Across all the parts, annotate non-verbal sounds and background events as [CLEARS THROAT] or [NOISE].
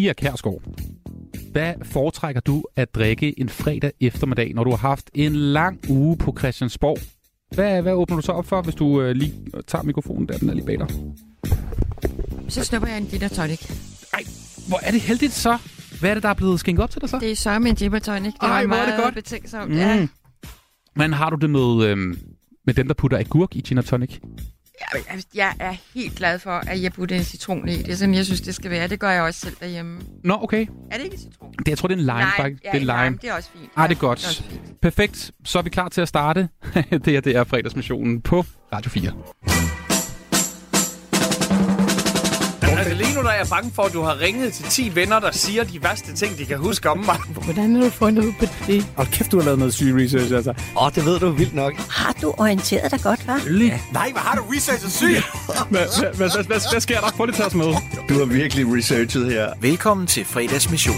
Pia Kærsgaard, hvad foretrækker du at drikke en fredag eftermiddag, når du har haft en lang uge på Christiansborg? Hvad, hvad åbner du så op for, hvis du øh, lige tager mikrofonen der, den er lige bag dig? Så snupper jeg en gin tonic. Ej, hvor er det heldigt så. Hvad er det, der er blevet skænket op til dig så? Det er sørme en gin tonic. Det Ej, var hvor er det meget godt. betænksomt. Mm. Ja. Men har du det med, øhm, med dem, der putter agurk i gin tonic? Jeg, er helt glad for, at jeg putter en citron i. Det er sådan, jeg synes, det skal være. Det gør jeg også selv derhjemme. Nå, okay. Er det ikke citron? Det, jeg tror, det er en lime, faktisk. ja, det er lime. Det er også fint. Ah, det er godt. også fint. Perfekt. Så er vi klar til at starte. [LAUGHS] det her, det er fredagsmissionen på Radio 4. Lige nu der er jeg bange for, at du har ringet til 10 venner, der siger de værste ting, de kan huske om mig. [LAUGHS] Hvordan har du fundet ud på det? Og kæft, du har lavet noget syg research, altså. Åh, oh, det ved du vildt nok. Har du orienteret dig godt, hva'? Nej, hvad har du researchet syg? [LAUGHS] Hvad, hvad, hvad, hvad, sker der? Det til os med. Du har virkelig researchet her. Velkommen til fredagsmission.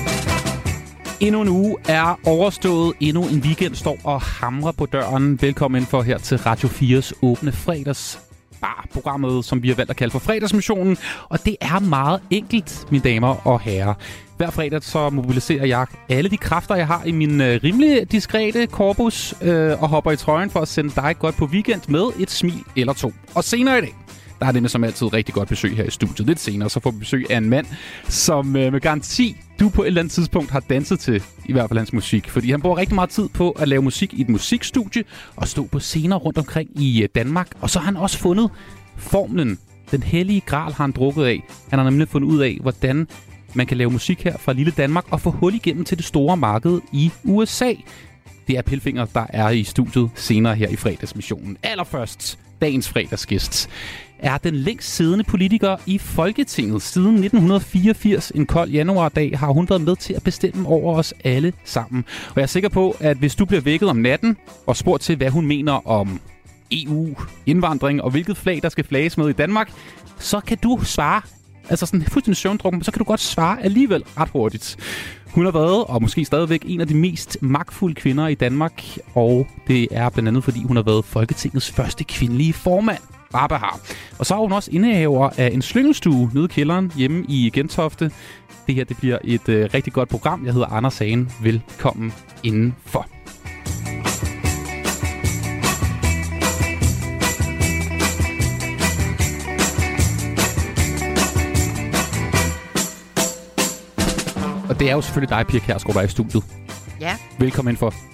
Endnu en uge er overstået. Endnu en weekend står og hamrer på døren. Velkommen for her til Radio 4's åbne fredags bar programmet, som vi har valgt at kalde for fredagsmissionen. Og det er meget enkelt, mine damer og herrer. Hver fredag så mobiliserer jeg alle de kræfter, jeg har i min øh, rimelig diskrete korpus, øh, og hopper i trøjen for at sende dig godt på weekend med et smil eller to. Og senere i dag, der er det med som altid rigtig godt besøg her i studiet. Lidt senere, så får vi besøg af en mand, som øh, med garanti, du på et eller andet tidspunkt har danset til, i hvert fald hans musik. Fordi han bruger rigtig meget tid på at lave musik i et musikstudie, og stå på scener rundt omkring i øh, Danmark. Og så har han også fundet formlen. Den hellige gral har han drukket af. Han har nemlig fundet ud af, hvordan man kan lave musik her fra lille Danmark og få hul igennem til det store marked i USA. Det er Pilfinger, der er i studiet senere her i fredagsmissionen. Allerførst, dagens fredagsgæst er den længst siddende politiker i Folketinget. Siden 1984, en kold januardag, har hun været med til at bestemme over os alle sammen. Og jeg er sikker på, at hvis du bliver vækket om natten og spurgt til, hvad hun mener om EU, indvandring og hvilket flag, der skal flages med i Danmark, så kan du svare, altså sådan fuldstændig søvndrukken, så kan du godt svare alligevel ret hurtigt. Hun har været, og måske stadigvæk, en af de mest magtfulde kvinder i Danmark, og det er blandt andet, fordi hun har været Folketingets første kvindelige formand. Barbahar. Og så er hun også indehaver af en slyngelstue nede i kælderen hjemme i Gentofte. Det her det bliver et øh, rigtig godt program. Jeg hedder Anders Sagen. Velkommen indenfor. Og det er jo selvfølgelig dig, Pia Kærsgaard, der er i studiet. Ja, Velkommen indenfor.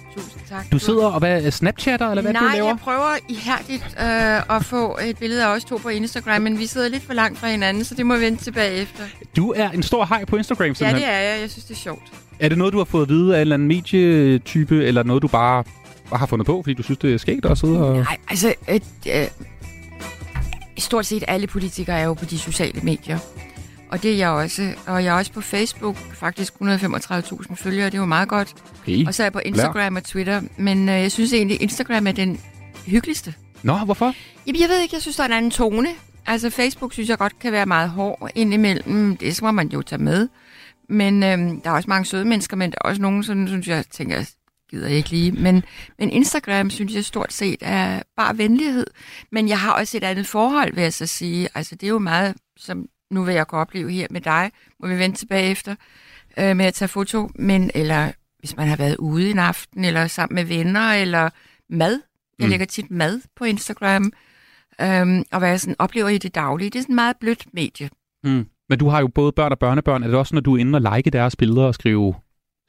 Tak. Du sidder og hvad, snapchatter, eller hvad Nej, du laver? jeg prøver ihærdigt øh, at få et billede af os to på Instagram, men vi sidder lidt for langt fra hinanden, så det må vi vente tilbage efter. Du er en stor hej på Instagram, Ja, simpelthen. det er jeg. Jeg synes, det er sjovt. Er det noget, du har fået at vide af en eller anden medietype, eller noget, du bare, har fundet på, fordi du synes, det er skægt at sidde og... Nej, altså... Et, øh, stort set alle politikere er jo på de sociale medier. Og det er jeg også. Og jeg er også på Facebook. Faktisk 135.000 følgere. Det er jo meget godt. Okay. Og så er jeg på Instagram og Twitter. Men øh, jeg synes egentlig, Instagram er den hyggeligste. Nå, hvorfor? Jamen, jeg ved ikke. Jeg synes, der er en anden tone. Altså, Facebook synes jeg godt kan være meget hård indimellem. Det skal man jo tage med. Men øhm, der er også mange søde mennesker, men der er også nogen, sådan, synes jeg, tænker, jeg gider jeg ikke lige. Men, men Instagram synes jeg stort set er bare venlighed. Men jeg har også et andet forhold, vil jeg så sige. Altså, det er jo meget, som nu vil jeg kunne opleve her med dig. Må vi vente tilbage efter øh, med at tage foto. Men, eller hvis man har været ude en aften, eller sammen med venner, eller mad. Jeg Mm. lægger tit mad på Instagram. Øhm, og hvad jeg sådan oplever i det daglige. Det er sådan et meget blødt medie. Mm. Men du har jo både børn og børnebørn. Er det også, når du er inde og like deres billeder og skrive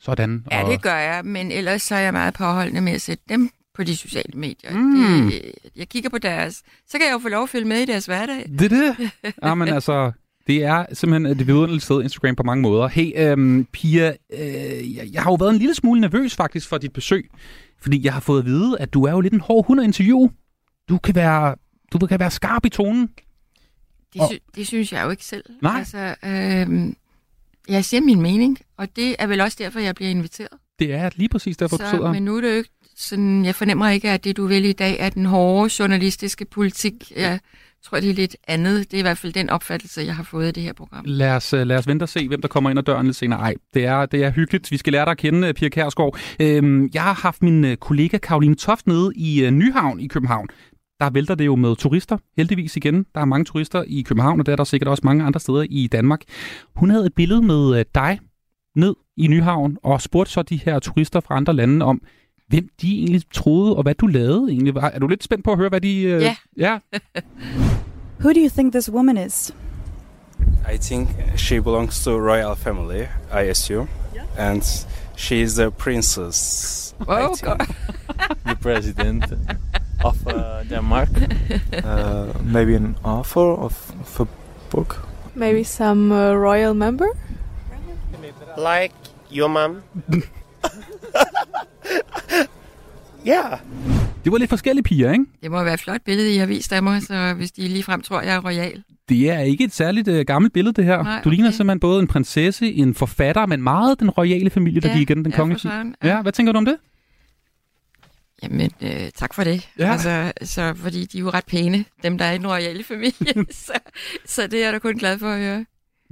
sådan? Ja, og... det gør jeg, men ellers så er jeg meget påholdende med at sætte dem på de sociale medier. Mm. Det, jeg kigger på deres... Så kan jeg jo få lov at følge med i deres hverdag. Det er det? ja, [LAUGHS] men altså... Det er simpelthen det vidunderlige sted, Instagram på mange måder. Hey, øhm, Pia, øh, jeg, jeg har jo været en lille smule nervøs faktisk for dit besøg, fordi jeg har fået at vide, at du er jo lidt en hård hund at interviewe. Du kan være, du kan være skarp i tonen. Det, Og- sy- det synes jeg jo ikke selv. Nej. Altså, øhm, jeg siger min mening, og det er vel også derfor, jeg bliver inviteret. Det er lige præcis derfor, du så, sidder. men nu er det jo ikke sådan, jeg fornemmer ikke, at det du vil i dag er den hårde journalistiske politik. Jeg tror, det er lidt andet. Det er i hvert fald den opfattelse, jeg har fået af det her program. Lad os, øh, lad os vente og se, hvem der kommer ind ad døren lidt senere. Ej, det er, det er hyggeligt. Vi skal lære dig at kende, øh, Pia Kærsgaard. Øhm, jeg har haft min øh, kollega Karoline Toft nede i Nyhavn i København. der vælter det jo med turister, heldigvis igen. Der er mange turister i København, og der er der sikkert også mange andre steder i Danmark. Hun havde et billede med dig ned i Nyhavn, og spurgte så de her turister fra andre lande om, hvem de egentlig troede, og hvad du lavede egentlig. Er du lidt spændt på at høre, hvad de... Øh... Ja. ja. Who do you think this woman is? I think she belongs to royal family, I assume, and she is a princess. Oh, I think. [LAUGHS] the president of uh, Denmark. [LAUGHS] uh, maybe an author of, of a book. Maybe some uh, royal member? Like your mom? [LAUGHS] [LAUGHS] yeah. Det var lidt forskellige piger, ikke? Det må være et flot billede, I har vist af mig, så hvis de ligefrem tror, jeg er royal. Det er ikke et særligt uh, gammelt billede, det her. Nej, Du ligner okay. simpelthen både en prinsesse, en forfatter, men meget den royale familie, der Ja, gik igen, den ja, kongelige. ja. ja. ja, hvad tænker du om det? Jamen, øh, tak for det. Ja. Altså, så, fordi de er jo ret pæne, dem der er i den royale familie. [LAUGHS] så, så det er jeg da kun glad for at høre.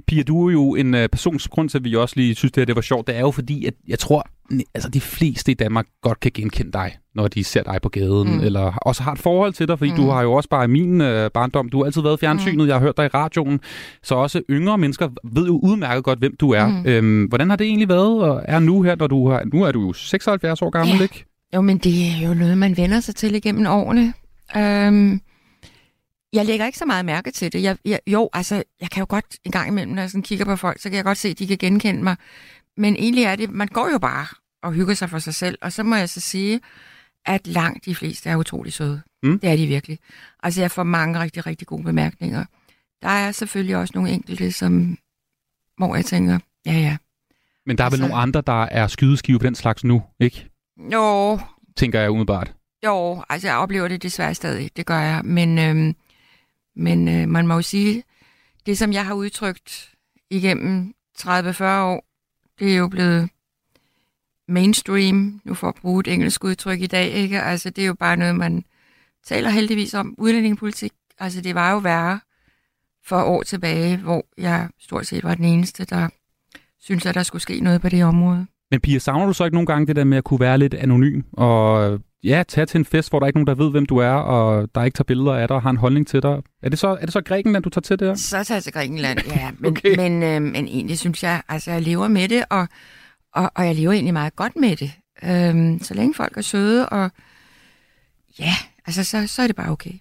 Pia, du er jo en uh, persons grund til, at vi også lige synes, det her det var sjovt. Det er jo fordi, at jeg tror, altså de fleste i Danmark godt kan genkende dig, når de ser dig på gaden, mm. Eller også har et forhold til dig, fordi mm. Du har jo også bare i min uh, barndom, du har altid været i fjernsynet, mm. jeg har hørt dig i radioen, så også yngre mennesker ved jo udmærket godt, hvem du er. Mm. Øhm, hvordan har det egentlig været, og er nu her, når du har, nu er du jo 76 år gammel, Ja. ikke? Jo, men det er jo noget, man vender sig til igennem årene. Øhm, jeg lægger ikke så meget mærke til det. Jeg, jeg, jo, altså, jeg kan jo godt en gang imellem, når jeg sådan kigger på folk, så kan jeg godt se, at de kan genkende mig. Men egentlig er det, man går jo bare og hygger sig for sig selv. Og så må jeg så sige, at langt de fleste er utrolig søde. Mm. Det er de virkelig. Altså, jeg får mange rigtig, rigtig gode bemærkninger. Der er selvfølgelig også nogle enkelte, som, hvor jeg tænker, ja, ja. Men der er vel Altså- nogle andre, der er skydeskive på den slags nu, ikke? Jo, Tænker jeg umiddelbart. Jo, altså jeg oplever det desværre stadig, det gør jeg. Men, øhm, men øh, man må jo sige, det som jeg har udtrykt igennem 30-40 år, det er jo blevet mainstream, nu for at bruge et engelsk udtryk i dag, ikke? Altså det er jo bare noget, man taler heldigvis om. Udlændingepolitik, altså det var jo værre for år tilbage, hvor jeg stort set var den eneste, der synes, at der skulle ske noget på det område. Men Pia, savner du så ikke nogle gange det der med at kunne være lidt anonym, og ja, tage til en fest, hvor der ikke er nogen, der ved, hvem du er, og der ikke tager billeder af dig og har en holdning til dig? Er det så, er det så Grækenland, du tager til der? Så tager jeg til Grækenland, ja. [LAUGHS] Men, Okay. men, øh, men egentlig synes jeg, altså jeg lever med det, og, og, og jeg lever egentlig meget godt med det. Øhm, så længe folk er søde, og ja, altså så, så er det bare okay.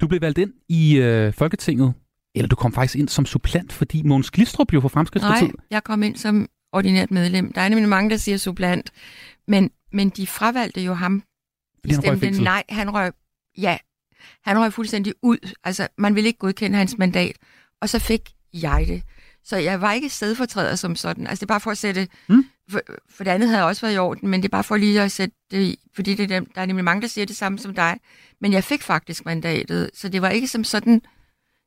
Du blev valgt ind i øh, Folketinget, eller du kom faktisk ind som supplant, fordi Mogens Glistrup jo fra Fremskridtspartiet. Nej, jeg kom ind som ordinært medlem. Der er nemlig mange, der siger supplant, men, men de fravalgte jo ham. Fordi han røg stemte fængsel. nej, han røg, ja, han røg fuldstændig ud. Altså, man ville ikke godkende hans mandat, og så fik jeg det. Så jeg var ikke stedfortræder som sådan. Altså, det er bare for at sætte... Mm. For, for det andet havde jeg også været i orden, men det er bare for lige at sætte det i, fordi det er dem, der er nemlig mange, der siger det samme som dig. Men jeg fik faktisk mandatet, så det var ikke som sådan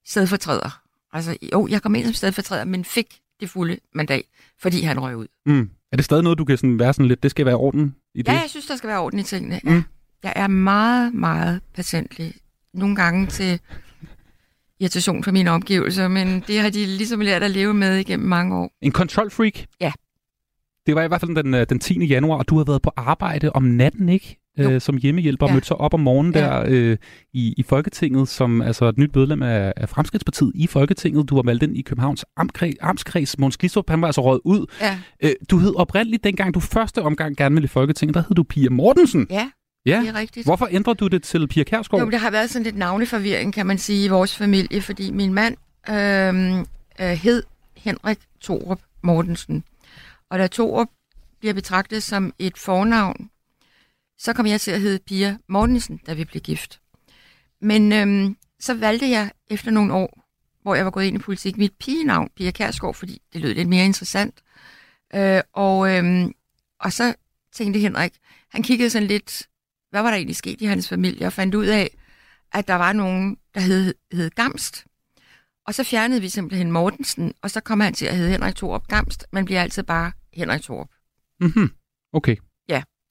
stedfortræder. Altså, jo, jeg kom ind som stedfortræder, men fik det fulde mandat, fordi han røg ud. Mm. Er det stadig noget, du kan sådan være sådan lidt, det skal være orden i det? Ja, jeg synes, der skal være orden i tingene. Ja. Mm. Jeg er meget, meget patentlig. Nogle gange til irritation for mine omgivelser, men det har de ligesom lært at leve med igennem mange år. En control freak? Ja. Det var i hvert fald den, øh, den 10. januar, og du har været på arbejde om natten, ikke? Jo. Øh, som hjemmehjælper og Ja. mødte så op om morgenen Ja. der øh, i, i Folketinget, som altså et nyt medlem af, af Fremskridtspartiet i Folketinget. Du var valgt ind i Københavns amtskreds. amtskreds. Måns Glistrup, han var altså røget ud. Ja, Øh, du hed oprindeligt, dengang du første omgang gerne ville i Folketinget, der hed du Pia Mortensen. ja, Ja. det er rigtigt. Hvorfor ændrede du det til Pia Kærsgaard? Jo, der har været sådan lidt navneforvirring, kan man sige, i vores familie, fordi min mand øh, øh, hed Henrik Torup Mortensen. Og da Torup bliver betragtet som et fornavn, så kom jeg til at hedde Pia Mortensen, da vi blev gift. Men øh, så valgte jeg efter nogle år, hvor jeg var gået ind i politik, mit pigenavn, Pia Kærsgaard, fordi det lød lidt mere interessant. Øh, og, øh, og så tænkte Henrik, han kiggede sådan lidt, hvad var der egentlig sket i hans familie, og fandt ud af, at der var nogen, der hed, hed Gamst. Og så fjernede vi simpelthen Mortensen, og så kom han til at hedde Henrik Thorup Gamst. Man bliver altid bare Henrik Thorup. Mm-hmm. Okay.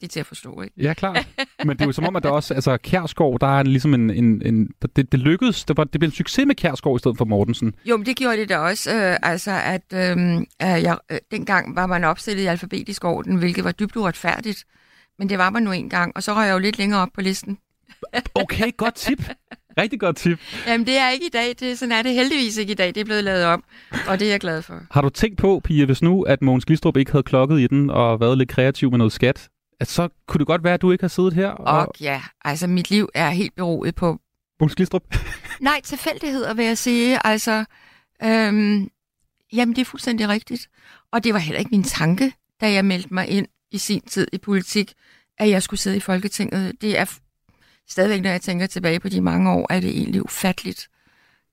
Det er til at forstå, ikke? Ja, klart. Men det er jo som om, at der også, altså Kærsgaard, der er ligesom en, en, en det, det lykkedes, det, var, det blev en succes med Kærsgaard i stedet for Mortensen. Jo, men det gjorde det da også. Øh, altså, at øh, jeg, øh, dengang var man opstillet i alfabetisk orden, hvilket var dybt uretfærdigt. Men det var man nu engang, og så røg jeg jo lidt længere op på listen. [LAUGHS] Okay, godt tip. Rigtig godt tip. Jamen, det er ikke i dag. Det, sådan er det heldigvis ikke i dag. Det er blevet lavet om, og det er jeg glad for. Har du tænkt på, Pia, hvis nu, at Mogens Glistrup ikke havde klokket i den og været lidt kreativ med noget skat, at så kunne det godt være, at du ikke har siddet her og... Og ja, altså mit liv er helt beroet på... Mogens Glistrup? [LAUGHS] Nej, tilfældigheder vil jeg sige. Altså, øhm, jamen det er fuldstændig rigtigt. Og det var heller ikke min tanke, da jeg meldte mig ind i sin tid i politik, at jeg skulle sidde i Folketinget. Det er stadigvæk, når jeg tænker tilbage på de mange år, er det egentlig ufatteligt,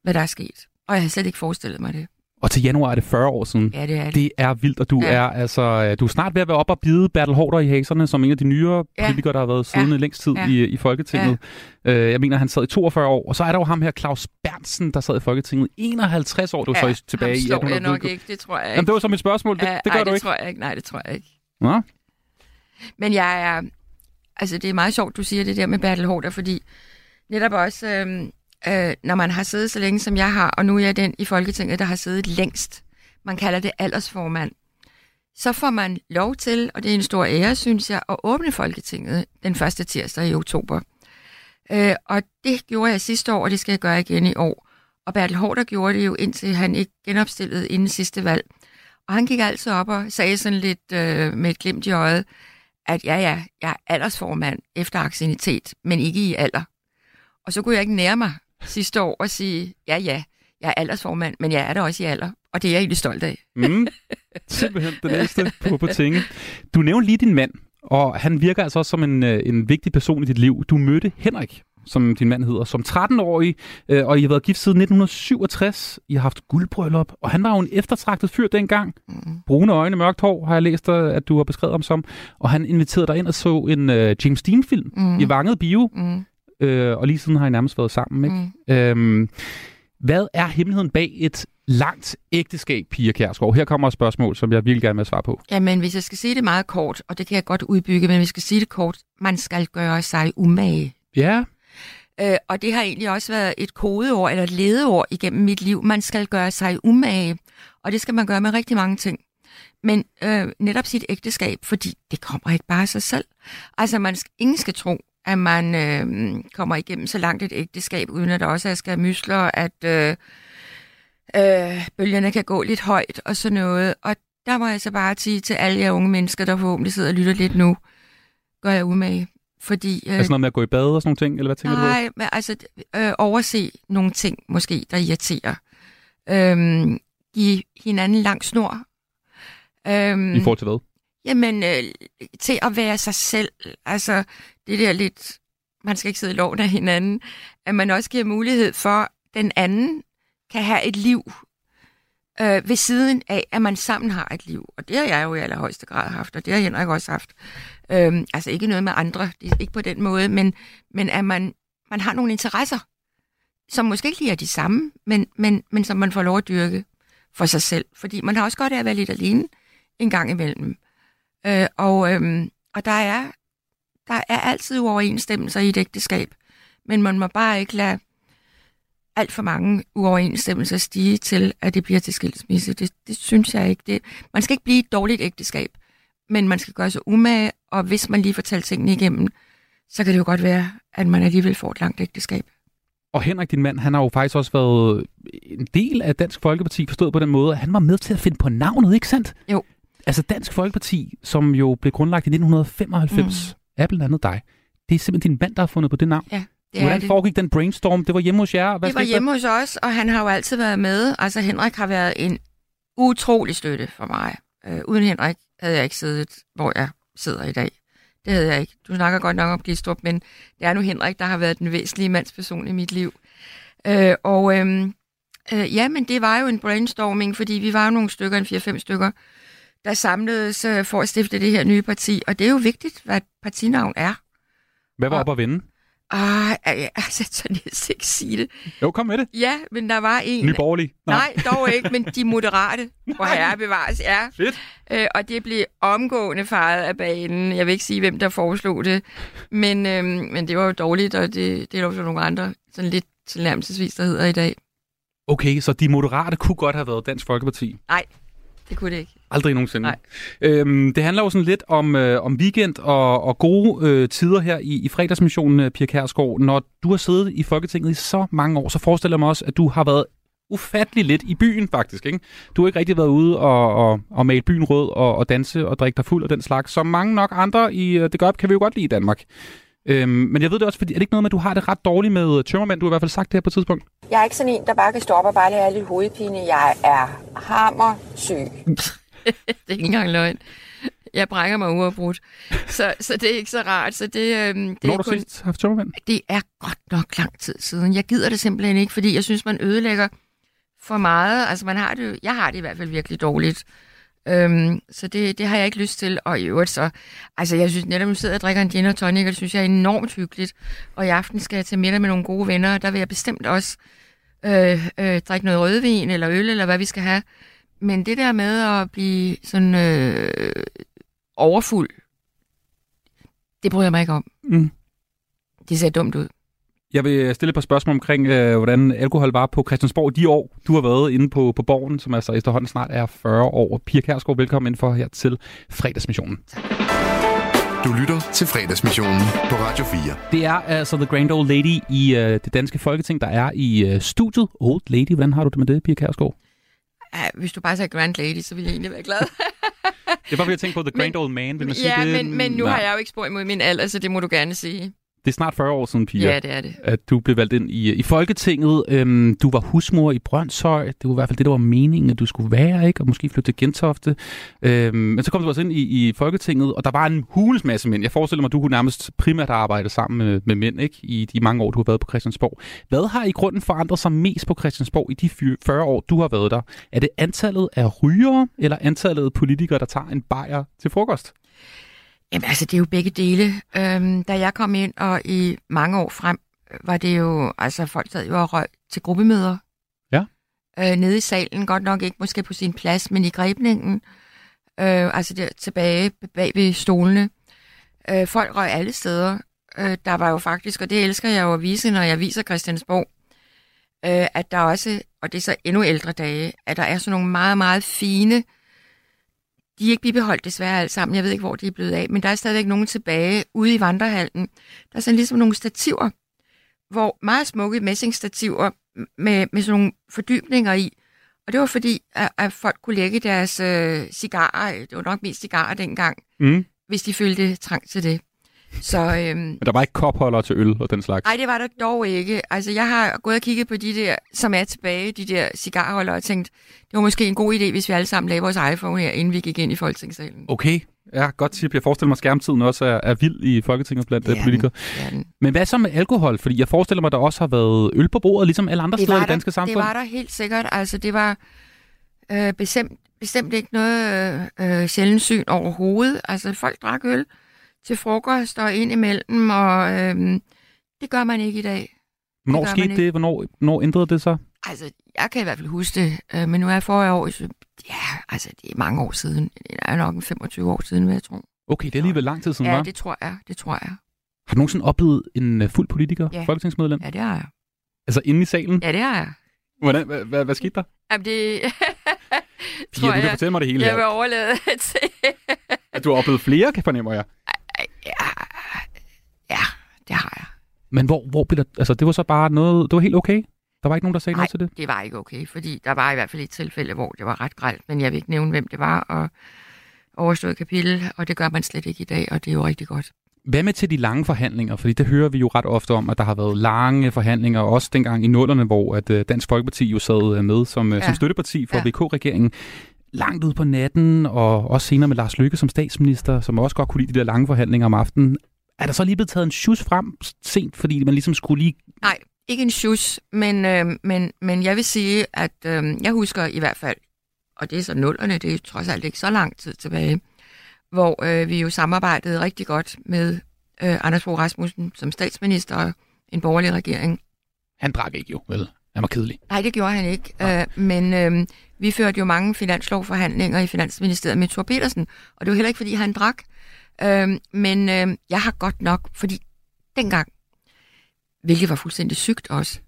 hvad der er sket. Og jeg havde slet ikke forestillet mig det. Og til januar er det 40 år siden. Ja, det er det. Det er vildt, og du Ja. er altså øh, du er snart ved at være op og bide Bertel Hårder i haserne, som en af de nyere Ja. politikere, der har været siddende Ja. længst tid Ja. i, i Folketinget. Øh, jeg mener, han sad i 42 år, og så er der jo ham her, Claus Bernsen, der sad i Folketinget 51 år. Du ja, så tilbage i slår 1800. jeg nok ikke, det tror jeg ikke. Jamen, det var så mit spørgsmål. Det, Ja, det gør ej, du det ikke. tror jeg ikke. Nej, det tror jeg ikke. Nå? Men jeg er... Altså, det er meget sjovt, du siger det der med Bertel Hårder, fordi netop også, øh, øh, når man har siddet så længe, som jeg har, og nu er jeg den i Folketinget, der har siddet længst, man kalder det aldersformand, så får man lov til, og det er en stor ære, synes jeg, at åbne Folketinget den første tirsdag i oktober. Øh, og det gjorde jeg sidste år, og det skal jeg gøre igen i år. Og Bertel Hårder gjorde det jo, indtil han ikke genopstillede inden sidste valg. Og han gik altså op og sagde sådan lidt øh, med et glimt i øjet, at ja, ja, jeg er aldersformand efter aksinitet, men ikke i alder. Og så kunne jeg ikke nære mig sidste år og sige, ja, ja, jeg er aldersformand, men jeg er der også i alder. Og det er jeg egentlig stolt af. Mm. Simpelthen det næste på, på tinge. Du nævnte lige din mand, og han virker altså også som en, øh, en vigtig person i dit liv. Du mødte Henrik, som din mand hedder, som 13-årig, øh, og I har været gift siden 1967. I har haft guldbryllup, og han var jo en eftertragtet fyr dengang. Mm. Brune øjne, mørkt hår, har jeg læst, dig, at du har beskrevet ham som. Og han inviterede dig ind og så en øh, James Dean-film Mm. i Vanget Bio, Mm. øh, og lige siden har I nærmest været sammen, ikke? Mm. Øhm, hvad er hemmeligheden bag et langt ægteskab, Pia Kjærsgaard? Her kommer et spørgsmål, som jeg virkelig gerne vil svare på. Jamen, hvis jeg skal sige det meget kort, og det kan jeg godt udbygge, men hvis jeg skal sige det kort, man skal gøre sig umage. Ja, Øh, og det har egentlig også været et kodeord, eller et ledeord igennem mit liv. Man skal gøre sig umage, og det skal man gøre med rigtig mange ting. Men øh, netop sit ægteskab, fordi det kommer ikke bare af sig selv. Altså, man skal, ingen skal tro, at man øh, kommer igennem så langt et ægteskab, uden at der også er skal mysler, at øh, øh, bølgerne kan gå lidt højt og sådan noget. Og der må jeg så bare sige til alle jer unge mennesker, der forhåbentlig sidder og lytter lidt nu, gør jeg umage. Fordi, øh, altså noget med at gå i bad og sådan nogle ting, eller hvad tænker du på? Nej, men altså øh, overse nogle ting måske, der irriterer. Øhm, give hinanden lang snor. Øhm, I forhold til hvad? Jamen, øh, til at være sig selv. Altså, det der lidt, man skal ikke sidde i loven af hinanden. At man også giver mulighed for, den anden kan have et liv øh, ved siden af, at man sammen har et liv. Og det har jeg jo i allerhøjeste grad haft, og det har Henrik også haft. Øhm, altså ikke noget med andre, ikke på den måde, men, men at man, man har nogle interesser, som måske ikke lige er de samme, men, men, men som man får lov at dyrke for sig selv. Fordi man har også godt af at være lidt alene en gang imellem. Øh, og, øhm, og der er, der er altid uoverensstemmelser i et ægteskab, men man må bare ikke lade alt for mange uoverensstemmelser stige til, at det bliver til skilsmisse. Det, det synes jeg ikke. Det, man skal ikke blive et dårligt ægteskab, men man skal gøre sig umage, og hvis man lige får talt tingene igennem, så kan det jo godt være, at man alligevel får et langt ægteskab. Og Henrik, din mand, han har jo faktisk også været en del af Dansk Folkeparti, forstået på den måde, at han var med til at finde på navnet, ikke sandt? Jo. Altså Dansk Folkeparti, som jo blev grundlagt i 1995, mm. er blandt andet dig. Det er simpelthen din mand, der har fundet på det navn. Ja, det Hvordan er det. foregik den brainstorm? Det var hjemme hos jer? Hvad det var hjemme hos os, og han har jo altid været med. Altså Henrik har været en utrolig støtte for mig. Øh, uden Henrik havde jeg ikke siddet, hvor jeg sidder i dag. Det havde jeg ikke. Du snakker godt nok om Glistrup, men det er nu Henrik, der har været den væsentlige mandsperson i mit liv. Øh, og øhm, øh, ja, men det var jo en brainstorming, fordi vi var jo nogle stykker, en 4-5 stykker, der samledes øh, for at stifte det her nye parti. Og det er jo vigtigt, hvad partinavn er. Hvad var op at vende? Ah, jeg, altså, så næsten ikke sige det. Jo, kom med det. Ja, men der var en... Nye Borgerlige. Nej, dog ikke, men de moderate, [LAUGHS] hvor herre bevares, ja. Fedt. Øh, og det blev omgående faret af banen. Jeg vil ikke sige, hvem der foreslog det, men, øhm, men det var jo dårligt, og det, det er jo nogle andre, sådan lidt tilnærmelsesvis, der hedder i dag. Okay, så de moderate kunne godt have været Dansk Folkeparti. Nej, Det kunne det ikke. Aldrig nogensinde. Nej. Øhm, det handler jo sådan lidt om, øh, om weekend og, og gode øh, tider her i, i fredagsmissionen, øh, Pia Kærsgaard. Når du har siddet i Folketinget i så mange år, så forestiller jeg mig også, at du har været ufattelig lidt i byen, faktisk. Ikke? Du har ikke rigtig været ude og, og, og male byen rød og, og danse og drikke dig fuld og den slags, som mange nok andre i øh, det gør, kan vi jo godt lide i Danmark. Øhm, men jeg ved det også, fordi er det ikke noget med, at du har det ret dårligt med tømmermænd? Du har i hvert fald sagt det her på et tidspunkt. Jeg er ikke sådan en, der bare kan stoppe og bare lige have lidt hovedpine. Jeg er hammersyg. [LAUGHS] det er ikke engang løgn. Jeg brækker mig uafbrudt. Så, så det er ikke så rart. Så det, øhm, det Når er du kun, sidst haft tømmermænd? Det er godt nok lang tid siden. Jeg gider det simpelthen ikke, fordi jeg synes, man ødelægger for meget. Altså, man har det, jeg har det i hvert fald virkelig dårligt. Øhm, så det, det har jeg ikke lyst til. Og i øvrigt så, altså jeg synes netop, at sidder og drikker en gin og tonic, og det synes jeg er enormt hyggeligt. Og i aften skal jeg til middag med nogle gode venner, og der vil jeg bestemt også øh, øh, drikke noget rødvin eller øl, eller hvad vi skal have. Men det der med at blive sådan øh, overfuld, det bryder jeg mig ikke om. Mm. Det ser dumt ud. Jeg vil stille et par spørgsmål omkring, øh, hvordan alkohol var på Christiansborg de år, du har været inde på, på borgen, som altså efterhånden snart er 40 år. Pia Kærsgaard, velkommen ind for her til fredagsmissionen. Du lytter til fredagsmissionen på Radio 4. Det er altså The Grand Old Lady i øh, det danske folketing, der er i øh, studiet. Old Lady, hvordan har du det med det, Pia Kærsgaard? Ja, hvis du bare sagde Grand Lady, så ville jeg egentlig være glad. Det var ved at tænke på The Grand Old Man, vil man sige ja, det? men, men nu Nej. har jeg jo ikke spor imod min alder, så det må du gerne sige. Det er snart 40 år siden, Pia, Ja, det er det. at du blev valgt ind i, i Folketinget. Øhm, du var husmor i Brøndshøj. Det var i hvert fald det, der var meningen, at du skulle være, ikke? Og måske flytte til Gentofte. Øhm, men så kom du også ind i, i Folketinget, og der var en hulens masse mænd. Jeg forestiller mig, at du kunne nærmest primært have arbejdet sammen med, med mænd, ikke? I de mange år, du har været på Christiansborg. Hvad har i grunden forandret sig mest på Christiansborg i de fy- 40 år, du har været der? Er det antallet af rygere, eller antallet af politikere, der tager en bajer til frokost? Jamen altså, det er jo begge dele. Øhm, da jeg kom ind, og i mange år frem, var det jo, altså folk sad jo og røg til gruppemøder. Ja. Øh, nede i salen, godt nok ikke måske på sin plads, men i grebningen. Øh, altså der tilbage bag ved stolene. Øh, folk røg alle steder. Øh, der var jo faktisk, og det elsker jeg jo at vise, når jeg viser Christiansborg, øh, at der også, og det er så endnu ældre dage, at der er sådan nogle meget, meget fine de er ikke bibeholdt desværre alt sammen. Jeg ved ikke, hvor de er blevet af, men der er stadigvæk nogen tilbage ude i vandrehallen. Der er sådan ligesom nogle stativer, hvor meget smukke messingstativer med, med sådan nogle fordybninger i. Og det var fordi, at, at folk kunne lægge deres øh, cigarer, det var nok mest cigarer dengang, Mm. hvis de følte trang til det. Så øhm, Men der var ikke kopholder til øl og den slags. Nej, det var der dog ikke. Altså, jeg har gået og kigget på de der, som er tilbage, de der cigarholder, og tænkt, det var måske en god idé, hvis vi alle sammen lavede vores iPhone her, inden vi gik ind i Folketingssalen. Okay, ja, godt tip. Jeg forestiller mig, at skærmtiden også er, er vild i Folketinget blandt ja, politikere. Men hvad så med alkohol? Fordi jeg forestiller mig, at der også har været øl på bordet, ligesom alle andre Det steder i det danske samfund. det var der helt sikkert. Altså, det var øh, bestemt, bestemt ikke noget øh, øh, sjældent syn overhovedet. Altså, folk drak øl til frokost og ind imellem, og øh, det gør man ikke i dag. Hvornår man skete det? Hvornår, hvornår ændrede det sig? Altså, jeg kan i hvert fald huske det, øh, men nu er jeg forrige år, så ja, altså, det er mange år siden. Det er nok en 25 år siden, vil jeg tro. Okay, det er alligevel lang tid siden, Ja, var. det tror jeg, det tror jeg. Har du nogensinde oplevet en uh, fuld politiker, Ja. folketingsmedlem? Ja, det har jeg. Altså inde i salen? Ja, det har jeg. Hvordan, hvad, hvad, hvad skete der? Jamen, det [LAUGHS] Pia, du kan fortælle mig det hele jeg vil her. overlade [LAUGHS] til... At du har oplevet flere, kan fornemmer jeg. Det har jeg. Men hvor, hvor blev der... Altså, det var så bare noget... Det var helt okay? Der var ikke nogen, der sagde Nej, noget til det? det var ikke okay, fordi der var i hvert fald et tilfælde, hvor det var ret grelt, men jeg vil ikke nævne, hvem det var, og overstået kapitel, og det gør man slet ikke i dag, og det er jo rigtig godt. Hvad med til de lange forhandlinger? Fordi det hører vi jo ret ofte om, at der har været lange forhandlinger, også dengang i nullerne, hvor at øh, Dansk Folkeparti jo sad øh, med som, ja. Ja. som støtteparti for Ja. ja. VK-regeringen. Langt ud på natten, og også senere med Lars Lykke som statsminister, som også godt kunne lide de der lange forhandlinger om aftenen. Er der så lige blevet taget en sjus frem sent, fordi man ligesom skulle lige... Nej, ikke en sjus, men, øh, men, men jeg vil sige, at øh, jeg husker i hvert fald, og det er så nullerne, det er trods alt ikke så lang tid tilbage, hvor øh, vi jo samarbejdede rigtig godt med øh, Anders Fogh Rasmussen som statsminister og en borgerlig regering. Han drak ikke jo, vel? Han var kedelig. Nej, det gjorde han ikke. Øh, men øh, vi førte jo mange finanslovforhandlinger i Finansministeriet med Thor Petersen, og det var heller ikke, fordi han drak. Øh, men øh, jeg har godt nok, fordi dengang, hvilket var fuldstændig sygt også,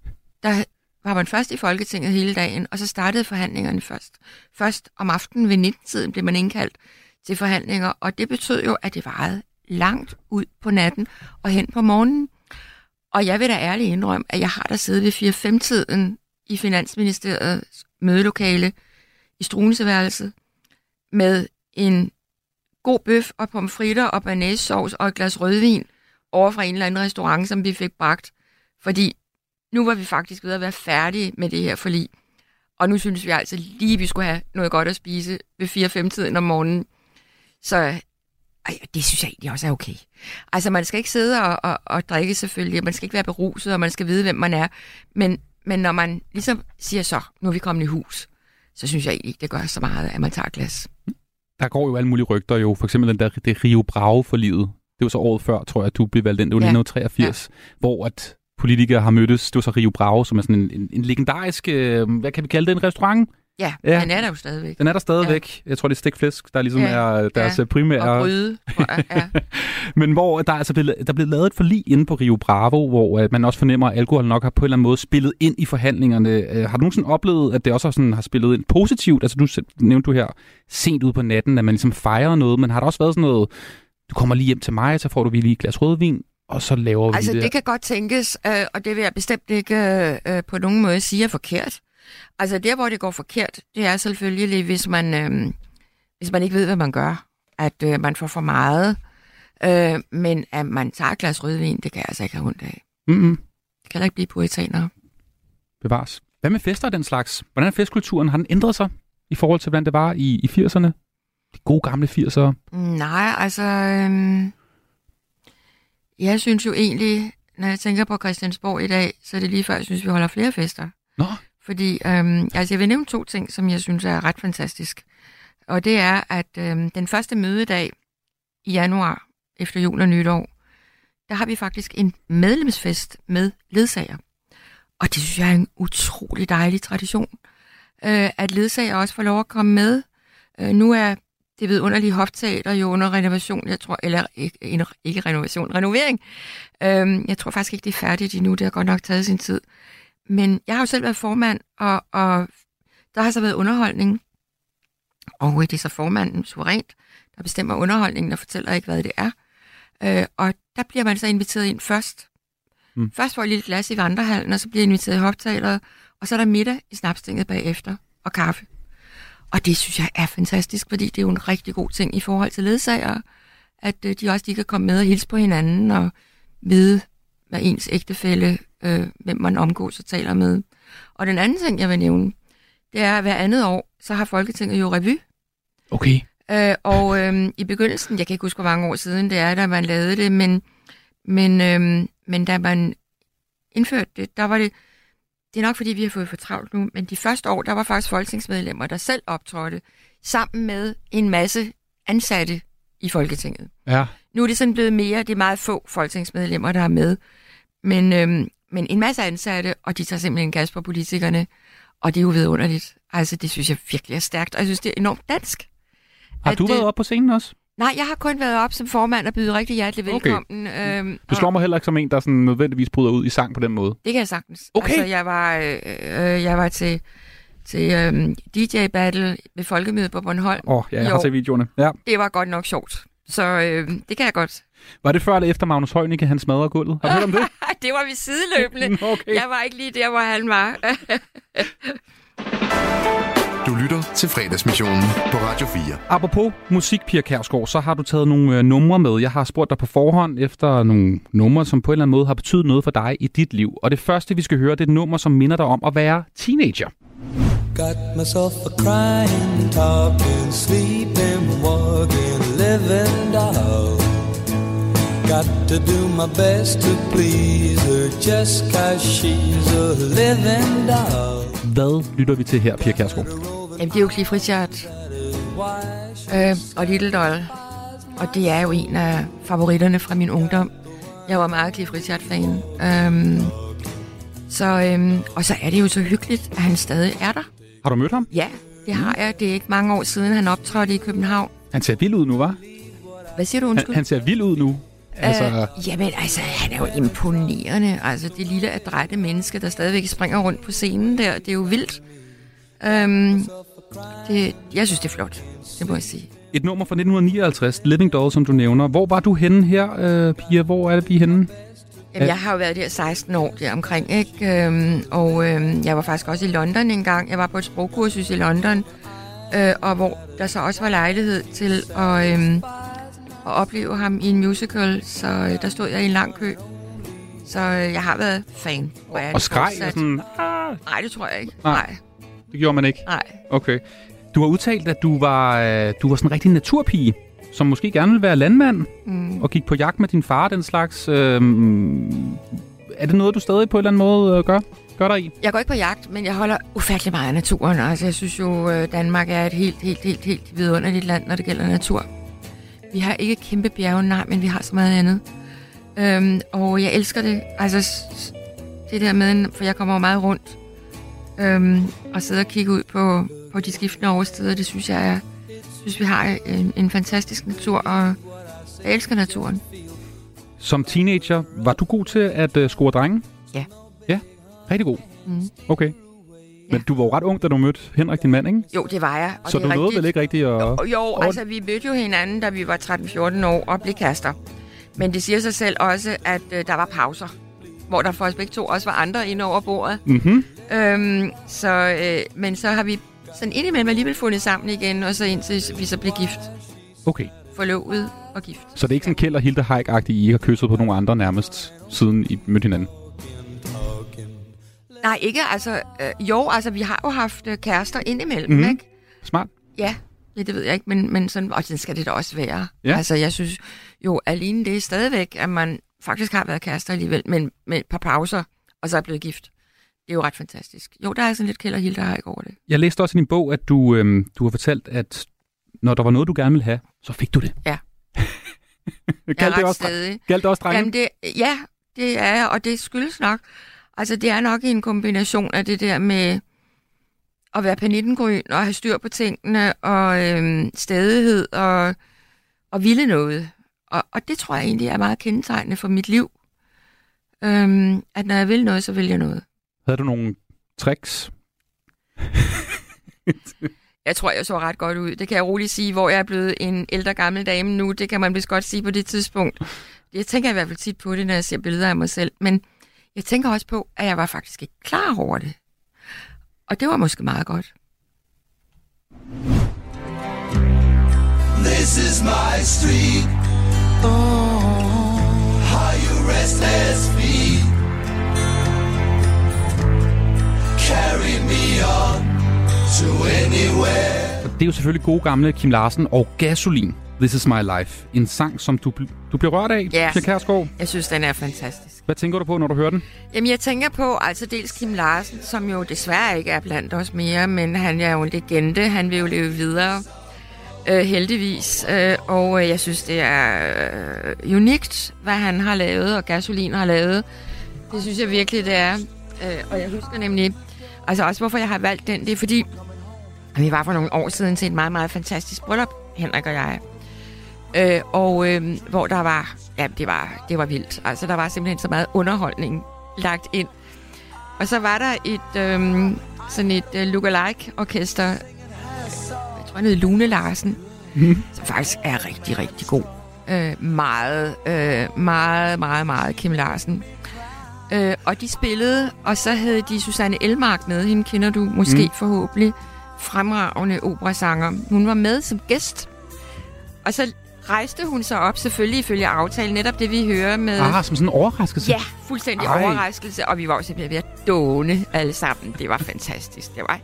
der var man først i Folketinget hele dagen, og så startede forhandlingerne først. Først om aftenen ved 19-tiden blev man indkaldt til forhandlinger, og det betød jo, at det varede langt ud på natten og hen på morgenen. Og jeg vil da ærligt indrømme, at jeg har der siddet ved 4-5-tiden i Finansministeriets mødelokale i Struenseværelset med en god bøf og pomfritter og banæssovs og et glas rødvin over fra en eller anden restaurant, som vi fik bragt. Fordi nu var vi faktisk ved at være færdige med det her forlig. Og nu synes vi altså lige, at vi skulle have noget godt at spise ved 4-5-tiden om morgenen. Så ej, det synes jeg egentlig også er okay. Altså, man skal ikke sidde og, og, og drikke selvfølgelig, man skal ikke være beruset, og man skal vide, hvem man er. Men, men når man ligesom siger så, nu er vi kommet i hus, så synes jeg egentlig ikke, det gør så meget, at man tager glas. Der går jo alle mulige rygter jo. For eksempel den der det Rio Bravo for livet. Det var så året før, tror jeg, at du blev valgt ind. Det var Ja. 1983, ja. hvor at politikere har mødtes. Det var så Rio Bravo, som er sådan en, en, en legendarisk, øh, hvad kan vi kalde det, en restaurant? Ja, Ja. den er der jo stadigvæk. Den er der stadigvæk. Ja. Jeg tror, det er stikflæsk, der ligesom Ja, er deres ja. primære... Og gryde. Ja. [LAUGHS] Men hvor der er altså blevet, der blev lavet et forlig inde på Rio Bravo, hvor øh, man også fornemmer, at alkohol nok har på en eller anden måde spillet ind i forhandlingerne. Øh, har du nogensinde oplevet, at det også har, sådan, har spillet ind positivt? Altså du nævnte du her sent ud på natten, at man ligesom fejrer noget, men har der også været sådan noget, du kommer lige hjem til mig, så får du lige et glas rødvin, og så laver Altså, vi det. det kan godt tænkes, øh, og det vil jeg bestemt ikke øh, på nogen måde sige er forkert. Altså, der hvor det går forkert, det er selvfølgelig, hvis man, øh, hvis man ikke ved, hvad man gør. At øh, man får for meget, øh, men at man tager et glas rødvin, det kan jeg altså ikke have ondt af. Mm-hmm. Det kan ikke blive puritaner. Bevares. Hvad med fester den slags? Hvordan er festkulturen? Har den ændret sig i forhold til, hvordan det var i, i 80'erne? De gode gamle 80'ere. Nej, altså... Øhm, jeg synes jo egentlig, når jeg tænker på Christiansborg i dag, så er det lige før, jeg synes, vi holder flere fester. Nå. Fordi, øhm, altså jeg vil nævne to ting, som jeg synes er ret fantastisk. Og det er, at øhm, den første mødedag i januar, efter jul og nytår, der har vi faktisk en medlemsfest med ledsager. Og det synes jeg er en utrolig dejlig tradition, øh, at ledsager også får lov at komme med. Øh, nu er det vidunderlige hofteater jo under renovation, jeg tror, eller ikke, ikke- renovation, renovering. Øhm, jeg tror faktisk ikke, det er færdigt endnu, det har godt nok taget sin tid. Men jeg har jo selv været formand, og, og der har så været underholdning. Og det er så formanden suverænt, der bestemmer underholdningen og fortæller ikke, hvad det er. Øh, og der bliver man så inviteret ind først. Mm. Først får jeg et lille glas i vandrehallen, og så bliver jeg inviteret i hofteateret, og så er der middag i snapstinget bagefter, og kaffe. Og det synes jeg er fantastisk, fordi det er jo en rigtig god ting i forhold til ledsagere, at øh, de også lige kan komme med og hilse på hinanden og vide, hvad ens ægtefælle, øh, hvem man omgås og taler med. Og den anden ting, jeg vil nævne, det er, at hver andet år, så har Folketinget jo revy. Okay. Øh, og øh, i begyndelsen, jeg kan ikke huske, hvor mange år siden det er, da man lavede det, men, men, øh, men da man indførte det, der var det, det er nok fordi, vi har fået for travlt nu, men de første år, der var faktisk folketingsmedlemmer, der selv optrådte, sammen med en masse ansatte i Folketinget. Ja. Nu er det sådan blevet mere, det er meget få folketingsmedlemmer, der er med, men, øhm, men en masse ansatte, og de tager simpelthen gas på politikerne, og det er jo vidunderligt. Altså, det synes jeg virkelig er stærkt, og jeg synes, det er enormt dansk. Har At du været oppe på scenen også? Nej, jeg har kun været op som formand og byde rigtig hjertelig Okay. velkommen. Øhm, Du slår mig heller ikke som en, der sådan nødvendigvis bryder ud i sang på den måde. Det kan jeg sagtens. Okay. Altså, jeg var, øh, øh, jeg var til, til øh, DJ-battle ved Folkemødet på Bornholm. Åh, oh, ja, jeg har set videoerne. Ja. Det var godt nok sjovt. Så øh, det kan jeg godt. Var det før eller efter Magnus Heunicke, han smadrede gulvet? Har du hørt om det? [LAUGHS] det var vi sideløbende. [LAUGHS] okay. Jeg var ikke lige der, hvor han var. Du lytter til fredagsmissionen på Radio 4. Apropos musik, Pia Kærsgaard, så har du taget nogle øh, numre med. Jeg har spurgt dig på forhånd efter nogle numre, som på en eller anden måde har betydet noget for dig i dit liv. Og det første, vi skal høre, det er et nummer, som minder dig om at være teenager. Got myself a crying, talking, sleeping, walking, living doll. Got to do my best to please her just cause she's a living doll. Hvad lytter vi til her, Pia Kærsgaard? Jamen, det er jo Cliff Richard øh, og Little Doll. Og det er jo en af favoritterne fra min ungdom. Jeg var meget Cliff Richard-fan. Øhm, så, øhm, og så er det jo så hyggeligt, at han stadig er der. Har du mødt ham? Ja, det har jeg. Det er ikke mange år siden, han optrådte i København. Han ser vild ud nu, var? Hvad siger du, Han, undskyld? han ser vild ud nu. Altså, Øh, jamen, altså, han er jo imponerende. Altså, det lille adrette menneske, der stadigvæk springer rundt på scenen der, det er jo vildt. Øhm, det, jeg synes, det er flot, det må jeg sige. et nummer fra 1959, Living Doll, som du nævner. Hvor var du henne her, øh, Pia? Hvor er det, vi er henne? Jamen, jeg har jo været der 16 år der omkring, ikke? Øhm, og øhm, jeg var faktisk også i London en gang. Jeg var på et sprogkursus i London, øh, og hvor der så også var lejlighed til at, øhm, at opleve ham i en musical, så øh, der stod jeg i en lang kø. Så øh, jeg har været fan. Og det skreg og sådan... Nej, det tror jeg ikke. Nej. Nej. Det gjorde man ikke? Nej. Okay. Du har udtalt, at du var, øh, du var sådan en rigtig naturpige, som måske gerne ville være landmand, Mm. og gik på jagt med din far den slags. Øh, er det noget, du stadig på en eller anden måde øh, gør? Gør dig i? Jeg går ikke på jagt, men jeg holder ufattelig meget af naturen. Altså, jeg synes jo, øh, Danmark er et helt, helt, helt, helt vidunderligt land, når det gælder natur. Vi har ikke kæmpe bjerge, nej, men vi har så meget andet. Øhm, og jeg elsker det. Altså, det der med, for jeg kommer jo meget rundt. Øhm, og sidder og kigger ud på, på de skiftende årstider, det synes jeg er, synes, vi har en, en fantastisk natur, og jeg elsker naturen. Som teenager, var du god til at øh, score drenge? Ja. Ja? Rigtig god? Mm. Okay. Men du var jo ret ung, da du mødte Henrik, din mand, ikke? Jo, det var jeg. Og Så det du nåede rigtigt. vel ikke rigtigt at... Jo, jo altså vi mødte jo hinanden, da vi var 13-14 år og blev kaster. Men det siger sig selv også, at øh, der var pauser, hvor der for os begge to også var andre inde over bordet. Mhm. Øhm, så, øh, men så har vi sådan indimellem alligevel fundet sammen igen, og så indtil vi så blev gift. Okay. Forlovet og gift. Så det er ikke sådan Kjeld og Hilde Haik-agtigt, I ikke har kysset på nogle andre nærmest, siden I mødte hinanden? Nej, ikke altså... Øh, jo, altså vi har jo haft øh, kærester indimellem, Mhm. mm-hmm. ikke? Smart. Ja, ja, det ved jeg ikke, men, men sådan, og sådan skal det da også være. Ja. Altså, jeg synes jo alene det er stadigvæk, at man faktisk har været kærester alligevel, men med et par pauser, og så er blevet gift. Det er jo ret fantastisk. Jo, der er sådan lidt kælder Hilde har ikke over det. Jeg læste også i din bog, at du, øhm, du har fortalt, at når der var noget, du gerne ville have, så fik du det. Ja. [LAUGHS] Galt Jeg er det også, stædig. galt det også drenge? Jamen det, ja, det er jeg, og det skyldes nok. Altså, det er nok en kombination af det der med at være panittengryn og have styr på tingene og øhm, stedighed og, og ville noget. Og, og det tror jeg egentlig er meget kendetegnende for mit liv. Øhm, at når jeg vil noget, så vil jeg noget. Havde du nogle tricks? [LAUGHS] Jeg tror, jeg så ret godt ud. Det kan jeg roligt sige, hvor jeg er blevet en ældre gammel dame nu. Det kan man vist godt sige på det tidspunkt. Jeg tænker i hvert fald tit på det, når jeg ser billeder af mig selv. Men jeg tænker også på, at jeg var faktisk ikke klar over det. Og det var måske meget godt. This is my street. Oh, are you restless feet? Carry me on to anywhere. Det er jo selvfølgelig gode gamle Kim Larsen og Gasolin. This is my life. En sang, som du, du bliver rørt af, Ja. Pia Kjærsgaard. Jeg synes, den er fantastisk. Hvad tænker du på, når du hører den? Jamen, jeg tænker på altså dels Kim Larsen, som jo desværre ikke er blandt os mere, men han er jo en legende. Han vil jo leve videre, øh, heldigvis. Øh, og øh, jeg synes, det er øh, unikt, hvad han har lavet, og Gasolin har lavet. Det synes jeg virkelig, det er. Øh, og jeg husker nemlig, altså også hvorfor jeg har valgt den, det er fordi, vi var for nogle år siden til et meget, meget fantastisk bryllup, Henrik og jeg. Øh, og øh, hvor der var, ja, det var, det var vildt. Altså, der var simpelthen så meget underholdning lagt ind. Og så var der et, øh, sådan et øh, lookalike-orkester, jeg tror, han hed Lune Larsen, Mhm. som faktisk er rigtig, rigtig god. Øh, meget, øh, meget, meget, meget Kim Larsen. Øh, og de spillede, og så havde de Susanne Elmark med. Hende kender du måske Mm. forhåbentlig. Fremragende operasanger. Hun var med som gæst. Og så rejste hun sig op, selvfølgelig ifølge aftale, netop det vi hører med... Ah, som sådan en overraskelse? Ja, fuldstændig. Ej. overraskelse, og vi var jo simpelthen ved at dåne alle sammen. Det var fantastisk. Det var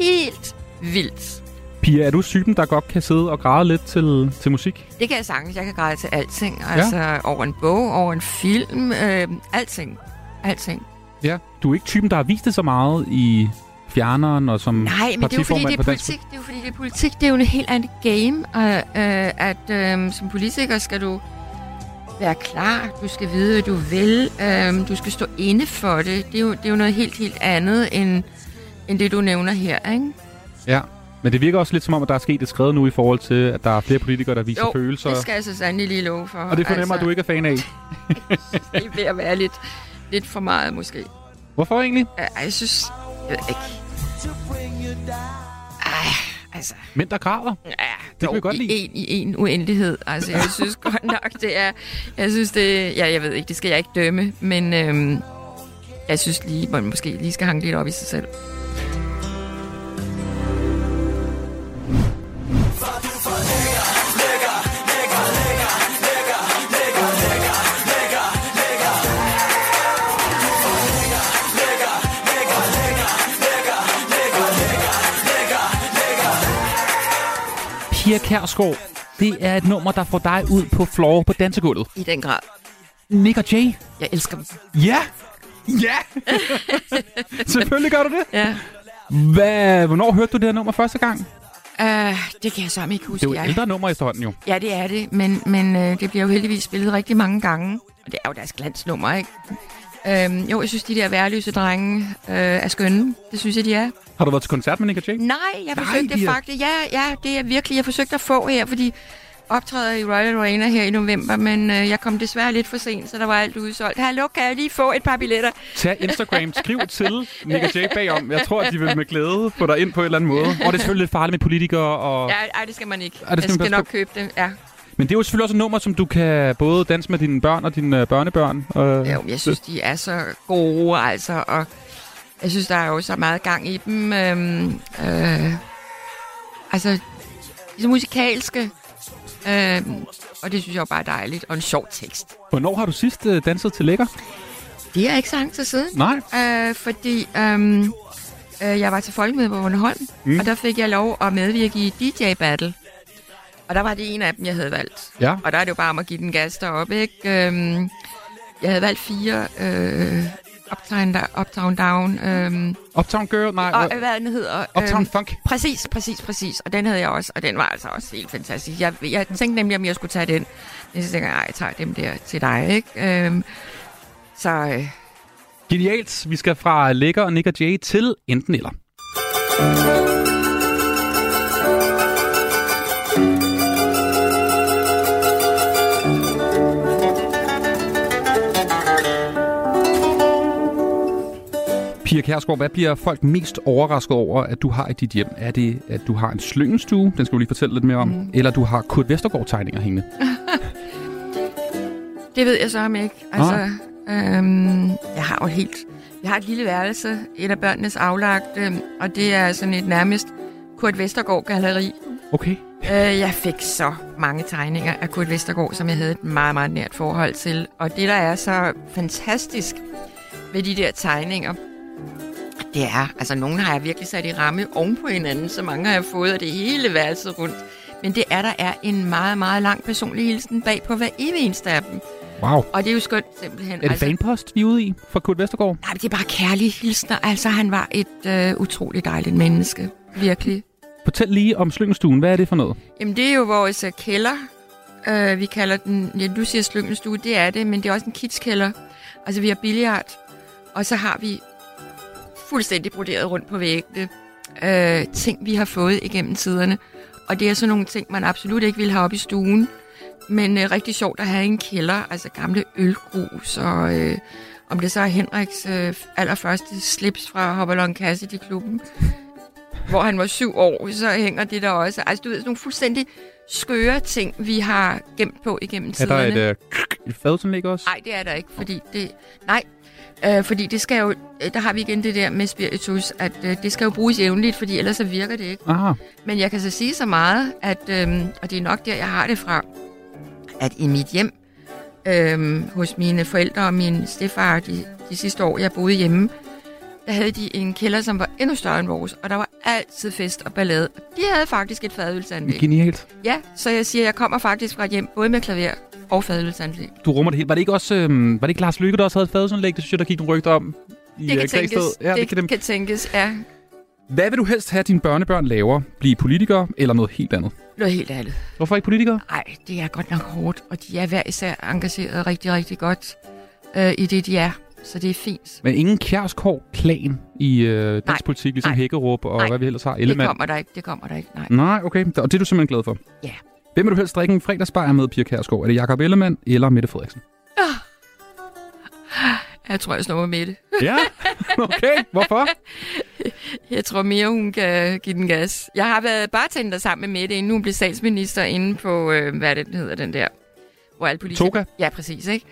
helt vildt. Pia, er du typen, der godt kan sidde og græde lidt til, til musik? Det kan jeg sagtens. Jeg kan græde til alting. Altså ja. over en bog, over en film, øh, alting. Alting. Ja. Du er ikke typen, der har vist det så meget i fjerneren og som Nej, men det er jo fordi, det er politik. Det er jo fordi, det er politik. Det er jo en helt andet game. Og, øh, at øh, som politiker skal du være klar. Du skal vide, hvad du vil. Øh, du skal stå inde for det. Det er jo, det er jo noget helt, helt andet, end, end det, du nævner her, ikke? Ja, Men det virker også lidt som om, at der er sket et skred nu i forhold til, at der er flere politikere, der viser Jo, følelser. det skal jeg så sandelig lige love for. Og det fornemmer, altså, at du ikke er fan af. [LAUGHS] det er ved at være lidt, lidt for meget, måske. Hvorfor egentlig? Ja, jeg synes... Jeg ved ikke. Ej, altså... Mænd, der græder? Ja, det kan vi godt i lide. En, I en uendelighed. Altså, jeg synes [LAUGHS] godt nok, det er... Jeg synes, det... Ja, jeg ved ikke, det skal jeg ikke dømme, men... Øhm, jeg synes lige, man måske lige skal hanke lidt op i sig selv. Pia Kærsgaard, det er et nummer, der får dig ud på floor på dansegulvet. I den grad. Nick og Jay. Jeg elsker dem. Ja! Ja! [LAUGHS] Selvfølgelig gør du det. Ja. Hvad, hvornår hørte du det her nummer første gang? Uh, det kan jeg så ikke huske. Det er jo et jeg. ældre nummer efterhånden jo. Ja, det er det, men, men øh, det bliver jo heldigvis spillet rigtig mange gange. Og det er jo deres glansnummer, ikke? Øhm, jo, jeg synes, de der værløse drenge øh, er skønne. Det synes jeg, de er. Har du været til koncert med Nick Jay? Nej, jeg forsøgte de er- faktisk. Ja, ja, det er virkelig. Jeg forsøgte at få her, fordi optræder i Royal Arena her i november, men øh, jeg kom desværre lidt for sent, så der var alt udsolgt. Hallo, kan jeg lige få et par billetter? Tag Instagram, skriv til Nick Jay bagom. Jeg tror, at de vil med glæde få dig ind på en eller anden måde. Og det er selvfølgelig lidt farligt med politikere. Og... Ja, ej, det skal man ikke. Ej, det skal jeg man skal nok købe det, ja. Men det er jo selvfølgelig også et nummer, som du kan både danse med dine børn og dine øh, børnebørn. Øh, Jo, jeg synes, de er så gode, altså, og jeg synes, der er jo så meget gang i dem. Øhm, øh, altså, de er så musikalske, øhm, og det synes jeg jo bare er dejligt, og en sjov tekst. Hvornår har du sidst øh, danset til lækker? Det er ikke så lang tid siden. Nej. Øh, fordi øhm, øh, jeg var til folkemøde på Bornholm, Mm. mm. og der fik jeg lov at medvirke i DJ Battle. Og der var det en af dem, jeg havde valgt. Ja. Og der er det jo bare om at give den gas deroppe, ikke? Øhm, jeg havde valgt fire øh, Uptown, Uptown Down. Øhm, Uptown Girl? Nej. og hvad- øh, hvad den hedder? Uptown Funk? Præcis, præcis, præcis. Og den havde jeg også, og den var altså også helt fantastisk. Jeg, jeg tænkte nemlig, om jeg skulle tage den. Men så tænkte jeg, nej, jeg tager dem der til dig, ikke? Øhm, så øh, Genialt. Vi skal fra Lækker og Nick og Jay til enten eller. Pia Kærsgaard, hvad bliver folk mest overrasket over, at du har i dit hjem? Er det, at du har en slyngenstue, den skal du lige fortælle lidt mere om, mm. eller du har Kurt Vestergaard-tegninger hængende? [LAUGHS] Det ved jeg så om ikke. Altså, øhm, jeg har jo helt... Jeg har et lille værelse, et af børnenes aflagt, øhm, og det er sådan et nærmest Kurt Vestergaard-galleri. Okay. Øh, jeg fik så mange tegninger af Kurt Vestergaard, som jeg havde et meget, meget nært forhold til. Og det, der er så fantastisk ved de der tegninger, det er, altså nogle har jeg virkelig sat i ramme oven på hinanden, så mange har jeg fået af det hele værelset rundt. Men det er, der er en meget, meget lang personlig hilsen bag på hver evig eneste af dem. Wow. Og det er jo skønt simpelthen. Er det fanpost, vi er ude i fra Kurt Vestergaard? Nej, det er bare kærlige hilsner. Altså, han var et øh, utroligt dejligt menneske. Virkelig. Fortæl lige om slyngenstuen. Hvad er det for noget? Jamen, det er jo vores øh, kælder. Øh, vi kalder den, ja, du siger slyngelstue, det er det, men det er også en kidskælder. Altså, vi har billiard, og så har vi fuldstændig broderet rundt på væggene. Øh, ting, vi har fået igennem tiderne. Og det er sådan nogle ting, man absolut ikke vil have op i stuen. Men øh, rigtig sjovt at have i en kælder, altså gamle ølgrus, og øh, om det så er Henriks øh, allerførste slips fra Hopalong Cassidy-klubben, hvor han var syv år, så hænger det der også. Altså, du ved, sådan nogle fuldstændig skøre ting, vi har gemt på igennem Er tiderne. der et, øh, [CLEARS THROAT] et fadelsanlæg også? Nej, det er der ikke, fordi det... Nej, øh, fordi det skal jo... øh, Der har vi igen det der med spiritus, at øh, det skal jo bruges jævnligt, fordi ellers så virker det ikke. Aha. Men jeg kan så sige så meget, at, øh, og det er nok der, jeg har det fra, at i mit hjem, øh, hos mine forældre og min stefar de, de sidste år, jeg boede hjemme, der havde de en kælder, som var endnu større end vores, og der var altid fest og ballade. Og de havde faktisk et fadølsanlæg. Genialt. Ja, så jeg siger, jeg kommer faktisk fra et hjem, både med klaver og fadølsanlæg. Du rummer det helt. Var det ikke også øhm, var det ikke Lars Lykke, der også havde et fadelsanlæg? Det synes jeg, der gik nogle rygter om. I, Det øh, kan tænkes. Ja, det, det kan dem. kan tænkes, ja. Hvad vil du helst have, at dine børnebørn laver? Blive politikere eller noget helt andet? Noget helt andet. Hvorfor ikke politikere? Nej, det er godt nok hårdt, og de er hver især engageret rigtig, rigtig godt øh, i det, de er. så det er fint. Men ingen Kjærsgaard-klan i øh, dansk Nej. politik, ligesom Nej. Hækkerup og Nej. hvad vi ellers har. Det Ellemann. kommer der ikke, det kommer der ikke, nej. Nej, okay. Og det er du simpelthen glad for? Ja. Hvem vil du helst drikke en fredagsbajer med, Pia Kjærsgaard? Er det Jakob Ellemann eller Mette Frederiksen? Jeg tror, jeg snor med det. Ja, okay. Hvorfor? Jeg tror mere, hun kan give den gas. Jeg har været bartender sammen med Mette, inden hun blev statsminister inde på, øh, hvad er det, den hedder den der? Hvor alle politikere... Toga? Ja, præcis, ikke?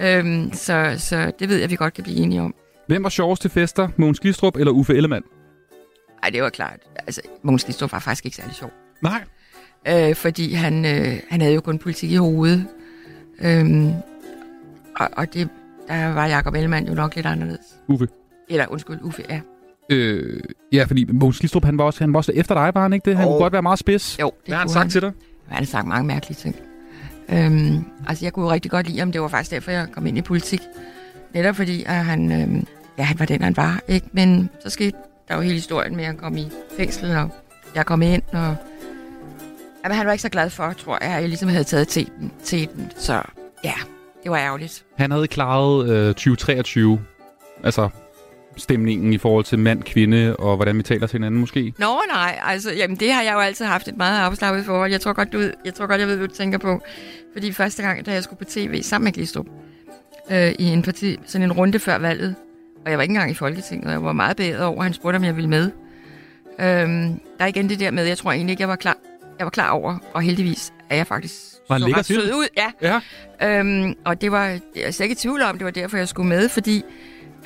Øhm, så, så det ved jeg, vi godt kan blive enige om. Hvem var sjovest til fester? Mogens Glistrup eller Uffe Ellemann? Ej, det var klart. Altså, Mogens Glistrup var faktisk ikke særlig sjov. Nej. Øh, fordi han, øh, han havde jo kun politik i hovedet. Øhm, og, og det, der var Jacob Ellemann jo nok lidt anderledes. Uffe. Eller undskyld, Uffe, ja. Øh, ja, fordi Mogens Glistrup, han var også, han var også efter dig, var han ikke det? Han Jo. kunne godt være meget spids. Jo, det Hvad har han sagt til dig? Han har sagt mange mærkelige ting. Øhm, altså, jeg kunne jo rigtig godt lide ham. Det var faktisk derfor, jeg kom ind i politik. Netop fordi, at han, øhm, ja, han var den, han var. Ikke? Men så skete der jo hele historien med, at han kom i fængsel, og jeg kom ind, og... Jamen, han var ikke så glad for, tror jeg, at jeg ligesom havde taget teten. teten. Så ja, det var ærgerligt. Han havde klaret øh, 2023, altså stemningen i forhold til mand, kvinde, og hvordan vi taler til hinanden måske. Nå nej, altså, jamen det har jeg jo altid haft et meget afslappet forhold. Jeg tror godt, du, jeg tror godt, jeg ved, hvad du tænker på. Fordi første gang, da jeg skulle på tv sammen med Glistrup, øh, i en parti, sådan en runde før valget, og jeg var ikke engang i Folketinget, og jeg var meget bedre over, han spurgte, om jeg ville med. Øhm, der er igen det der med, jeg tror egentlig ikke, jeg var klar, jeg var klar over, og heldigvis er jeg faktisk Var så ret sød ud. Ja. Ja. Øhm, og det var, jeg er slet ikke i tvivl om, det var derfor, jeg skulle med, fordi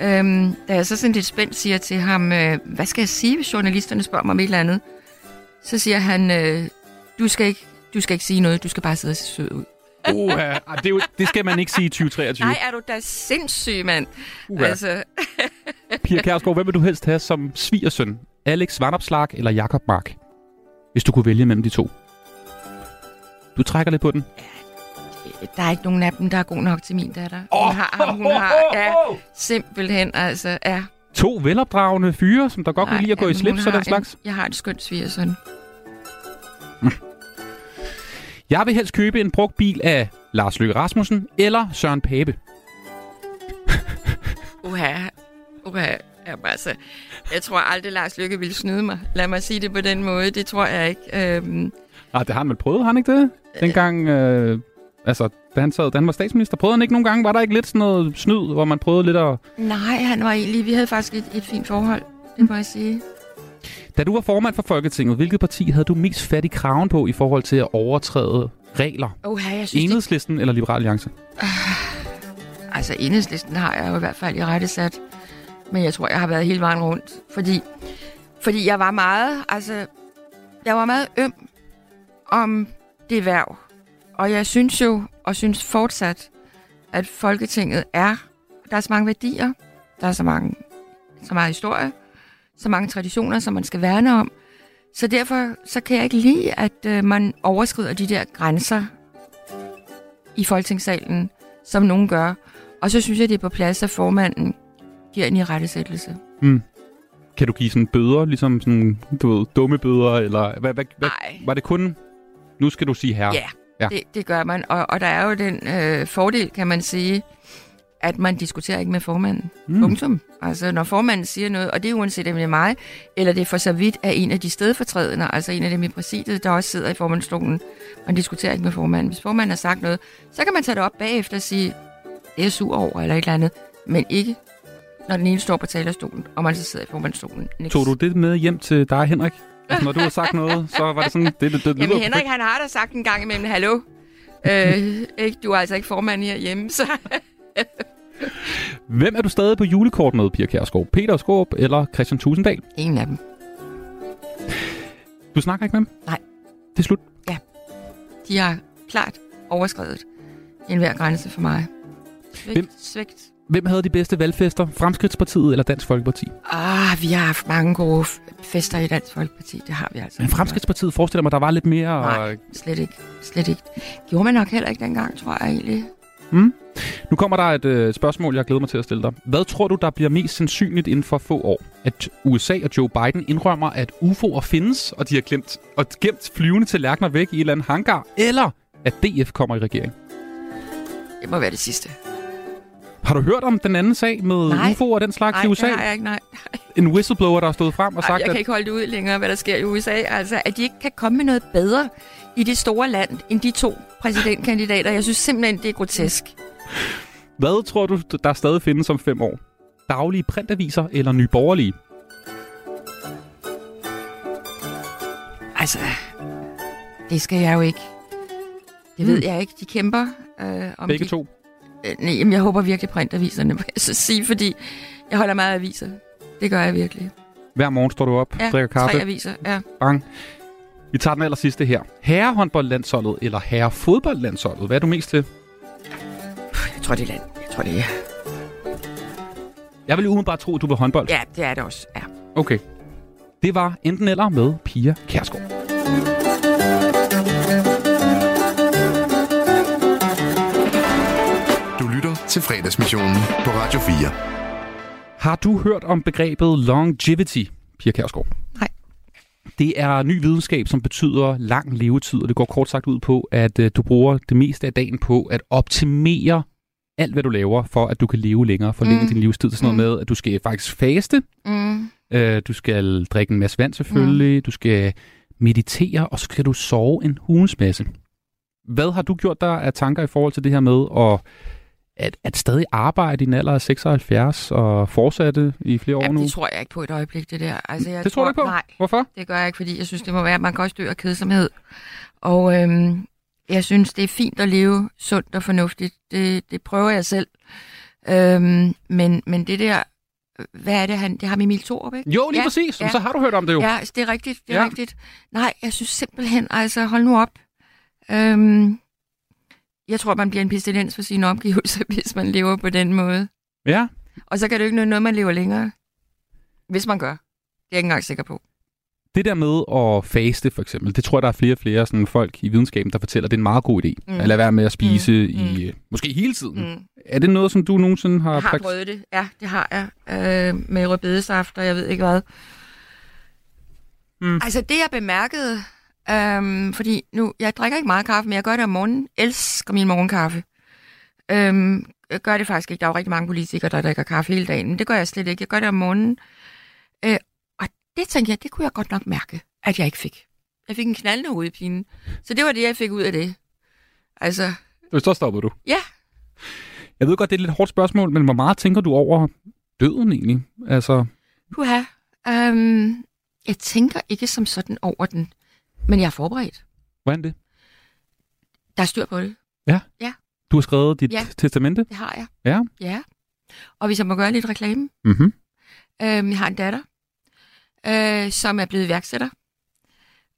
øhm, da jeg så sådan lidt spændt siger til ham, øh, hvad skal jeg sige, hvis journalisterne spørger mig om et eller andet, så siger han, øh, du, skal ikke, du skal ikke sige noget, du skal bare sidde og se sød ud. Uh, det, jo, det skal man ikke sige i 2023. Nej, er du da sindssyg, mand. Uha. Altså, Pia Kjærsgaard, hvem vil du helst have som svigersøn? Alex Vandopslag eller Jakob Mark? Hvis du kunne vælge mellem de to. Du trækker lidt på den. der er ikke nogen af dem, der er god nok til min datter. Hun har ham, hun har, ja, simpelthen, altså, ja. To velopdragende fyre, som der godt kunne lide at gå i slips og den slags. En, jeg har et skønt svigersøn. Jeg vil helst købe en brugt bil af Lars Løkke Rasmussen eller Søren Pape. Uha, uha. [LAUGHS] Jamen, altså, jeg tror aldrig, Lars Lykke ville snyde mig. Lad mig sige det på den måde. Det tror jeg ikke. Øhm, Ah, det har han vel prøvet, har han ikke det? Dengang, øh, altså, da han, sad, da han var statsminister, prøvede han ikke nogle gange? Var der ikke lidt sådan noget snyd, hvor man prøvede lidt at... nej, han var egentlig... Vi havde faktisk et, et fint forhold, det må jeg sige. Da du var formand for Folketinget, hvilket parti havde du mest fat i kraven på i forhold til at overtræde regler? Uha, jeg synes, det, Enhedslisten eller Liberal Alliance? altså enhedslisten har jeg jo i hvert fald i rette sat. Men jeg tror, jeg har været hele vejen rundt. Fordi, fordi jeg var meget... Altså, jeg var meget øm om det værv. Og jeg synes jo, og synes fortsat, at Folketinget er... Der er så mange værdier. Der er så, mange, så meget historie. Så mange traditioner, som man skal værne om. Så derfor så kan jeg ikke lide, at øh, man overskrider de der grænser i Folketingssalen, som nogen gør. Og så synes jeg, det er på plads, at formanden giver en i rettesættelse. Mm. Kan du give sådan bøder, ligesom sådan, du ved, dumme bøder, eller hvad, hvad, hvad, var det kun... Nu skal du sige herre. Ja, ja. Det, det gør man. Og, og der er jo den øh, fordel, kan man sige, at man diskuterer ikke med formanden. Mm. Punktum. Altså, når formanden siger noget, og det er uanset om det er mig, eller det er for så vidt af en af de stedfortrædende, altså en af dem i præsidiet, der også sidder i formandsstolen. Man diskuterer ikke med formanden. Hvis formanden har sagt noget, så kan man tage det op bagefter og sige, det er jeg sur over, eller et eller andet. Men ikke, når den ene står på talerstolen, og man så sidder i formandsstolen. Niks. Tog du det med hjem til dig, Henrik? Altså, når du har sagt noget, så var det sådan... Det, det, det, Jamen Henrik, han har da sagt en gang imellem, hallo, øh, ikke, du er altså ikke formand herhjemme, så... Hvem er du stadig på julekort med, Pia Kjærsgaard? Peter Skåb eller Christian Tusinddal? Ingen af dem. Du snakker ikke med dem? Nej. Det er slut? Ja. De har klart overskrevet enhver grænse for mig. Svigt, Hvem- svigt. Hvem havde de bedste valgfester? Fremskridtspartiet eller Dansk Folkeparti? Ah, vi har haft mange gode fester i Dansk Folkeparti. Det har vi altså. Men Fremskridtspartiet forestiller mig, der var lidt mere... Nej, slet ikke. Slet ikke. Gjorde man nok heller ikke dengang, tror jeg egentlig. Mm. Nu kommer der et øh, spørgsmål, jeg glæder mig til at stille dig. Hvad tror du, der bliver mest sandsynligt inden for få år? At USA og Joe Biden indrømmer, at UFO'er findes, og de har glemt, og gemt flyvende tallerkener væk i et eller andet hangar? Eller at DF kommer i regering? Det må være det sidste. Har du hørt om den anden sag med Nej. UFO og den slags Nej, i USA? har jeg ikke, nej. En whistleblower, der har stået frem og Ej, sagt, jeg kan at ikke holde det ud længere, hvad der sker i USA. Altså, at de ikke kan komme med noget bedre i det store land, end de to præsidentkandidater. Jeg synes simpelthen, det er grotesk. hvad tror du, der stadig findes om fem år? Daglige printaviser eller nyborgerlige? Altså, det skal jeg jo ikke. Det ved jeg ikke. De kæmper. Øh, om. Begge de... to? Øh, nej, jamen, jeg håber virkelig printaviserne, må jeg så sige, fordi jeg holder meget af aviser. Det gør jeg virkelig. Hver morgen står du op, Ja, drikker kaffe. tre aviser, ja. Bang. Vi tager den aller sidste her. Herrehåndboldlandsholdet eller herrefodboldlandsholdet? Hvad er du mest til? Jeg tror, det er land. Jeg tror, det er... Jeg vil umiddelbart tro, at du vil håndbold. Ja, det er det også. Ja. Okay. Det var enten eller med Pia Kærsgaard. Til fredagsmissionen på Radio 4. Har du hørt om begrebet longevity, Pia Kærsgaard? Nej. Det er ny videnskab, som betyder lang levetid, og det går kort sagt ud på, at øh, du bruger det meste af dagen på at optimere alt, hvad du laver, for at du kan leve længere, forlænge Mm. din livstid. Sådan noget med, at du skal faktisk faste, Mm. øh, du skal drikke en masse vand selvfølgelig, du skal meditere, og så skal du sove en hulens masse. Hvad har du gjort der af tanker i forhold til det her med at, at, at stadig arbejde i en alder af 76 og fortsætte i flere år Jamen, nu? det tror jeg ikke på et øjeblik, det der. Altså, jeg Det tror du ikke på? Nej, Hvorfor? det gør jeg ikke, fordi jeg synes, det må være, at man kan også dø af kedsomhed. Og øhm, jeg synes, det er fint at leve sundt og fornuftigt. Det, det prøver jeg selv. Øhm, men, men det der, hvad er det, han, det har Emil Thorup, ikke? Jo, lige præcis. Så har du hørt om det jo. Ja, det er rigtigt, det er Ja. rigtigt. Nej, jeg synes simpelthen, altså hold nu op. Øhm, jeg tror, man bliver en pestilens for sine omgivelser, [LAUGHS] hvis man lever på den måde. Ja. Og så kan det jo ikke noget, man lever længere. Hvis man gør. Det er jeg ikke engang sikker på. Det der med at faste, for eksempel, det tror jeg, der er flere og flere sådan, folk i videnskaben, der fortæller, at det er en meget god idé. Mm. Mm. At lade være med at spise Mm. mm. i, måske hele tiden. Mm. Er det noget, som du nogensinde har Jeg har prakt- prøvet det. Ja, det har jeg. Øh, med rødbedesaft, og jeg ved ikke hvad. Mm. Altså, det jeg bemærkede, øhm, fordi nu, jeg drikker ikke meget kaffe, men jeg gør det om morgenen. Elsker min morgenkaffe. Øhm, jeg gør det faktisk ikke. Der er jo rigtig mange politikere, der drikker kaffe hele dagen, men det gør jeg slet ikke. Jeg gør det om morgenen. Øh, og det tænkte jeg, det kunne jeg godt nok mærke, at jeg ikke fik. Jeg fik en knaldende hovedpine. Så det var det, jeg fik ud af det. Altså, Så stoppede du. ja, Jeg ved godt, det er et lidt hårdt spørgsmål, men hvor meget tænker du over døden egentlig? Altså, Puha. Um, jeg tænker ikke som sådan over den, men jeg er forberedt. hvordan det? Der er styr på det. Ja. Ja. Du har skrevet dit Ja. testamente? Det har jeg. Ja. Ja. Og hvis jeg må gøre lidt reklame. Mhm. Øhm, jeg har en datter, øh, som er blevet iværksætter.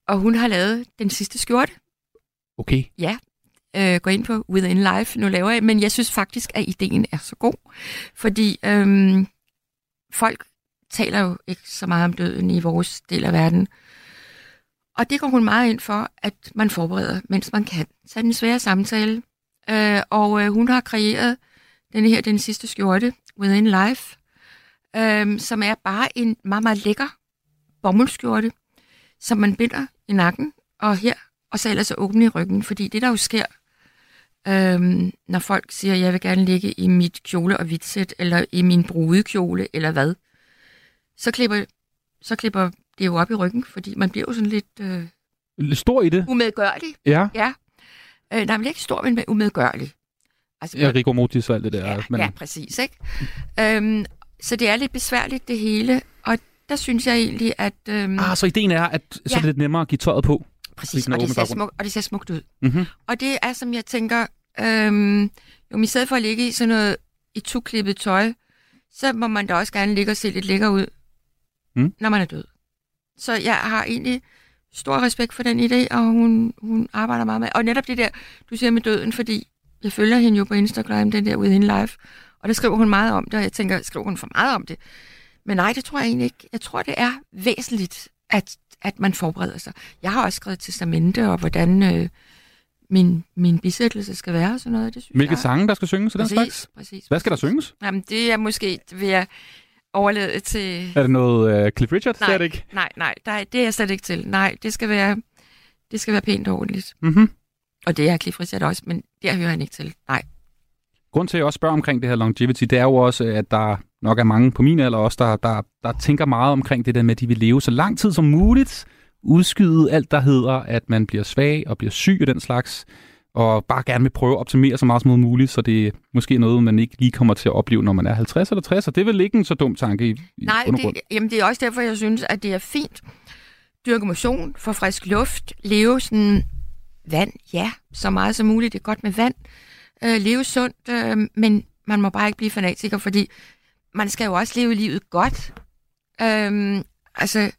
Og hun har lavet den sidste skjorte. Okay. Ja. Øh, gå ind på Within Life. Nu laver jeg, men jeg synes faktisk, at ideen er så god. Fordi øhm, folk taler jo ikke så meget om døden i vores del af verden. Og det går hun meget ind for, at man forbereder, mens man kan. Så er den svære samtale. Øh, og øh, hun har kreeret den her, den sidste skjorte, Within Life, øh, som er bare en meget, meget lækker bomuldsskjorte, som man binder i nakken, og her, og så ellers åbne i ryggen. Fordi det, der jo sker, øh, når folk siger, jeg vil gerne ligge i mit kjole og hvidsæt, eller i min brudekjole, eller hvad, så klipper, så klipper det jo op i ryggen, fordi man bliver jo sådan lidt øh, Lidt stor i det? umedgørlig. Ja. Ja. Øh, nej, men ikke stor, men umedgørlig. Altså, Ja, Rico Motis og alt det der. Ja, men, Ja, præcis, ikke? Øhm, så det er lidt besværligt, det hele. Og der synes jeg egentlig, at... Øhm, Ah, så ideen er, at så Ja. er det lidt nemmere at give tøjet på. præcis, er og det, ser smuk, og det ser smukt ud. Mhm. Og det er, som jeg tænker, øhm, jo, i stedet for at ligge i sådan noget i tuklippet tøj, så må man da også gerne ligge og se lidt lækker ud, Mm. når man er død. Så jeg har egentlig stor respekt for den idé, og hun, hun arbejder meget med. Og netop det der, du siger med døden, fordi jeg følger hende jo på Instagram, den der Within Life, og der skriver hun meget om det, og jeg tænker, skriver hun for meget om det? Men nej, det tror jeg egentlig ikke. Jeg tror, det er væsentligt, at, at man forbereder sig. Jeg har også skrevet testamente, og hvordan øh, min, min bisættelse skal være, og sådan noget. Det synes Hvilke jeg. sange, der skal synges og den Præcis, slags? præcis. Hvad skal der synges? Jamen, det er måske, vil jeg overlade til... Er det noget uh, Cliff Richard? Nej, Det det ikke. nej, nej, nej, det er jeg slet ikke til. Nej, det skal være, det skal være pænt og ordentligt. Mm-hmm. Og det er Cliff Richard også, men der hører han ikke til. Nej. Grund til, at jeg også spørger omkring det her longevity, det er jo også, at der nok er mange på min alder også, der, der, der tænker meget omkring det der med, at de vil leve så lang tid som muligt, udskyde alt, der hedder, at man bliver svag og bliver syg og den slags, og bare gerne vil prøve at optimere så meget som muligt, så det er måske noget, man ikke lige kommer til at opleve, når man er 50 eller 60, og det er vel ikke en så dum tanke i, i Nej, undergrund. det, jamen det er også derfor, jeg synes, at det er fint. Dyrke motion, få frisk luft, leve sådan vand, ja, så meget som muligt. Det er godt med vand. Øh, leve sundt, øh, men man må bare ikke blive fanatiker, fordi man skal jo også leve livet godt. Øh, altså,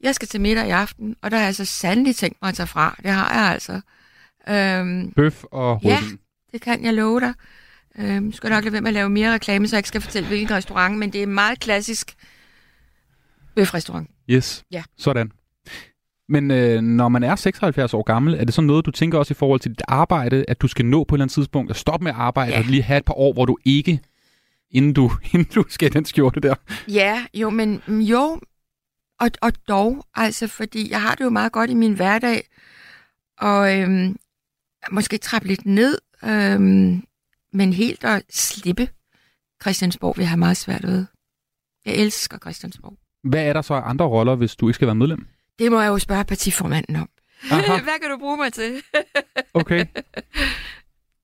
jeg skal til middag i aften, og der har jeg så sandelig tænkt mig at tage fra. Det har jeg altså. Øh, Bøf og Ja, rødvin. det kan jeg love dig. Øhm, skal nok lade være med at lave mere reklame, så jeg ikke skal fortælle, hvilken restaurant, men det er meget klassisk bøfrestaurant. Yes, Ja. sådan. Men øh, når man er 76 år gammel, er det sådan noget, du tænker også i forhold til dit arbejde, at du skal nå på et eller andet tidspunkt at stoppe med at arbejde, Ja. og lige have et par år, hvor du ikke, inden du, [LAUGHS] inden du skal den skjorte der. Ja, jo, men mm, jo, og, og dog, altså, fordi jeg har det jo meget godt i min hverdag, og øhm, måske trappe lidt ned, øhm, men helt at slippe Christiansborg vil have meget svært ved. Jeg elsker Christiansborg. Hvad er der så af andre roller, hvis du ikke skal være medlem? Det må jeg jo spørge partiformanden om. Aha. [LAUGHS] Hvad kan du bruge mig til? [LAUGHS] Okay.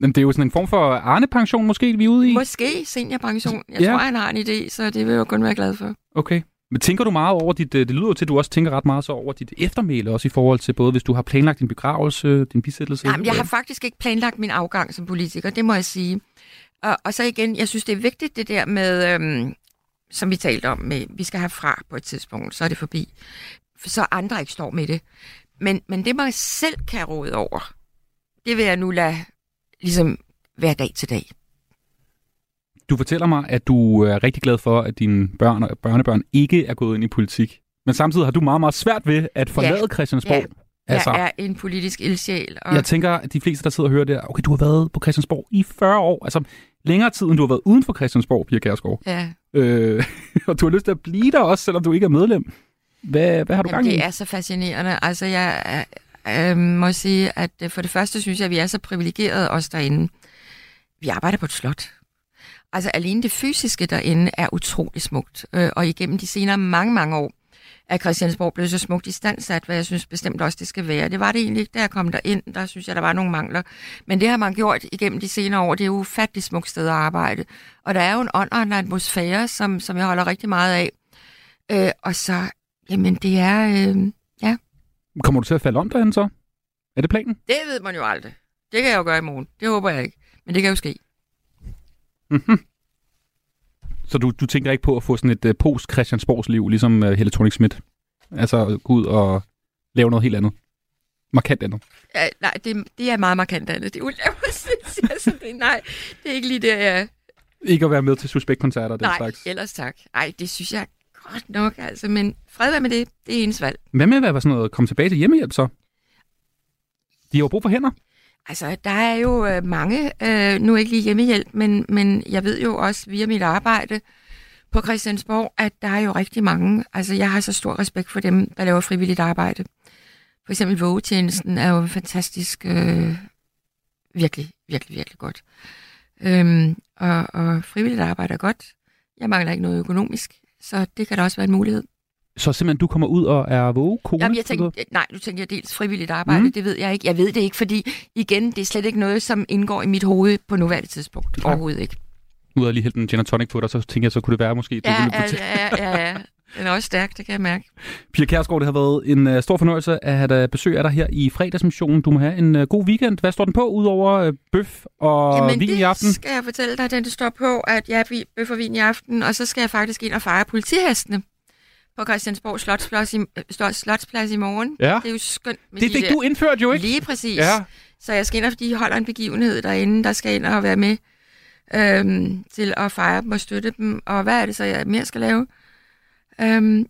Men det er jo sådan en form for Arne-pension måske, vi er ude i? Måske seniorpension. Jeg Ja. tror, han har en idé, så det vil jeg jo kun være glad for. Okay. Men tænker du meget over dit, øh, det lyder jo til, at du også tænker ret meget så over dit eftermæle, også i forhold til både, hvis du har planlagt din begravelse, din bisættelse? Jamen, jeg har faktisk ikke planlagt min afgang som politiker, det må jeg sige. Og, og så igen, jeg synes, det er vigtigt det der med, øhm, som vi talte om, med, vi skal have fra på et tidspunkt, så er det forbi. For så andre ikke står med det. Men, men det, man selv kan råde over, det vil jeg nu lade ligesom hver dag til dag. Du fortæller mig, at du er rigtig glad for, at dine børn og børnebørn ikke er gået ind i politik. Men samtidig har du meget, meget svært ved at forlade Ja. Christiansborg. Ja. Altså, Jeg er en politisk ildsjæl. Og... jeg tænker, at de fleste, der sidder og hører det, okay, du har været på Christiansborg i 40 år. Altså, længere tid, end du har været uden for Christiansborg, Pia Kærsgaard. Ja. Øh, [LAUGHS] og du har lyst til at blive der også, selvom du ikke er medlem. Hvad, hvad har du Jamen, gang i? det er så fascinerende. Altså, jeg øh, må sige, at øh, for det første synes jeg, at vi er så privilegerede os derinde. Vi arbejder på et slot. Altså, alene det fysiske derinde er utrolig smukt. Øh, og igennem de senere mange, mange år er Christiansborg blevet så smukt i standsat, hvad jeg synes bestemt også, det skal være. Det var det egentlig ikke, da jeg kom derind. Der synes jeg, der var nogle mangler. Men det har man gjort igennem de senere år. Det er jo ufattelig smukt sted at arbejde. Og der er jo en ånd og en atmosfære, som, som jeg holder rigtig meget af. Øh, og så, jamen det er, øh, ja, Kommer du til at falde om derhen så? Er det planen? det ved man jo aldrig. Det kan jeg jo gøre i morgen. Det håber jeg ikke. Men det kan jo ske. Mm-hmm. Så du, du tænker ikke på at få sådan et uh, post-Christiansborgs liv, ligesom uh, Helle thorning Schmidt? Altså gå ud og lave noget helt andet? Markant andet? Ja, nej, det, det er meget markant andet. Det er altså, [LAUGHS] det, nej, det er ikke lige det, jeg... Ikke at være med til suspektkoncerter og den Nej, slags? ellers tak. Ej, det synes jeg godt nok, altså. Men fred være med det. Det er ens valg. Hvad med at være sådan noget, komme tilbage til hjemmehjælp så? De har jo brug for hænder. Altså, der er jo øh, mange, øh, nu ikke lige hjemmehjælp, men, men jeg ved jo også via mit arbejde på Christiansborg, at der er jo rigtig mange. Altså, jeg har så stor respekt for dem, der laver frivilligt arbejde. For eksempel vågetjenesten er jo fantastisk, øh, virkelig, virkelig, virkelig godt. Øhm, og, og frivilligt arbejde er godt. Jeg mangler ikke noget økonomisk, så det kan da også være en mulighed. Så simpelthen, du kommer ud og er vågekone? Jamen, jeg tænkte, nej, nu tænker jeg dels frivilligt arbejde, Mm. det ved jeg ikke. Jeg ved det ikke, fordi igen, det er slet ikke noget, som indgår i mit hoved på nuværende tidspunkt. Nej. Overhovedet ikke. Nu har jeg lige hældt en gin tonic på dig, så tænker jeg, så kunne det være måske, du Ja, ville ja, fortælle. ja, ja, ja. Den er også stærk, det kan jeg mærke. Pia Kærsgaard, det har været en uh, stor fornøjelse at have dig besøg af dig her i fredagsmissionen. Du må have en uh, god weekend. Hvad står den på, udover uh, bøf og Jamen, vin det i aften? skal jeg fortælle dig, den det står på, at jeg er bøf og vin i aften, og så skal jeg faktisk ind og fejre politihestene på Christiansborg Slotsplads i, øh, Slotsplads i morgen. Ja. Det er jo skønt. Med Det de fik der- du indført jo, ikke? Lige præcis. Ja. Så jeg skal ind, og de holder en begivenhed derinde, der skal ind og være med øhm, til at fejre dem og støtte dem. Og hvad er det så, jeg mere skal lave? Øhm,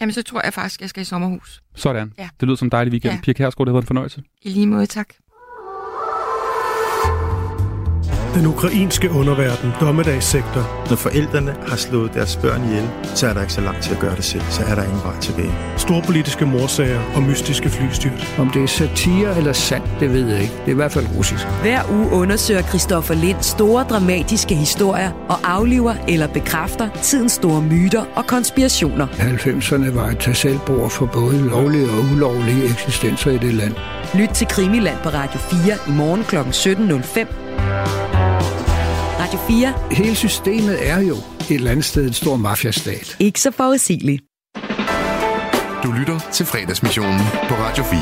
jamen, så tror jeg faktisk, jeg skal i sommerhus. Sådan. Ja. Det lyder som en dejlig weekend. Ja. Pia Kærsgaard, det har været en fornøjelse. I lige måde, tak. Den ukrainske underverden, dommedagssektor. Når forældrene har slået deres børn ihjel, så er der ikke så langt til at gøre det selv. Så er der ingen vej tilbage. Storpolitiske morsager og mystiske flystyrt. Om det er satire eller sandt, det ved jeg ikke. Det er i hvert fald russisk. Hver uge undersøger Christoffer Lind store dramatiske historier og afliver eller bekræfter tidens store myter og konspirationer. 90'erne var et tag for både lovlige og ulovlige eksistenser i det land. Lyt til Krimiland på Radio 4 i morgen kl. 17.05 Radio 4. Hele systemet er jo et eller andet sted en stor mafiastat. Ikke så forudsigeligt. Du lytter til fredagsmissionen på Radio 4.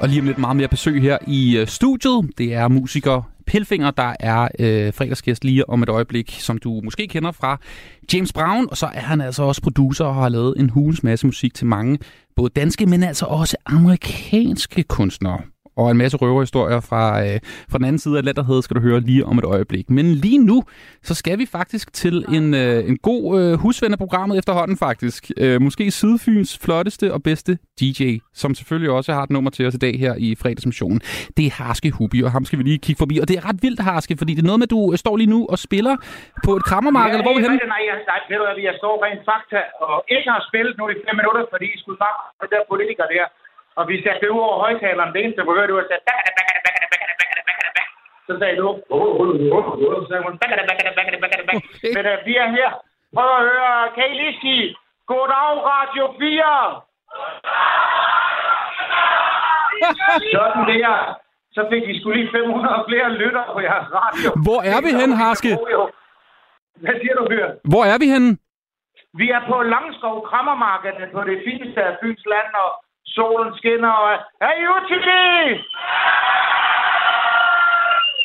Og lige om lidt meget mere besøg her i øh, studiet. Det er musiker Pelfinger, der er øh, fredagsgæst lige om et øjeblik, som du måske kender fra James Brown. Og så er han altså også producer og har lavet en hulens masse musik til mange, både danske, men altså også amerikanske kunstnere og en masse røverhistorier fra, øh, fra den anden side af Atlanterhavet skal du høre lige om et øjeblik. Men lige nu, så skal vi faktisk til en, øh, en god øh, husven af programmet efterhånden faktisk. Øh, måske Sydfyns flotteste og bedste DJ, som selvfølgelig også har et nummer til os i dag her i fredagsmissionen. Det er Harske Hubi, og ham skal vi lige kigge forbi. Og det er ret vildt, Harske, fordi det er noget med, at du øh, står lige nu og spiller på et krammermarked, ja, eller hvor er vi henne? Nej, nej, nej, ved du, jeg står rent fakta og ikke har spillet nu i fem minutter, fordi I skulle bare det der politiker der og vi satte det ud over højtaleren. Det eneste, jeg kunne høre, det var sat... Så sagde du... Så sagde hun... Men vi er her. Prøv at høre. Kan I lige sige... Goddag, Radio 4! Sådan der. Så fik vi skulle lige 500 flere lytter på jeres radio. Hvor er vi henne, Harske? Hvad siger du, Bjørn? Hvor er vi henne? Vi er på Langskov Krammermarkedet på det fineste af Fyns land, og solen skinner, og hey, Utili!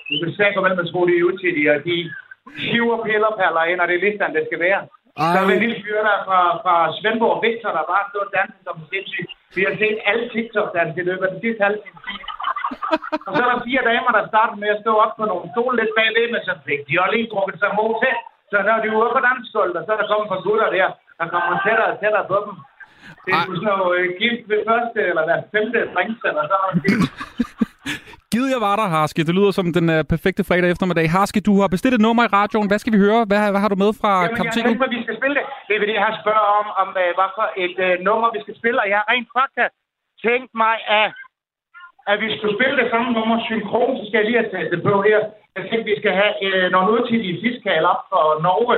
Du kan sikkert være med at tro, det er Utili, og de hiver pillerpaller ind, og det er listan, det skal være. Ej. Der var en lille fyr der fra, fra Svendborg, Victor, der bare stod og dansede som sindssygt. Vi har set alle TikTok-danse i løbet af den sidste halve time. og så er der fire damer, der starter med at stå op på nogle stole lidt bagved, men så fik de har lige drukket sig mod til. Så når de er ude på dansgulvet, og så er der kommet på gutter der, der kommer tættere og tættere på dem. Det er så øh, gift ved første eller hver femte drinks, eller så [LAUGHS] Gid jeg var der, Harske. Det lyder som den øh, perfekte fredag eftermiddag. Harske, du har bestilt et nummer i radioen. Hvad skal vi høre? Hvad, hvad har du med fra Jamen. Jeg tænker, vi skal spille det. Det er fordi, jeg har spørger om, om øh, hvad for et øh, nummer, vi skal spille. Og jeg har rent faktisk tænkt mig, at, at vi skal spille det samme nummer synkron, så skal jeg lige have taget det på her. Jeg tænkte, vi skal have øh, nogle udtidige fiskal op for Norge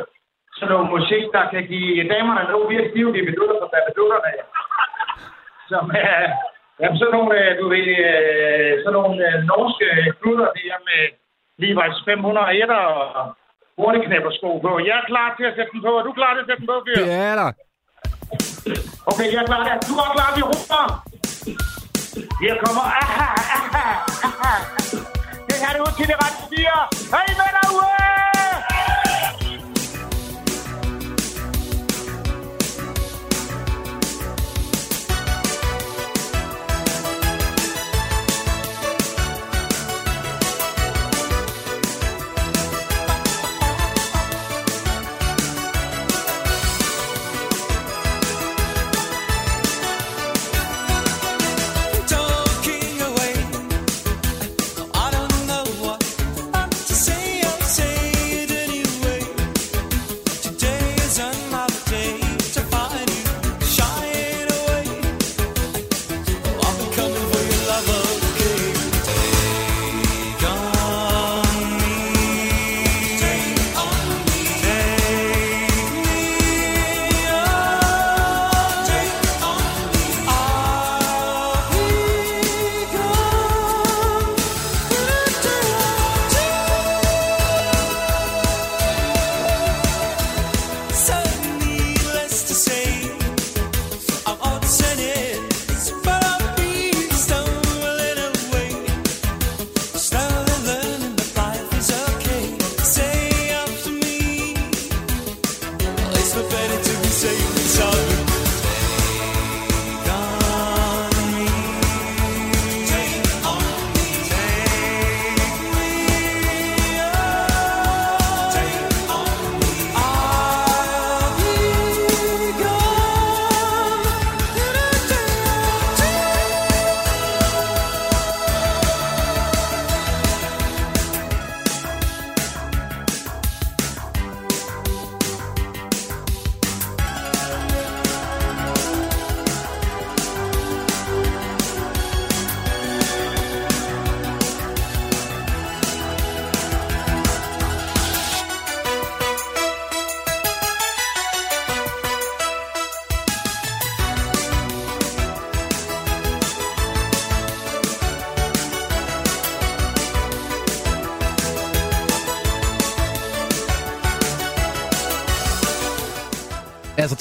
sådan noget musik, der kan give damerne noget mere stivt i minutter på babadutterne. Som er... Øh, jamen, sådan nogle, øh, du ved, øh, sådan nogle øh, norske klutter, de her med Levi's 501 og hurtigknæppersko på. Jeg er klar til at sætte den på. Er du klar til at sætte den på, Fyr? Det er der. Okay, jeg er klar. Du er klar, vi ruller. Her kommer aha, aha, aha. Det her er ud til det rette 4. Hey, med dig, ude!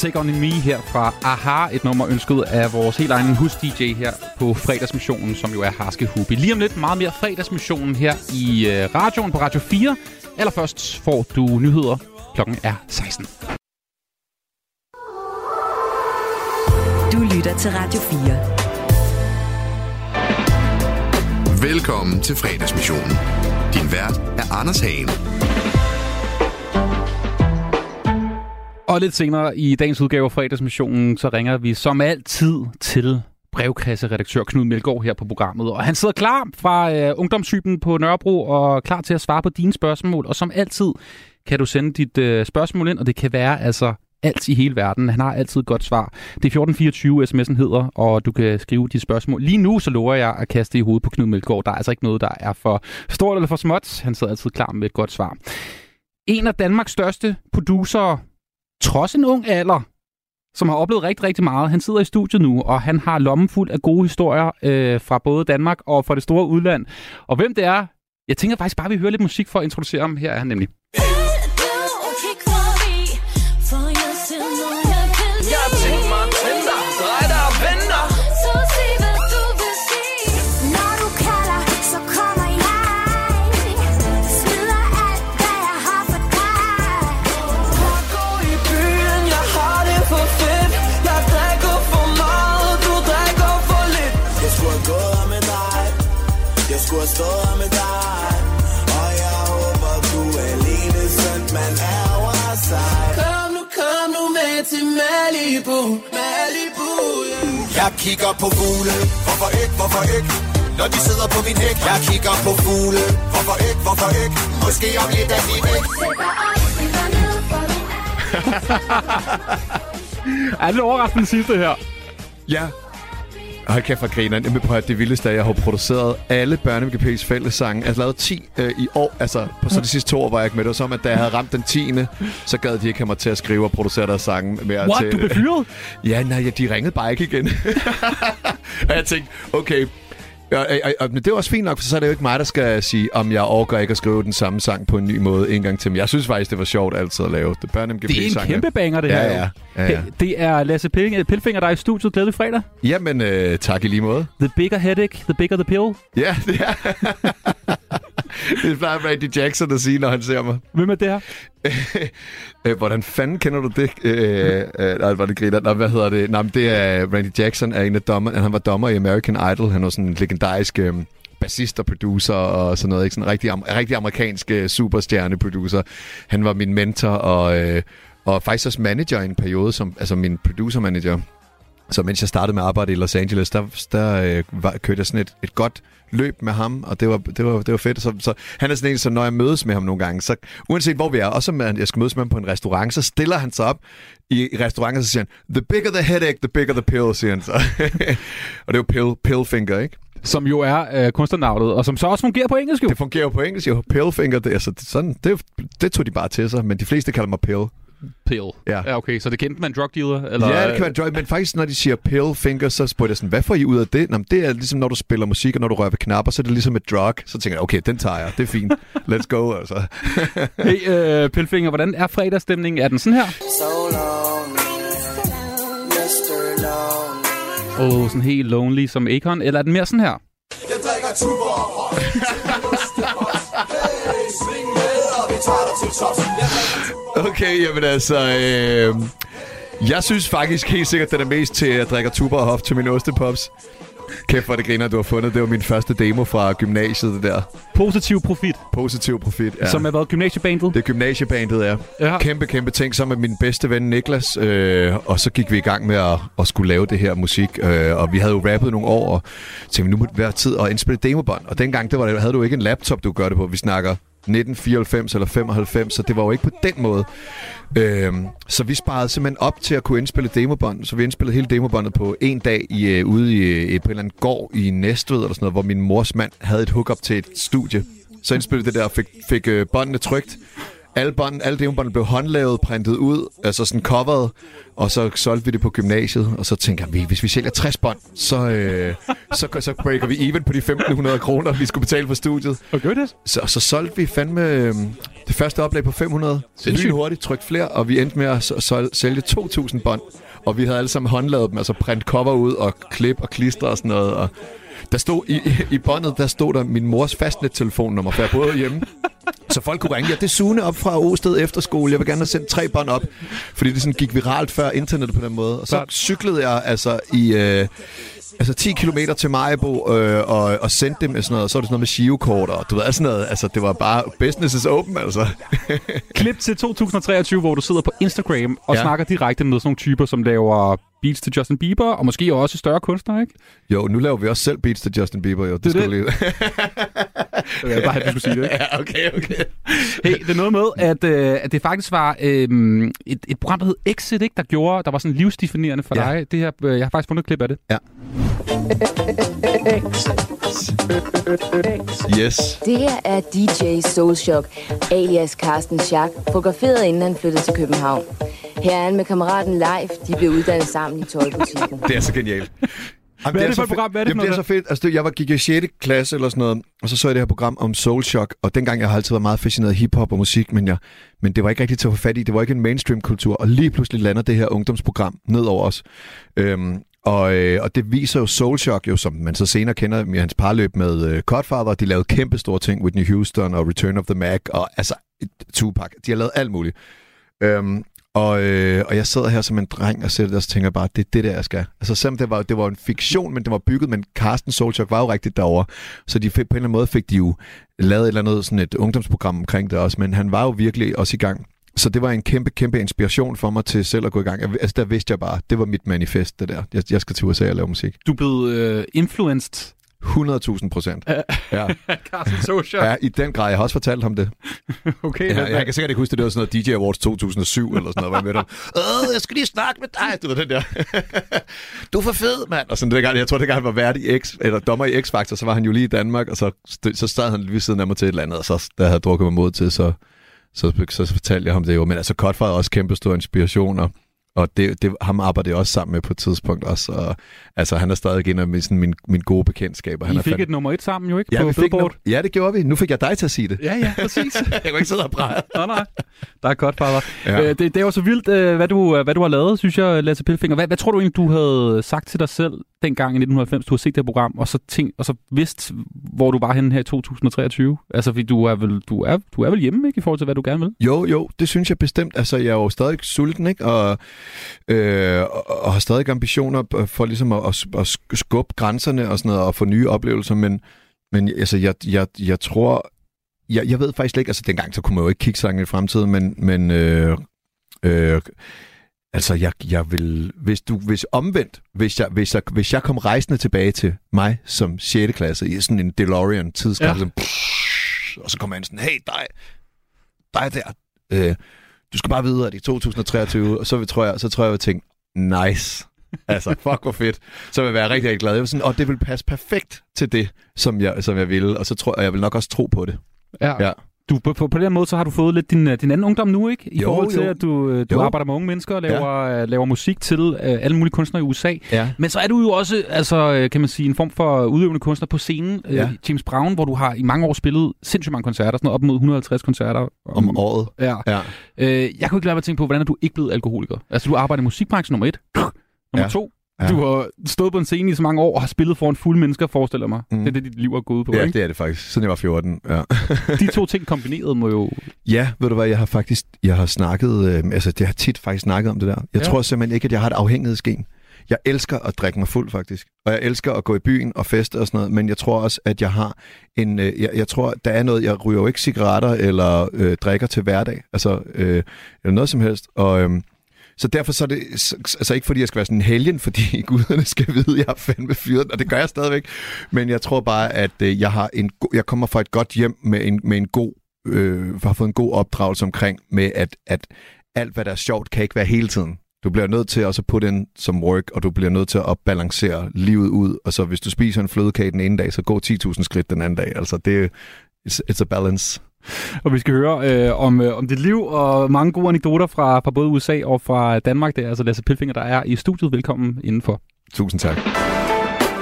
Take On Me her fra Aha, et nummer ønsket af vores helt egen hus-DJ her på fredagsmissionen, som jo er Harske Hubi. Lige om lidt meget mere fredagsmissionen her i øh, radioen på Radio 4. Allerførst får du nyheder. Klokken er 16. Du lytter til Radio 4. Velkommen til fredagsmissionen. Din vært er Anders Hagen. Og lidt senere i dagens udgave af fredagsmissionen, så ringer vi som altid til brevkasseredaktør Knud Melgaard her på programmet. Og han sidder klar fra øh, ungdomssyben på Nørrebro og klar til at svare på dine spørgsmål. Og som altid kan du sende dit øh, spørgsmål ind, og det kan være altså alt i hele verden. Han har altid et godt svar. Det er 1424, sms'en hedder, og du kan skrive de spørgsmål. Lige nu så lover jeg at kaste i hovedet på Knud Melgaard. Der er altså ikke noget, der er for stort eller for småt. Han sidder altid klar med et godt svar. En af Danmarks største producerer trods en ung alder, som har oplevet rigtig, rigtig meget. Han sidder i studiet nu, og han har lommen fuld af gode historier øh, fra både Danmark og fra det store udland. Og hvem det er, jeg tænker faktisk bare, at vi hører lidt musik for at introducere ham. Her er han nemlig. skulle Malibu Malibu, yeah. Jeg kigger på fugle. Hvorfor ikke, hvorfor ikke? Når de sidder på min hæk. Jeg kigger på fugle. Hvorfor ikke, hvorfor ikke? Måske om lidt er de væk er det overraskende sidste her? Ja, Hold kæft for grineren. Jamen prøv at det vildeste er, at jeg har produceret alle Børne MGP's fællessange. Jeg har lavet 10 øh, i år. Altså, på så de sidste to år var jeg ikke med. Det var som, at da jeg havde ramt den 10. så gad de ikke have mig til at skrive og producere deres sange mere What? til... Du blev fyret? Ja, nej, ja, de ringede bare ikke igen. [LAUGHS] og jeg tænkte, okay, og, og, og, men det er også fint nok, for så er det jo ikke mig, der skal sige, om jeg overgår ikke at skrive den samme sang på en ny måde en gang til. Men jeg synes faktisk, det var sjovt altid at lave det. Børn MGP Det er en kæmpe banger, det ja, her. Ja, ja, ja. Det er Lasse Pil- Pilfinger, der er i studiet. Glædelig fredag. Jamen, øh, tak i lige måde. The bigger headache, the bigger the pill. Ja, det er. [LAUGHS] det plejer Randy Jackson at sige, når han ser mig. Hvem er det her? [LAUGHS] Øh, Hvordan fanden kender du det? Øh, øh, nej, var det griner. Nå, hvad hedder det? Nå, men det er Randy Jackson, er en af dommer. Han var dommer i American Idol. Han var sådan en legendarisk øh, bassist og producer og sådan noget. Ikke? Sådan en rigtig, am- rigtig amerikansk øh, superstjerne-producer. Han var min mentor og, øh, og faktisk også manager i en periode, som, altså min producer-manager. Så mens jeg startede med at arbejde i Los Angeles, der, der øh, var, kørte jeg sådan et, et godt løb med ham, og det var, det var, det var fedt. Så, så han er sådan en, så når jeg mødes med ham nogle gange, så uanset hvor vi er, også om jeg skal mødes med ham på en restaurant, så stiller han sig op i restauranten, og så siger han, the bigger the headache, the bigger the pill, siger han så. [LAUGHS] og det er jo pill, pillfinger, ikke? Som jo er øh, kunstnernavnet, og som så også fungerer på engelsk jo. Det fungerer jo på engelsk jo. Pillfinger, det, altså, sådan, det, det tog de bare til sig, men de fleste kalder mig pill. Pill. Ja. ja, okay. Så det kendte man drug dealer? Eller? Ja, det kan være en drug, men faktisk når de siger pill finger, så spørger jeg sådan, hvad får I ud af det? Nå, det er ligesom når du spiller musik, og når du rører ved knapper, så er det ligesom et drug. Så tænker jeg, okay, den tager jeg, det er fint. Let's go, altså. [LAUGHS] hey, øh, Pilfinger, hvordan er fredagsstemningen? Er den sådan her? So long, Mr. Long. Åh, oh, sådan helt lonely som Akon, eller er den mere sådan her? Jeg drikker tuber og [LAUGHS] Hey, sving med, Okay, jamen altså... Øh, jeg synes faktisk helt sikkert, den er mest til at drikke tuber og hof til min ostepops. Kæft, hvor det griner, du har fundet. Det var min første demo fra gymnasiet, det der. Positiv profit. Positiv profit, ja. Som er været gymnasiebandet? Det er gymnasiebandet, ja. ja. Kæmpe, kæmpe ting sammen med min bedste ven Niklas. Øh, og så gik vi i gang med at, at skulle lave det her musik. Øh, og vi havde jo rappet nogle år, og tænkte, nu må det være tid at indspille demobånd. Og dengang der var det, havde du ikke en laptop, du gør det på. Vi snakker 1994 eller 95, så det var jo ikke på den måde. Øhm, så vi sparede simpelthen op til at kunne indspille demobånd. Så vi indspillede hele demobåndet på en dag i, øh, ude i, øh, på en eller anden gård i Næstved, eller sådan noget, hvor min mors mand havde et hookup til et studie. Så indspillede det der og fik, fik øh, båndene trygt alle, bånd, alle demobåndene blev håndlavet, printet ud, altså sådan coveret, og så solgte vi det på gymnasiet, og så tænker vi, hvis vi sælger 60 bånd, så, øh, så, så breaker vi even på de 1.500 kroner, vi skulle betale for studiet. Okay, det. Så, så solgte vi fandme øh, det første oplag på 500. Sindssygt. hurtigt, trykt flere, og vi endte med at sælge 2.000 bånd. Og vi havde alle sammen håndlavet dem, altså print cover ud og klip og klister og sådan noget. Og der stod i, i båndet, der stod der min mors fastnet-telefonnummer, for jeg boede hjemme. Så folk kunne ringe, ja, det er Sune op fra Osted Efterskole, jeg vil gerne have sendt tre bånd op. Fordi det sådan gik viralt før internettet på den måde. Og så cyklede jeg altså i... Øh, Altså 10 km til Majbo øh, og, og sendte dem med sådan noget, og så var det sådan noget med shivekort og du ved, sådan noget, altså det var bare business is open, altså. Klip til 2023, hvor du sidder på Instagram og Ja. ja. snakker direkte med sådan nogle typer, som laver beats til Justin Bieber, og måske også større kunstnere, ikke? Jo, nu laver vi også selv beats til Justin Bieber, jo. Det, skal det. du lige... [LAUGHS] Jeg vil bare at du skulle sige det. Ikke? [LAUGHS] ja, okay, okay. Hey, det er noget med, at, øh, at det faktisk var øh, et, et program, der hed Exit, ikke? der gjorde, der var sådan livsdefinerende for Ja. dig. Det her, øh, jeg har faktisk fundet et klip af det. Ja. Yes. Det her er DJ Soulshock, alias Carsten Schack, fotograferet inden han flyttede til København. Her er han med kammeraten Leif. De blev uddannet sammen i tøjbutikken. Det er så genialt. Jamen, Hvad er det for så et program? Hvad er det Jamen, for det er så fedt. Altså, det, jeg var, gik i 6. klasse eller sådan noget, og så så jeg det her program om Soul Shock, og dengang jeg har altid været meget fascineret af hiphop og musik, men, jeg, men det var ikke rigtigt til at få fat i. Det var ikke en mainstream-kultur, og lige pludselig lander det her ungdomsprogram ned over os. Øhm, og, øh, og det viser jo Soul Shock, jo, som man så senere kender med hans parløb med øh, Godfather. De lavede kæmpe store ting, Whitney Houston og Return of the Mac, og altså Tupac. De har lavet alt muligt. Øhm, og, øh, og jeg sidder her som en dreng og sætter det, og så tænker bare, det er det der, jeg skal. Altså selvom det var, det var en fiktion, men det var bygget, men Carsten Solchok var jo rigtigt derovre. Så de fik, på en eller anden måde fik de jo lavet et eller andet sådan et ungdomsprogram omkring det også, men han var jo virkelig også i gang. Så det var en kæmpe, kæmpe inspiration for mig til selv at gå i gang. Altså der vidste jeg bare, det var mit manifest, det der. Jeg, jeg skal til USA og lave musik. Du blev øh, influenced 100.000 procent. Ja. [LAUGHS] Carsten Socha. ja, i den grad. Jeg har også fortalt ham det. Okay, Ja, hvad- jeg kan sikkert ikke huske, det, det var sådan noget DJ Awards 2007 eller sådan noget, hvor jeg mødte ham. [LAUGHS] Åh, jeg skal lige snakke med dig. Du ved den der. [LAUGHS] du er for fed, mand. Og sådan, det gang, jeg tror, det gang han var vært i X, eller dommer i X-Factor, så var han jo lige i Danmark, og så, så sad han lige ved siden af mig til et eller andet, og så, der havde jeg drukket mig mod til, så, så, så, så fortalte jeg ham det jo. Men altså, Cutfire er også kæmpe stor inspiration, og, og det, det, ham arbejder jeg også sammen med på et tidspunkt også. Og, altså, han er stadig en af min, sådan, min, min gode bekendtskaber. Han I fik fandme- et nummer et sammen jo, ikke? Ja, på fik no- ja, det gjorde vi. Nu fik jeg dig til at sige det. Ja, ja, præcis. [LAUGHS] jeg kunne ikke sidde og præge. [LAUGHS] nej, nej. Der er godt, far. Ja. Ja. Øh, det, det er jo så vildt, øh, hvad du, hvad du har lavet, synes jeg, Lasse Pilfinger. Hvad, hvad tror du egentlig, du havde sagt til dig selv dengang i 1990, du har set det her program, og så, tænkt, og så vidst, hvor du var henne her i 2023? Altså, fordi du er vel, du er, du er vel hjemme, ikke, i forhold til, hvad du gerne vil? Jo, jo, det synes jeg bestemt. Altså, jeg er jo stadig sulten, ikke? Og, øh, og, og har stadig ambitioner for ligesom at, at, at skubbe grænserne og sådan noget, og få nye oplevelser, men, men altså, jeg, jeg, jeg tror... Jeg, jeg ved faktisk ikke, altså dengang så kunne man jo ikke kigge så langt i fremtiden, men, men øh, øh, altså jeg, jeg vil, hvis du, hvis omvendt, hvis jeg, hvis, jeg, hvis jeg kom rejsende tilbage til mig som 6. klasse i sådan en DeLorean tidskab, Ja. og så kommer han sådan, hey dig, dig der, øh, du skal bare vide, at i 2023, og så vil- tror jeg, så tror jeg, jeg tænke, nice. Altså, fuck hvor fedt. Så vil jeg være rigtig, rigtig glad. Jeg vil sådan, og det vil passe perfekt til det, som jeg, som jeg ville. Og så tror jeg, jeg vil nok også tro på det. Ja. Ja. Du, på, på, på den måde, så har du fået lidt din, øh, din anden ungdom nu, ikke? I Jo, forhold til, jo. at du, øh, du Jo. arbejder med unge mennesker og laver, ja. laver musik til øh, alle mulige kunstnere i USA. Ja. Men så er du jo også, altså, øh, kan man sige, en form for udøvende kunstner på scenen. Øh, Ja. James Brown, hvor du har i mange år spillet sindssygt mange koncerter, sådan noget op mod 150 koncerter. Om året. Ja. Ja. Øh, jeg kunne ikke lade mig at tænke på, hvordan er du ikke blevet alkoholiker? Altså, du arbejder i musikbranchen nummer et. [CLEARS THROAT] Nummer Ja. to. Ja. Du har stået på en scene i så mange år og har spillet foran fulde mennesker, forestiller mig. Mm. Det er det, dit liv er gået på, Ja, ikke? det er det faktisk. Siden jeg var 14. Ja. [LAUGHS] De to ting kombineret må jo... Ja, ved du hvad, jeg har faktisk, jeg har snakket, øh, altså det har tit faktisk snakket om det der. Jeg ja. tror simpelthen ikke, at jeg har et afhængighedsgen. Jeg elsker at drikke mig fuld faktisk, og jeg elsker at gå i byen og feste og sådan noget, men jeg tror også, at jeg har en, øh, jeg, jeg tror, der er noget, jeg ryger jo ikke cigaretter eller øh, drikker til hverdag, altså, øh, eller noget som helst, og... Øh, så derfor så er det så- altså ikke fordi, jeg skal være sådan en helgen, fordi [LAUGHS] guderne skal vide, at jeg er fandme fyret, og det gør jeg stadigvæk. Men jeg tror bare, at øh, jeg, har en go- jeg kommer fra et godt hjem med en, med en god, øh, har fået en god opdragelse omkring, med at, at alt, hvad der er sjovt, kan ikke være hele tiden. Du bliver nødt til også at putte ind som work, og du bliver nødt til at balancere livet ud. Og så hvis du spiser en flødekage den ene dag, så gå 10.000 skridt den anden dag. Altså det, it's, it's a balance. Og vi skal høre øh, om, øh, om dit liv og mange gode anekdoter fra, fra både USA og fra Danmark. Det er altså Lasse Pilfinger, der er i studiet. Velkommen indenfor. Tusind tak.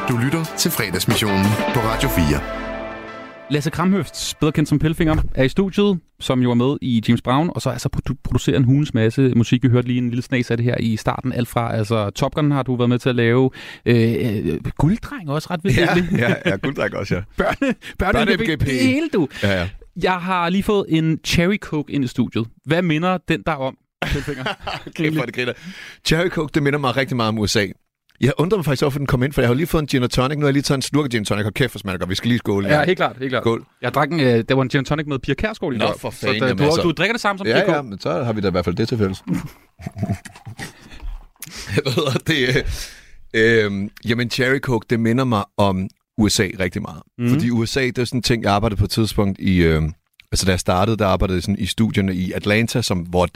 Du lytter til fredagsmissionen på Radio 4. Lasse Kramhøft, bedre kendt som Pilfinger, er i studiet, som jo er med i James Brown, og så altså produ- producerer en hulens masse musik. Vi hørte lige en lille snas af det her i starten. Alt fra, altså Top Gun har du været med til at lave. Øh, øh, gulddreng også ret vildt. Ja, [LAUGHS] ja, ja gulddreng også, ja. Børne, børne, Børne-. MGP. Det hele du. Ja, ja. Jeg har lige fået en Cherry Coke ind i studiet. Hvad minder den der om? [LAUGHS] Kæft for det griner. Cherry Coke, det minder mig rigtig meget om USA. Jeg undrer mig faktisk over, at den kom ind, for jeg har lige fået en gin tonic. Nu har jeg lige taget en slurk gin og tonic, og kæft, hvor smager godt. Vi skal lige skåle. Ja, helt klart. Helt klart. Skål. Jeg drak en, øh, der var en gin tonic med Pia Kærsgaard i Nå, for Så fanden. jamen du, altså. du drikker det samme som ja, Pia. Ja, men så har vi da i hvert fald det til fælles. [LAUGHS] [LAUGHS] Hvad hedder det? Øhm, jamen, Cherry Coke, det minder mig om USA rigtig meget. Mm. Fordi USA, det er sådan en ting, jeg arbejdede på et tidspunkt i... Øh, altså, da jeg startede, der arbejdede jeg sådan i studierne i Atlanta, som, hvor...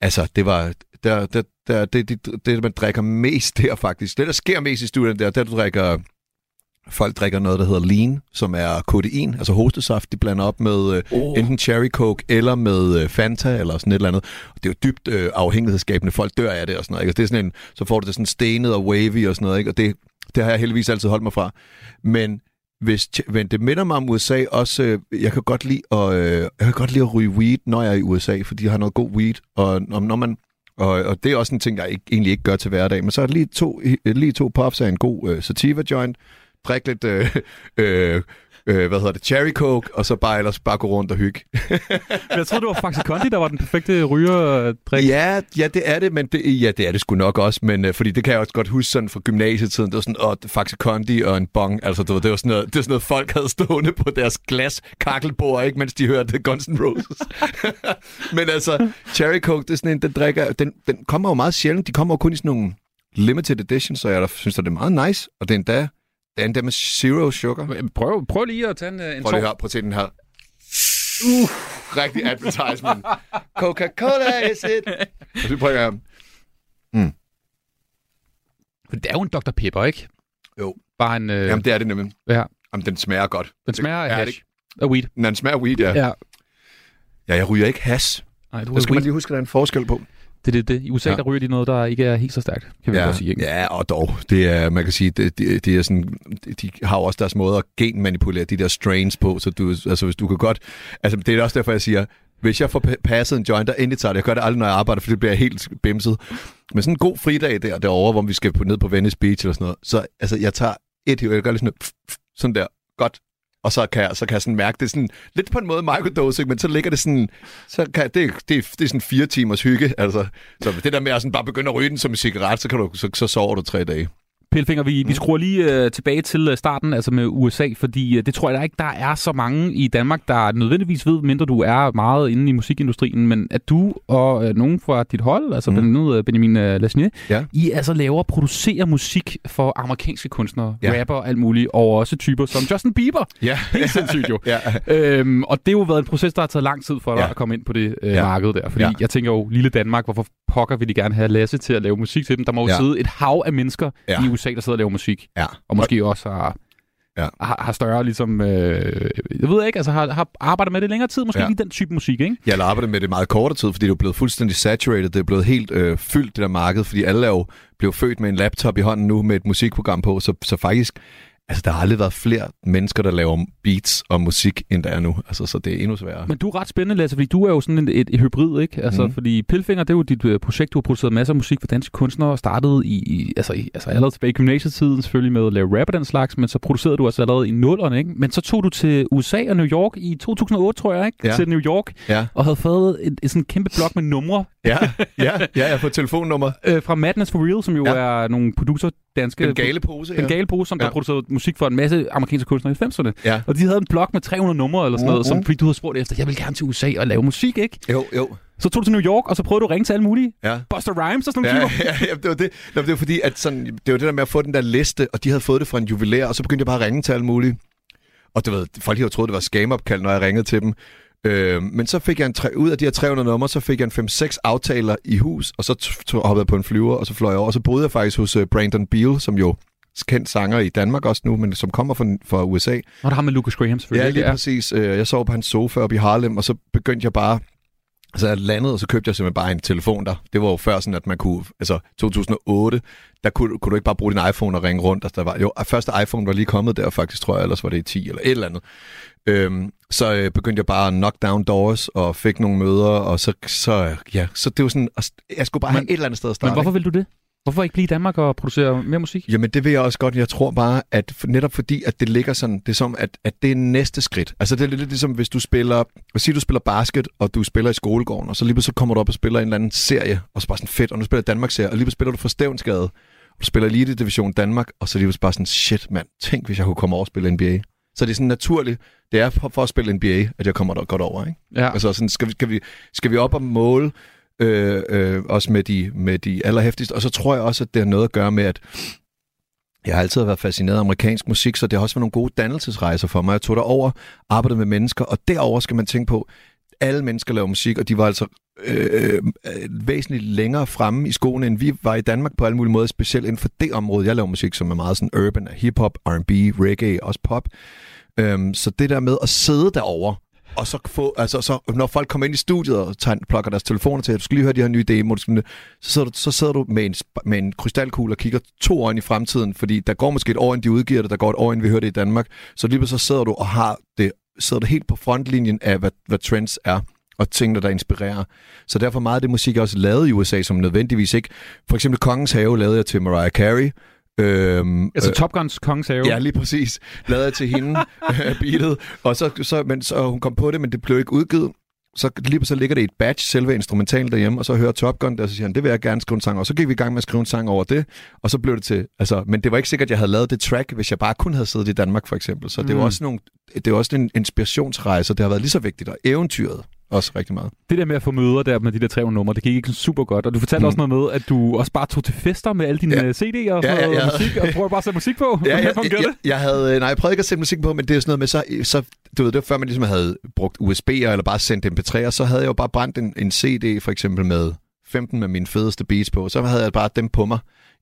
Altså, det var... Der, der, der, det, det, det, man drikker mest der, faktisk. Det, der sker mest i studierne, der, der du drikker... Folk drikker noget, der hedder lean, som er kodein, altså hostesaft, de blander op med øh, Oh. enten cherry coke eller med øh, Fanta eller sådan et eller andet. Og det er jo dybt øh, afhængighedsskabende. Folk dør af det og sådan noget. Ikke? Og det er sådan en, så får du det sådan stenet og wavy og sådan noget. Ikke? Og det, det har jeg heldigvis altid holdt mig fra. Men hvis, men det minder mig om USA også. Øh, jeg kan godt lide at, øh, jeg kan godt lide at ryge weed, når jeg er i USA, fordi de har noget god weed. Og når, når man og, og det er også en ting, jeg ikke, egentlig ikke gør til hverdag. Men så er lige to, lige to puffs af en god øh, sativa joint. Drik lidt øh, [LAUGHS] øh, øh, hvad hedder det, cherry coke, og så bare ellers bare gå rundt og hygge. [LAUGHS] Jeg tror, det var Faxe Kondi, der var den perfekte rygerdrik. Ja, ja, det er det, men det, ja, det er det sgu nok også, men øh, fordi det kan jeg også godt huske sådan fra gymnasietiden, det var sådan, åh, Faxe Kondi og en bong, altså det var, det var, sådan noget, det var sådan noget, folk havde stående på deres glas kakkelbord, ikke, mens de hørte Guns N' Roses. [LAUGHS] men altså, Cherry Coke, det er sådan en, den drikker, den, den kommer jo meget sjældent, de kommer jo kun i sådan nogle limited editions, så jeg der, synes, at det er meget nice, og det er endda, det er endda med zero sugar. Prøv, prøv lige at tage en, øh, en Prøv lige her, prøv at se den her. Uh, rigtig advertisement. Coca-Cola is it. Og så prøver jeg. Mm. For det er jo en Dr. Pepper, ikke? Jo. Bare en... Øh, Jamen, det er det nemlig. Ja. Jamen, den smager godt. Den smager af hash. Af weed. Den smager weed, ja. Ja. Ja, jeg ryger ikke hash. Nej, du Der skal weed. man lige huske, at der er en forskel på. Det er det, det. I USA, Ja. der ryger de noget, der ikke er helt så stærkt, kan vi ja, godt sige. Ikke? ja, og dog. Det er, man kan sige, det, det, det er sådan, de har jo også deres måde at genmanipulere de der strains på, så du, altså hvis du kan godt, altså det er også derfor, jeg siger, hvis jeg får pa- passet en joint, der endelig tager det. Jeg gør det aldrig, når jeg arbejder, for det bliver helt bimset. Men sådan en god fridag der, derovre, hvor vi skal på, ned på Venice Beach eller sådan noget, så altså, jeg tager et hiv, jeg gør lige sådan, pff, pff, sådan der, godt. Og så kan, jeg, så kan jeg sådan mærke, det er sådan lidt på en måde microdosing, men så ligger det sådan, så kan, det, det, det er sådan fire timers hygge. Altså. Så det der med at sådan bare begynde at ryge den som en cigaret, så, kan du, så, så sover du tre dage. Pilfinger, vi, vi skruer lige øh, tilbage til øh, starten, altså med USA, fordi øh, det tror jeg da ikke, der er så mange i Danmark, der nødvendigvis ved, mindre du er meget inde i musikindustrien, men at du og øh, nogen fra dit hold, altså mm. blandt andet øh, Benjamin øh, Lasnier, ja. I altså laver og producerer musik for amerikanske kunstnere, ja. rapper og alt muligt, og også typer som [LAUGHS] Justin Bieber. Ja. [LAUGHS] Helt sindssygt jo. ja. Øhm, og det har jo været en proces, der har taget lang tid for dig Ja. at komme ind på det øh, Ja. marked der. Fordi Ja. jeg tænker jo, lille Danmark, hvorfor pokker vil de gerne have Lasse til at lave musik til dem? Der må jo Ja. sidde et hav af mennesker Ja. i USA, der sidder og laver musik. Ja. Og måske også har, Ja. har, har større, ligesom, øh, jeg ved ikke, altså har, har arbejdet med det længere tid, måske Ja. ja. lige den type musik, ikke? Jeg har arbejdet med det meget kortere tid, fordi det er blevet fuldstændig saturated. Det er blevet helt øh, fyldt, det der marked, fordi alle er jo blevet født med en laptop i hånden nu med et musikprogram på, så, så faktisk, altså der har aldrig været flere mennesker, der laver beats og musik, end der er nu. Altså, så det er endnu sværere. Men du er ret spændende, Lasse, fordi du er jo sådan et, et, et hybrid, ikke? Altså, mm. fordi Pilfinger, det er jo dit øh, projekt, du har produceret masser af musik for danske kunstnere, og startede i, i, altså, i, altså allerede tilbage i gymnasietiden selvfølgelig med at lave rap og den slags, men så producerede du også allerede i nullerne, ikke? Men så tog du til USA og New York i 2008, tror jeg, ikke? Ja. Til New York, Ja. og havde fået et, et sådan kæmpe blok med numre Ja, ja, ja, jeg telefonnummer. [LAUGHS] øh, fra Madness for Real, som jo ja. er nogle producer danske... Den gale pose, Den ja. gale pose, som ja. Ja. der producerede musik for en masse amerikanske kunstnere i 90'erne. Ja. Og de havde en blog med 300 numre eller sådan noget, Mhm. som, fordi du havde spurgt efter, jeg vil gerne til USA og lave musik, ikke? Jo, jo. Så tog du til New York, og så prøvede du at ringe til alle mulige. Ja. Buster Rhymes og sådan Ja, nogle typer. ja, ja, det var det. Nå, det var fordi, at sådan, det var det der med at få den der liste, og de havde fået det fra en juvelær, og så begyndte jeg bare at ringe til alle mulige. Og du ved, folk havde troet, det var scam-opkald, når jeg ringede til dem. Øh, men så fik jeg en tre, ud af de her 300 numre, så fik jeg en 5-6 aftaler i hus, og så hoppede jeg på en flyver, og så fløj jeg over. Og så boede jeg faktisk hos uh, Brandon Beal, som jo kendt sanger i Danmark også nu, men som kommer fra, fra USA. Og der har med Lucas Graham selvfølgelig. Ja, lige præcis. Øh, Jeg sov på hans sofa oppe i Harlem, og så begyndte jeg bare... Altså jeg landede, og så købte jeg simpelthen bare en telefon der. Det var jo før sådan, at man kunne... Altså 2008, der kunne, kunne du ikke bare bruge din iPhone og ringe rundt. Altså, der var, jo, første iPhone var lige kommet der faktisk, tror jeg, ellers var det i 10 eller et eller andet. Øhm, så øh, begyndte jeg bare at knock down doors og fik nogle møder, og så, så ja, så det var sådan, jeg skulle bare men, have et eller andet sted at starte. Men hvorfor vil du det? Hvorfor ikke blive i Danmark og producere mere musik? Jamen, det vil jeg også godt. Jeg tror bare, at netop fordi, at det ligger sådan, det er som, at, at det er næste skridt. Altså, det er lidt ligesom, hvis du spiller, hvis du spiller basket, og du spiller i skolegården, og så lige så kommer du op og spiller en eller anden serie, og så bare sådan fedt, og nu spiller jeg Danmark-serie, og lige spiller du for Stævnsgade, og du spiller Elite Division Danmark, og så lige bare sådan, shit mand, tænk, hvis jeg kunne komme over og spille NBA. Så det er sådan naturligt, det er for, at spille NBA, at jeg kommer der godt over, ikke? Ja. Altså, sådan, skal, vi, skal, vi, skal vi op og måle øh, øh, også med de, med de allerhæftigste. Og så tror jeg også, at det har noget at gøre med, at jeg har altid været fascineret af amerikansk musik, så det har også været nogle gode dannelsesrejser for mig. Jeg tog derover, arbejdede med mennesker, og derover skal man tænke på, alle mennesker laver musik, og de var altså øh, øh, væsentligt længere fremme i skoene, end vi var i Danmark på alle mulige måder, specielt inden for det område. Jeg laver musik, som er meget sådan urban, hip-hop, R&B, reggae, også pop. Øhm, så det der med at sidde derover og så få, altså, så, når folk kommer ind i studiet og tager, plukker deres telefoner til, du skal lige høre de her nye demoer, så sidder du, så sidder du med en, med en krystalkugle og kigger to år ind i fremtiden, fordi der går måske et år, inden de udgiver det, der går et år, inden vi hører det i Danmark. Så lige så sidder du og har det, sidder du helt på frontlinjen af, hvad, hvad trends er og ting, der inspirerer. Så derfor meget af det musik, jeg også lavet i USA, som nødvendigvis ikke... For eksempel Kongens Have lavede jeg til Mariah Carey, Øhm, Altså Top Guns Kongens Have. Ja, lige præcis. Lavede jeg til hende [LAUGHS] beatet, og så, så, men, så hun kom på det, men det blev ikke udgivet. Så lige så ligger det et batch, selve instrumentalen derhjemme, og så hører Top Gun der, og så siger han, det vil jeg gerne skrive en sang. Og så gik vi i gang med at skrive en sang over det, og så blev det til, altså, men det var ikke sikkert, at jeg havde lavet det track, hvis jeg bare kun havde siddet i Danmark, for eksempel. Så det var Mm. også, nogle, det var også en inspirationsrejse, og det har været lige så vigtigt, og eventyret også rigtig meget. Det der med at få møder der med de der tre numre, det gik ikke super godt. Og du fortalte Mm. også noget med, at du også bare tog til fester med alle dine Ja. ja. CD'er og, Ja, ja, ja, ja, ja. musik, og prøver bare at sætte musik på. Ja, Hvordan jeg, fungerer jeg, det? jeg, havde, nej, jeg prøvede ikke at sætte musik på, men det er sådan noget med, så, så du ved, det var før man ligesom havde brugt USB'er eller bare sendt MP3'er, så havde jeg jo bare brændt en, en CD for eksempel med 15 med mine fedeste beats på. Så havde jeg bare dem på mig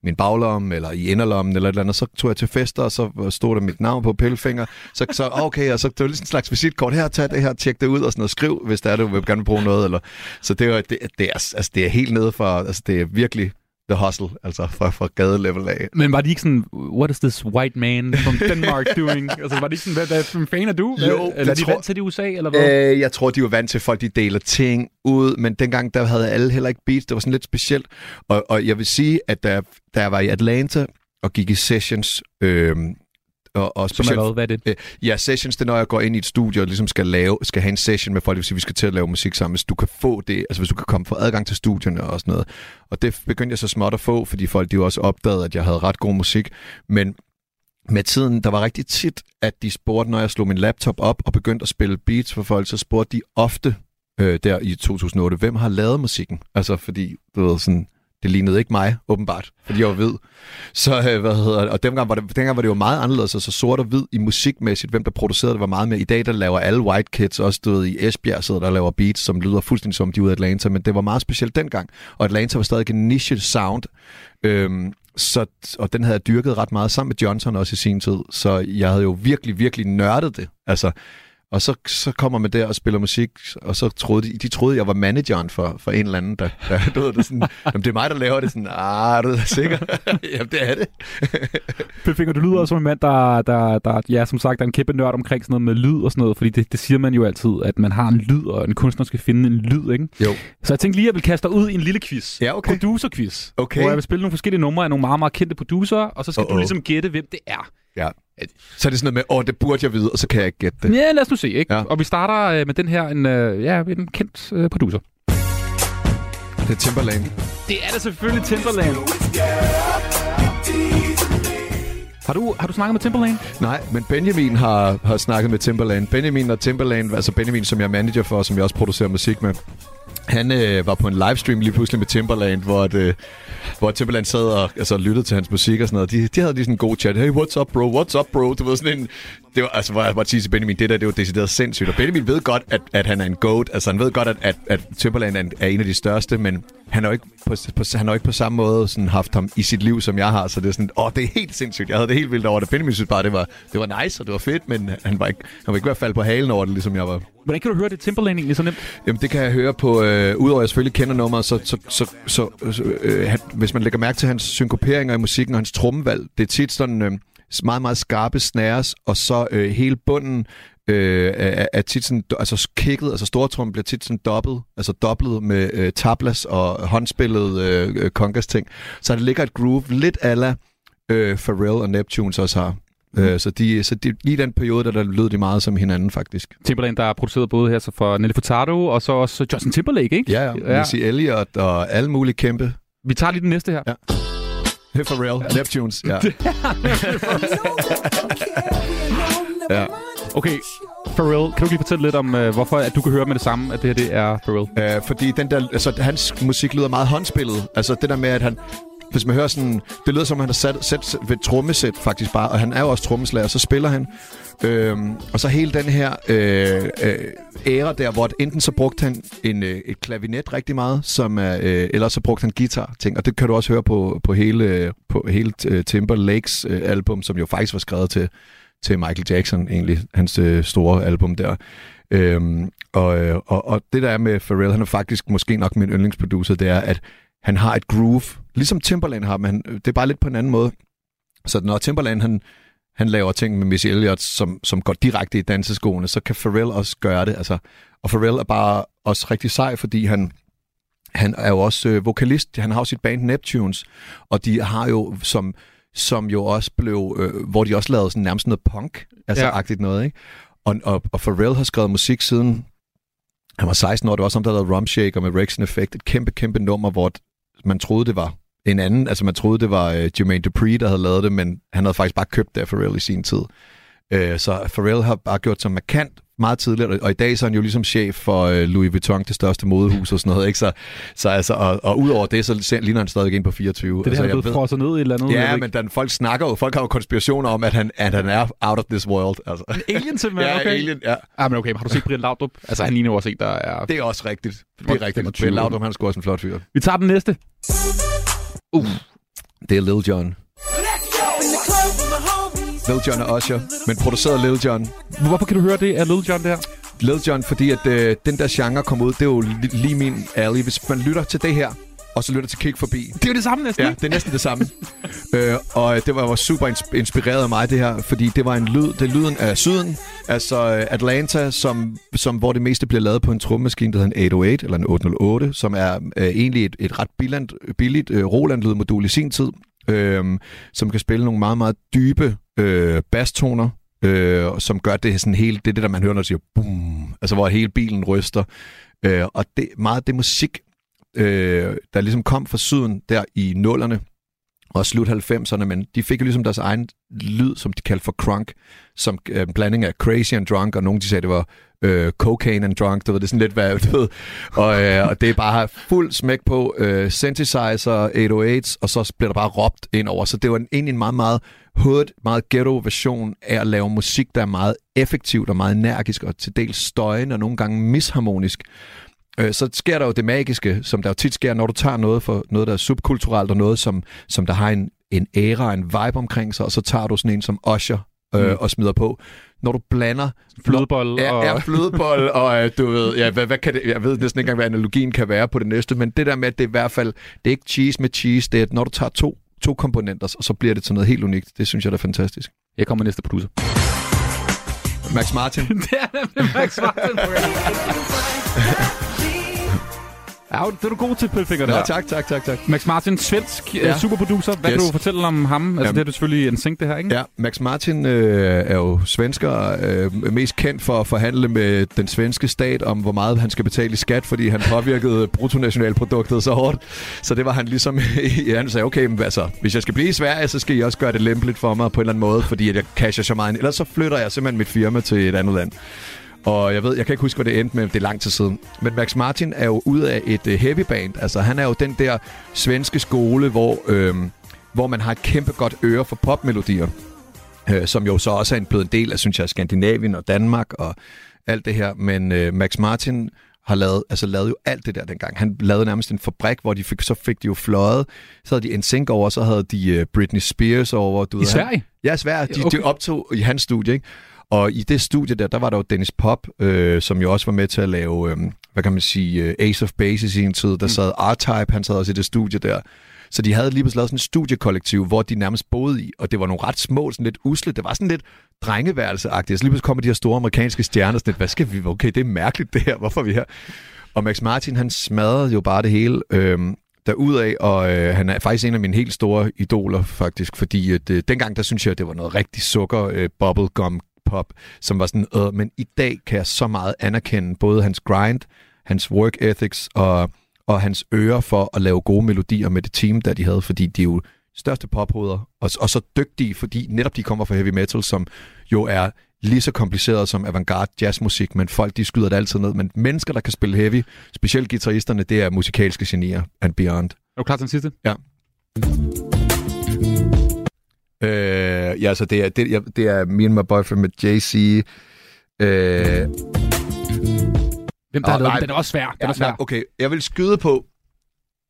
min baglomme, eller i inderlommen, eller et eller andet. Så tog jeg til fester, og så stod der mit navn på pillefinger. Så, så okay, og så det var ligesom en slags visitkort. Her, tag det her, tjek det ud, og sådan noget. Skriv, hvis der er, du vil gerne vil bruge noget. Eller. Så det, var, det, det, er, altså, det er helt nede for, altså det er virkelig the hustle, altså fra, fra gadelevel af. Men var de ikke sådan, what is this white man from [LAUGHS] Denmark doing? altså var de ikke sådan, hvad, hvad fan er du? Hvad, Jo, eller det er de tror- vant til det i USA, eller hvad? Øh, jeg tror, de var vant til, at folk de deler ting ud, men dengang der havde alle heller ikke beats. Det var sådan lidt specielt. Og, og jeg vil sige, at da, da jeg var i Atlanta og gik i sessions, øh, og, og Som er hvad? Hvad er det? Øh, ja, sessions, det er, når jeg går ind i et studie og ligesom skal, lave, skal have en session med folk, det vil sige, vi skal til at lave musik sammen. Hvis du kan få det, altså hvis du kan komme få adgang til studierne og sådan noget. Og det begyndte jeg så småt at få, fordi folk de jo også opdagede, at jeg havde ret god musik. Men med tiden, der var rigtig tit, at de spurgte, når jeg slog min laptop op og begyndte at spille beats for folk, så spurgte de ofte øh, der i 2008, hvem har lavet musikken? Altså fordi, du ved, sådan, det lignede ikke mig, åbenbart, fordi jeg var hvid. Så, øh, hvad hedder det, og dengang var, det, dengang var det jo meget anderledes, altså sort og hvid i musikmæssigt, hvem der producerede det var meget mere. I dag, der laver alle white kids, også du ved, i Esbjerg sidder der og laver beats, som lyder fuldstændig som de ud ude af Atlanta, men det var meget specielt dengang. Og Atlanta var stadig en niche sound, øhm, så, og den havde jeg dyrket ret meget sammen med Johnson også i sin tid, så jeg havde jo virkelig, virkelig nørdet det. Altså, og så, så kommer man der og spiller musik, og så troede de, de troede, jeg var manageren for, for en eller anden, der, der du ved, det er sådan, jamen, det er mig, der laver det. Sådan, ah, du ved, sikker. [LAUGHS] jamen, det er det. [LAUGHS] Pølfinger, du lyder også som en mand, der, der, der, ja, som sagt, er en kæmpe nørd omkring sådan noget med lyd og sådan noget, fordi det, det siger man jo altid, at man har en lyd, og en kunstner skal finde en lyd, ikke? Jo. Så jeg tænkte lige, at jeg vil kaste dig ud i en lille quiz. Ja, okay. Producer-quiz. Okay. Hvor jeg vil spille nogle forskellige numre af nogle meget, meget kendte producer, og så skal Uh-oh. du ligesom gætte, hvem det er. Ja. Så er det sådan noget med, åh, det burde jeg vide, og så kan jeg ikke gætte det. Ja, lad os nu se, ikke? Ja. Og vi starter øh, med den her, en, øh, ja, en kendt øh, producer. Det er Timberlane. Det er det selvfølgelig Timberland. Har du, har du snakket med Timberland? Nej, men Benjamin har, har snakket med Timberland. Benjamin og Timberland, altså Benjamin, som jeg er manager for, som jeg også producerer musik med, han øh, var på en livestream lige pludselig med Timberland, hvor, at, øh, hvor Timberland sad og altså, lyttede til hans musik og sådan noget. De, de havde lige sådan en god chat. Hey, what's up, bro? What's up, bro? Du ved, sådan en, det var, altså, hvor jeg måtte sige til Benjamin, det der, det var decideret sindssygt. Og Benjamin ved godt, at, at han er en goat. Altså, han ved godt, at, at, at Timberland er en, er en af de største, men han har jo ikke på, på, han har ikke på samme måde sådan, haft ham i sit liv, som jeg har. Så det er sådan, åh, det er helt sindssygt. Jeg havde det helt vildt over det. Benjamin synes bare, det var, det var nice, og det var fedt, men han var ikke, han var ikke ved at falde på halen over det, ligesom jeg var. Hvordan kan du høre det Timberland egentlig så nemt? Jamen, det kan jeg høre på, øh, udover at jeg selvfølgelig kender nummeret, så, så, så, så øh, han, hvis man lægger mærke til hans synkoperinger i musikken og hans trommevalg, det er tit sådan øh, meget, meget skarpe snæres, og så øh, hele bunden øh, er, er tit sådan, altså kicket, altså stortrummen bliver tit sådan dobbelt, altså dobbelt med øh, tablas og håndspillet øh, congas ting. Så der ligger et groove lidt ala øh, Pharrell og Neptunes også har. Mm. Så, de, så de, lige den periode, der, der lød de meget som hinanden, faktisk. Timberland, der er produceret både her så for Nelly Furtado, og så også Justin Timberlake, ikke? Ja, ja. ja. Missy Elliott og alle mulige kæmpe. Vi tager lige den næste her. Ja. Pharrell, ja. Neptunes, ja. [LAUGHS] ja. Okay, Pharrell, kan du lige fortælle lidt om, uh, hvorfor at du kan høre med det samme, at det her det er Pharrell? Uh, fordi den der, altså, hans musik lyder meget håndspillet. Altså det der med, at han, hvis man hører sådan, det lyder som, om han har sat, sat ved trommesæt faktisk bare, og han er jo også trommeslager, så spiller han. Øhm, og så hele den her øh, øh, æra der, hvor enten så brugte han en, øh, et klavinet rigtig meget, som er, øh, eller så brugte han guitar ting, og det kan du også høre på, på hele, på hele uh, Timberlakes øh, album, som jo faktisk var skrevet til, til Michael Jackson, egentlig, hans øh, store album der. Øhm, og, øh, og, og det der er med Pharrell, han er faktisk måske nok min yndlingsproducer, det er, at han har et groove, ligesom Timberland har, men det er bare lidt på en anden måde. Så når Timberland, han, han laver ting med Missy Elliott, som, som går direkte i danseskoene, så kan Pharrell også gøre det. Altså, og Pharrell er bare også rigtig sej, fordi han, han er jo også øh, vokalist. Han har jo sit band Neptunes, og de har jo som som jo også blev, øh, hvor de også lavede sådan nærmest noget punk, altså ja. agtigt noget, ikke? Og, og, og Pharrell har skrevet musik siden han var 16 år, det var også ham, der lavede Rum Shaker med Rex Effect, et kæmpe, kæmpe nummer, hvor man troede, det var en anden, altså man troede, det var uh, Jermaine Dupri, der havde lavet det, men han havde faktisk bare købt det af Pharrell i sin tid. Uh, så Pharrell har bare gjort sig markant meget tidligere, og i dag så er han jo ligesom chef for uh, Louis Vuitton, det største modehus og sådan noget, ikke? Så, så altså, og, og udover det, så ligner han stadig ind på 24. Det er det, altså, han er blevet frosset ned i et eller andet. Ja, men den, folk snakker jo, folk har jo konspirationer om, at han, at han er out of this world. Altså. En alien simpelthen? ja, okay. alien, ja. Ah, men okay, har du set Brian Laudrup? Altså, han ligner jo også en, der er... Det er også rigtigt. Det er rigtigt. Brian Laudrup, han er sgu også en flot fyr. Vi tager den næste. Uh. Det er Lil Jon. Lil Jon er Usher, men produceret Lil Jon. Hvorfor kan du høre det af Lil Jon der? Lil Jon, fordi at øh, den der genre kom ud, det er jo li- lige min alley. Hvis man lytter til det her, og så lytter til Kig Forbi. Det er jo det samme næsten, Ja, det er næsten det samme. [LAUGHS] øh, og det var, var super insp- inspireret af mig, det her, fordi det var en lyd, det er lyden af syden, altså øh, Atlanta, som, som, hvor det meste bliver lavet på en trommemaskine, der hedder en 808, eller en 808, som er øh, egentlig et, et ret billigt, billigt øh, Roland-lydmodul i sin tid, øh, som kan spille nogle meget, meget dybe øh, basstoner, øh, som gør det sådan helt, det er det, der man hører, når det siger boom, altså hvor hele bilen ryster. Øh, og det, meget det musik, øh, der ligesom kom fra syden der i nullerne, og slut 90'erne, men de fik jo ligesom deres egen lyd, som de kaldte for crunk, som øh, en blanding af crazy and drunk, og nogen de sagde, det var øh, cocaine and drunk, du ved, det er sådan lidt, hvad [LAUGHS] du ved, og, øh, og det er bare fuld smæk på øh, synthesizer, 808's, og så bliver der bare råbt ind over, så det var en, egentlig en meget, meget hood, meget ghetto version af at lave musik, der er meget effektivt og meget energisk, og til dels støjende og nogle gange misharmonisk. Øh, så sker der jo det magiske, som der jo tit sker, når du tager noget for noget, der er subkulturelt, og noget, som, som der har en, en æra, en vibe omkring sig, og så tager du sådan en som Usher øh, mm. og smider på. Når du blander... Flødebold ja, og... Ja, flødebold, [LAUGHS] og øh, du ved, ja, hvad, hvad kan det, jeg ved næsten ikke engang, hvad analogien kan være på det næste, men det der med, at det er i hvert fald, det er ikke cheese med cheese, det er, at når du tager to, to komponenter, og så bliver det til noget helt unikt. Det synes jeg, er fantastisk. Jeg kommer næste producer. Max Martin. [LAUGHS] det er nemlig Max Martin. [LAUGHS] Ja, det er du god til, Pølfinger, Ja, tak, tak, tak, tak. Max Martin, svensk ja. Ja. superproducer. Hvad yes. Yes. kan du fortælle om ham? Altså, Jamen. det er du selvfølgelig en sink, det her, ikke? Ja, Max Martin øh, er jo svensker, øh, mest kendt for at forhandle med den svenske stat om, hvor meget han skal betale i skat, fordi han påvirkede bruttonationalproduktet så hårdt. Så det var han ligesom, [LAUGHS] ja, han sagde, okay, men altså, hvis jeg skal blive i Sverige, så skal I også gøre det lempeligt for mig på en eller anden måde, fordi at jeg casher så meget ind. Ellers så flytter jeg simpelthen mit firma til et andet land. Og jeg ved, jeg kan ikke huske, hvad det endte med, det er lang tid siden. Men Max Martin er jo ud af et uh, heavy band. Altså, han er jo den der svenske skole, hvor, øhm, hvor man har et kæmpe godt øre for popmelodier. øh, som jo så også er en, blevet en del af, synes jeg, Skandinavien og Danmark og alt det her. Men øh, Max Martin har lavet, altså lavet jo alt det der dengang. Han lavede nærmest en fabrik, hvor de fik, så fik de jo fløjet. Så havde de NSYNC over, så havde de uh, Britney Spears over. Du I ved, Sverige? Han, ja, Sverige. De, Okay. de optog i hans studie, ikke? Og i det studie der, der var der jo Dennis Pop, øh, som jo også var med til at lave, øh, hvad kan man sige, øh, Ace of Base i sin tid. Der sad R-Type, han sad også i det studie der. Så de havde lige pludselig lavet sådan et studiekollektiv, hvor de nærmest boede i, og det var nogle ret små, sådan lidt usle. Det var sådan lidt drengeværelse-agtigt. Så lige pludselig kommer de her store amerikanske stjerner, sådan lidt, hvad skal vi, okay, det er mærkeligt det her, hvorfor er vi her? Og Max Martin, han smadrede jo bare det hele øh, derudaf, og øh, han er faktisk en af mine helt store idoler, faktisk, fordi at, øh, dengang, der synes jeg, at det var noget rigtig sukker øh, bubblegum pop, som var sådan, øh, men i dag kan jeg så meget anerkende både hans grind, hans work ethics og, og hans øre for at lave gode melodier med det team, der de havde, fordi de er jo største pophoveder, og, og så dygtige, fordi netop de kommer fra heavy metal, som jo er lige så kompliceret som avantgarde jazzmusik, men folk de skyder det altid ned. Men mennesker, der kan spille heavy, specielt guitaristerne, det er musikalske genier and beyond. Er du klar til den sidste? Ja. Øh, ja, så det er, det, ja, det er Me and My Boyfriend med JC. Øh, Hvem der lavet nej. den? Er også svær. Den ja, er svær. nej, okay, jeg vil skyde på...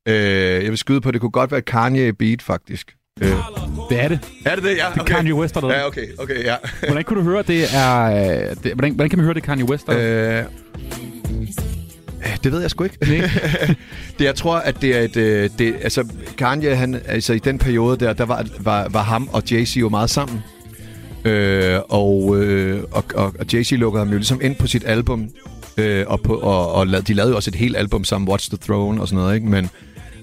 Øh, jeg vil skyde på, det kunne godt være Kanye Beat, faktisk. Øh, Det er det. er det det? Ja, Det er okay. Kanye West, der Ja, okay, okay, ja. Hvordan kunne du høre, det er... øh, Det, hvordan, hvordan kan man høre, det er Kanye West? Der? Øh, det ved jeg sgu ikke. [LAUGHS] det, jeg tror, at det er et... øh, Det, altså, Kanye, han, altså, i den periode der, der var, var, var ham og Jay-Z jo meget sammen. Øh, og, øh, og, og, og Jay-Z lukkede ham jo ligesom ind på sit album. Øh, og, på, og, og de lavede jo også et helt album sammen, Watch the Throne og sådan noget, ikke? Men,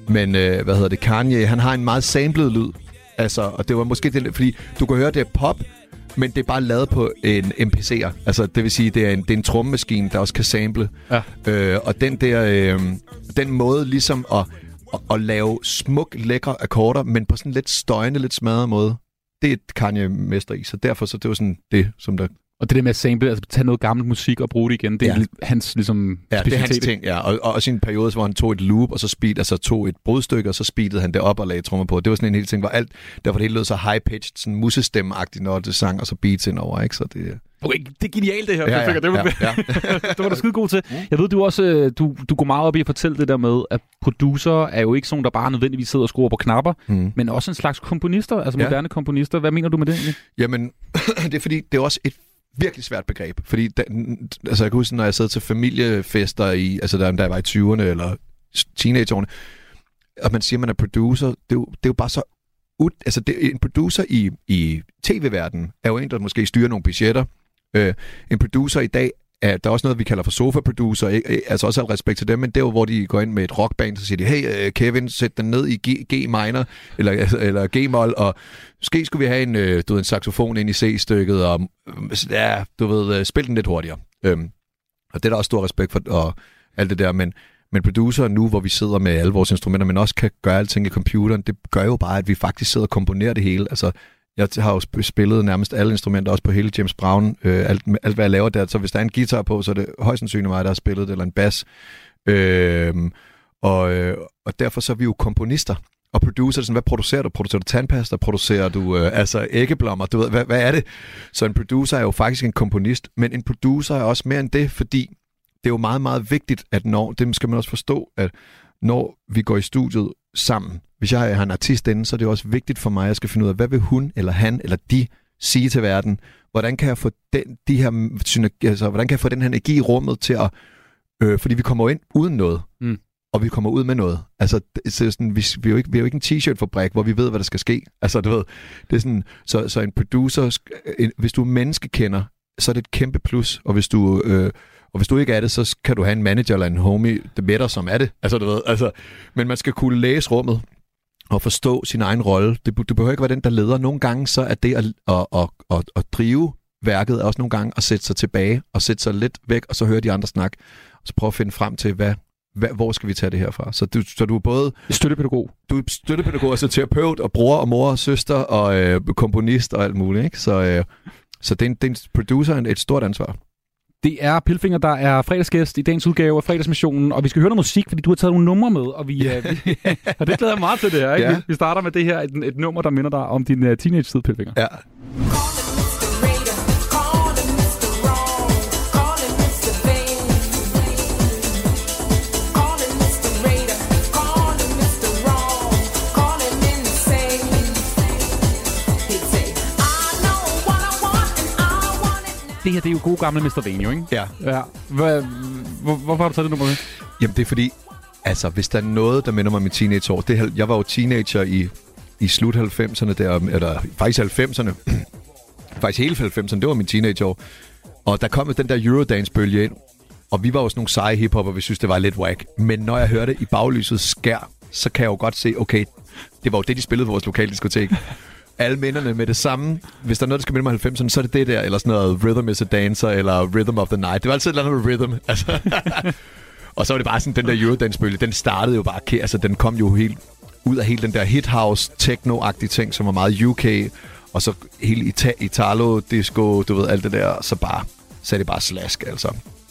men øh, hvad hedder det, Kanye, han har en meget samlet lyd. Altså, og det var måske det, fordi du kan høre, det er pop, men det er bare lavet på en MPC'er. Altså, det vil sige, det er en, det er en trommemaskine, der også kan sample. Ja. Øh, og den der, øh, den måde ligesom at, at, at lave smuk, lækre akkorder, men på sådan lidt støjende, lidt smadret måde, det er Kanye mester i. Så derfor så det var sådan det, som der... Og det der med at sample, altså tage noget gammelt musik og bruge det igen, det er Ja. hans ligesom, Ja, det er hans ting, ja. Og, og også i en periode, hvor han tog et loop, og så speed, altså tog et brudstykke, og så speedede han det op og lagde trommer på. Det var sådan en hel ting, hvor alt, derfor det hele lød så high-pitched, sådan musestemmeagtigt, når det sang, og så beats indover, ikke? Så det, Okay, det er genialt det her. Ja, Ja, det, var, ja, ja. [LAUGHS] det var du skide god til. Jeg ved, du også øh, du, du går meget op i at fortælle det der med, at producer er jo ikke sådan, der bare nødvendigvis sidder og skruer på knapper, Mm. men også en slags komponister, altså Ja. moderne komponister. Hvad mener du med det egentlig? Jamen, [CLEARS THROAT] det er fordi, det er også et virkelig svært begreb. Fordi, den, altså jeg kan huske, når jeg sad til familiefester, i, altså da, da jeg var i 20'erne eller teenageårene, og man siger, at man er producer, det er jo, det er jo bare så... Ud, altså det, en producer i, i tv-verdenen er jo en, der måske styrer nogle budgetter. Øh, en producer i dag der er også noget, vi kalder for sofa-producer, øh, altså også al respekt til dem, men det er hvor de går ind med et rockband, så siger de, hey øh, Kevin, sæt den ned i G, G minor, eller, [LAUGHS] eller G-mol, og måske skulle vi have en, øh, du ved, en saxofon ind i C-stykket, og mm, ja, du ved, spil den lidt hurtigere. Øhm, og det er der også stor respekt for, og alt det der, men, men producer nu, hvor vi sidder med alle vores instrumenter, men også kan gøre alting i computeren, det gør jo bare, at vi faktisk sidder og komponerer det hele. Altså, jeg har jo spillet nærmest alle instrumenter, også på hele James Brown, øh, alt, alt hvad jeg laver der. Så hvis der er en guitar på, så er det højst sandsynligt mig, der har spillet det, eller en bas. Øhm, øh, og, og derfor så er vi jo komponister. Og producer, sådan, hvad producerer du? Producerer du tandpasta? Producerer du øh, altså æggeblommer? Du ved, hvad, hvad er det? Så en producer er jo faktisk en komponist, men en producer er også mere end det, fordi det er jo meget, meget vigtigt, at når, det skal man også forstå, at når vi går i studiet sammen, hvis jeg har en artist inde, så er det også vigtigt for mig, at jeg skal finde ud af, hvad vil hun, eller han, eller de sige til verden? Hvordan kan jeg få den, de her, altså, hvordan kan jeg få den her energi i rummet til at, øh, fordi vi kommer ind uden noget, Mm. og vi kommer ud med noget. Altså, det, så sådan, vi, vi, er jo ikke, vi er jo ikke en t-shirt-fabrik, hvor vi ved, hvad der skal ske. Altså, du ved, det er sådan, så, så en producer, sk- en, hvis du er menneskekender, så er det et kæmpe plus, og hvis du, øh, og hvis du ikke er det, så kan du have en manager eller en homie det med dig, som er det. Altså, du ved, altså, men man skal kunne læse rummet og forstå sin egen rolle. Det, det behøver ikke være den, der leder. Nogle gange så er det at, at, at, at, at drive værket også nogle gange at sætte sig tilbage og sætte sig lidt væk, og så høre de andre snakke, og så prøve at finde frem til, hvad, hvad, hvor skal vi tage det her fra? Så du, så du er både... Støttepædagog. Du er støttepædagog, altså terapeut, og bror og mor og søster, og øh, komponist og alt muligt, ikke? Så, øh, så det er, en, det er en producer et stort ansvar. Det er Pilfinger, der er fredagsgæst i dagens udgave af Fredagsmissionen, og vi skal høre noget musik, fordi du har taget nogle numre med, og, vi, yeah. vi, [LAUGHS] [LAUGHS] og det glæder jeg meget til det her. Ikke? Ja. Vi- Vi starter med det her, et, et nummer, der minder dig om din uh, teenage-tid, Pilfinger. Ja. Det her det er jo gode gamle Mr. Vane, jo, ikke? Ja. ja. Hvor, hvor, hvorfor har du taget det nummer med? Jamen, det er fordi, altså, hvis der er noget, der minder mig om min teenageår, det jeg var jo teenager i, i slut 90'erne, der, eller faktisk 90'erne, [CLEARS THROAT] faktisk hele 90'erne, det var min teenageår. Og der kom den der Eurodance-bølge ind, og vi var jo sådan nogle seje hiphopper, vi synes, det var lidt whack. Men når jeg hørte i baglyset skær, så kan jeg jo godt se, okay, det var jo det, de spillede på vores lokale diskotek. Alle minderne med det samme. Hvis der er noget, der skal minde mig om 90'erne, så er det det der, eller sådan noget Rhythm is a Dancer, eller Rhythm of the Night. Det var altid et eller andet med rhythm. [LAUGHS] Altså. [LAUGHS] og så var det bare sådan, den der Eurodance-bølge, den startede jo bare, altså den kom jo helt ud af hele den der hit house techno-agtige ting, som var meget UK, og så hele Ita- Italo, disco, du ved, alt det der, så bare, så er det bare slask, altså.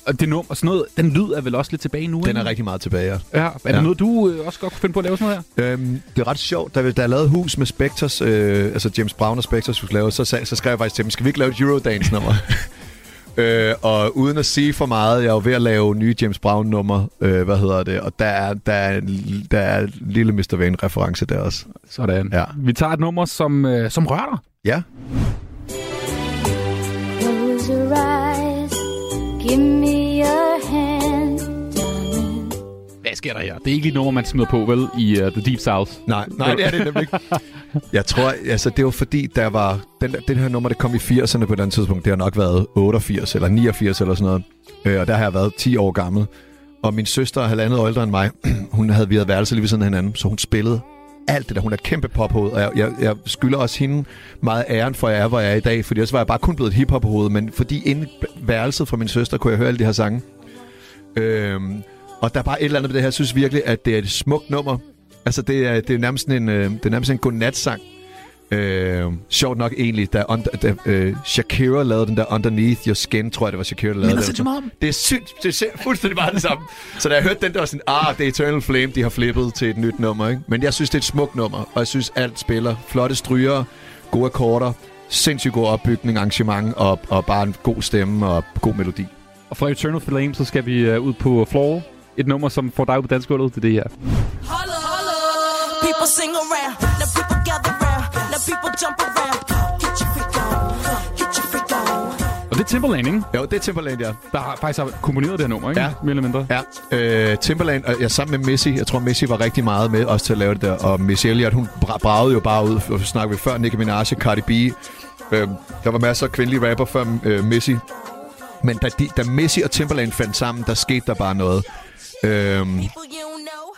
Og det nummer, sådan noget, den lyd er vel også lidt tilbage nu, Den ikke? er rigtig meget tilbage, ja. Ja, er det Ja. noget, du øh, også godt kunne finde på at lave sådan noget her? Øhm, det er ret sjovt. Da, da jeg lavede hus med Spectres, øh, altså James Brown og Spectres skulle lave, så, så skrev jeg faktisk til dem, skal vi ikke lave et Eurodance-nummer? [LAUGHS] øh, og uden at sige for meget, jeg er jo ved at lave nye James Brown-nummer, øh, hvad hedder det, og der er, der er, der er lille Mr. Vane-reference der også. Sådan. Ja. Vi tager et nummer, som, øh, som rører dig. Ja. Give me your hand. Hvad sker der her? Det er ikke lige et nummer, man smider på, vel, i uh, The Deep South? Nej, nej, det er det nemlig ikke. Jeg tror, altså det var fordi, der var... Den, den her nummer, det kom i 80'erne på den tidspunkt. Det har nok været 88 eller 89 eller sådan noget. Øh, og der har jeg været 10 år gammel. Og min søster er halvandet år ældre end mig. [CLEARS THROAT] hun havde vi havde værelse lige ved siden af hinanden, så hun spillede alt det der. Hun er kæmpe pophoved, og jeg, jeg, jeg skylder også hende meget æren for, at jeg er, hvor jeg er i dag. Fordi ellers var jeg bare kun blevet et hiphop-hoved. Men fordi inde i værelset fra min søster, kunne jeg høre alle de her sange. Øhm, og der er bare et eller andet ved det her. Jeg synes virkelig, at det er et smukt nummer. Altså, det er, det er nærmest en, øh, det er nærmest en godnatsang. Øh, sjovt nok egentlig, da, under, da øh, Shakira lavede den der Underneath Your Skin, tror jeg, det var Shakira, der lavede Minder den. om. Det er sygt, det er fuldstændig bare det samme. Så da jeg hørte den, der var sådan, ah, det er Eternal Flame, de har flippet til et nyt nummer, ikke? Men jeg synes, det er et smukt nummer, og jeg synes, alt spiller. Flotte stryger, gode akkorder, sindssygt god opbygning, arrangement, og, og bare en god stemme og god melodi. Og fra Eternal Flame, så skal vi uh, ud på Floor. Et nummer, som får dig ud på dansegulvet, det er det her. People sing jump around. Get your freak on, get your freak on. Og det er Timberland, ikke? Jo, det er Timberland, ja. Der har faktisk har komponeret det her nummer, ikke? Ja. Mere eller mindre. Ja, øh, Timberland, og jeg sammen med Missy, jeg tror Missy var rigtig meget med også til at lave det der, og Missy Elliott, hun bra- bragede jo bare ud, og snakkede vi før, Nicki Minaj, Cardi B, øh, der var masser af kvindelige rapper før øh, Missy, men da, de, da Missy og Timberland fandt sammen, der skete der bare noget. Øhm,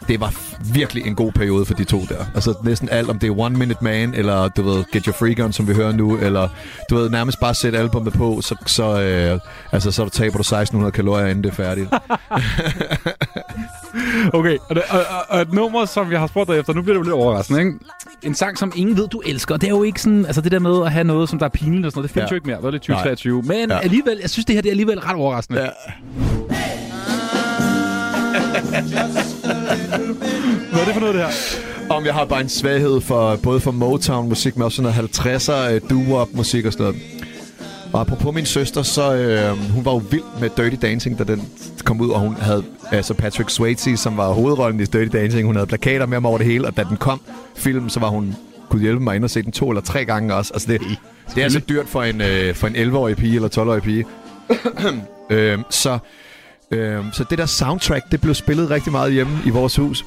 det var virkelig en god periode for de to der. Altså næsten alt, om det er One Minute Man, eller du ved, Get Your Freak On, som vi hører nu, eller du ved, nærmest bare sætte albumet på, så, så, øh, altså, så taber du 1600 kalorier, inden det er færdigt. [LAUGHS] Okay, og, det, og, og, et nummer, som jeg har spurgt dig efter, nu bliver det jo lidt overraskende, ikke? En sang, som ingen ved, du elsker. Det er jo ikke sådan, altså det der med at have noget, som der er pinligt og sådan noget, det findes Ja. jo ikke mere. Det er lidt 2023. Men ja. alligevel, jeg synes, det her det er alligevel ret overraskende. Ja. [LAUGHS] Hvad er det for noget, det her? Om jeg har bare en svaghed for både for Motown-musik, men også sådan noget 50'er øh, doo-wop-musik og sådan noget. Og apropos min søster, så øh, hun var jo vild med Dirty Dancing, da den kom ud, og hun havde altså Patrick Swayze, som var hovedrollen i Dirty Dancing. Hun havde plakater med ham over det hele, og da den kom, film, så var hun kunne hjælpe mig ind og se den to eller tre gange også. Altså det, det er altså dyrt for en, øh, for en 11-årig pige eller 12-årig pige. [COUGHS] øh, så, øh, så det der soundtrack, det blev spillet rigtig meget hjemme i vores hus.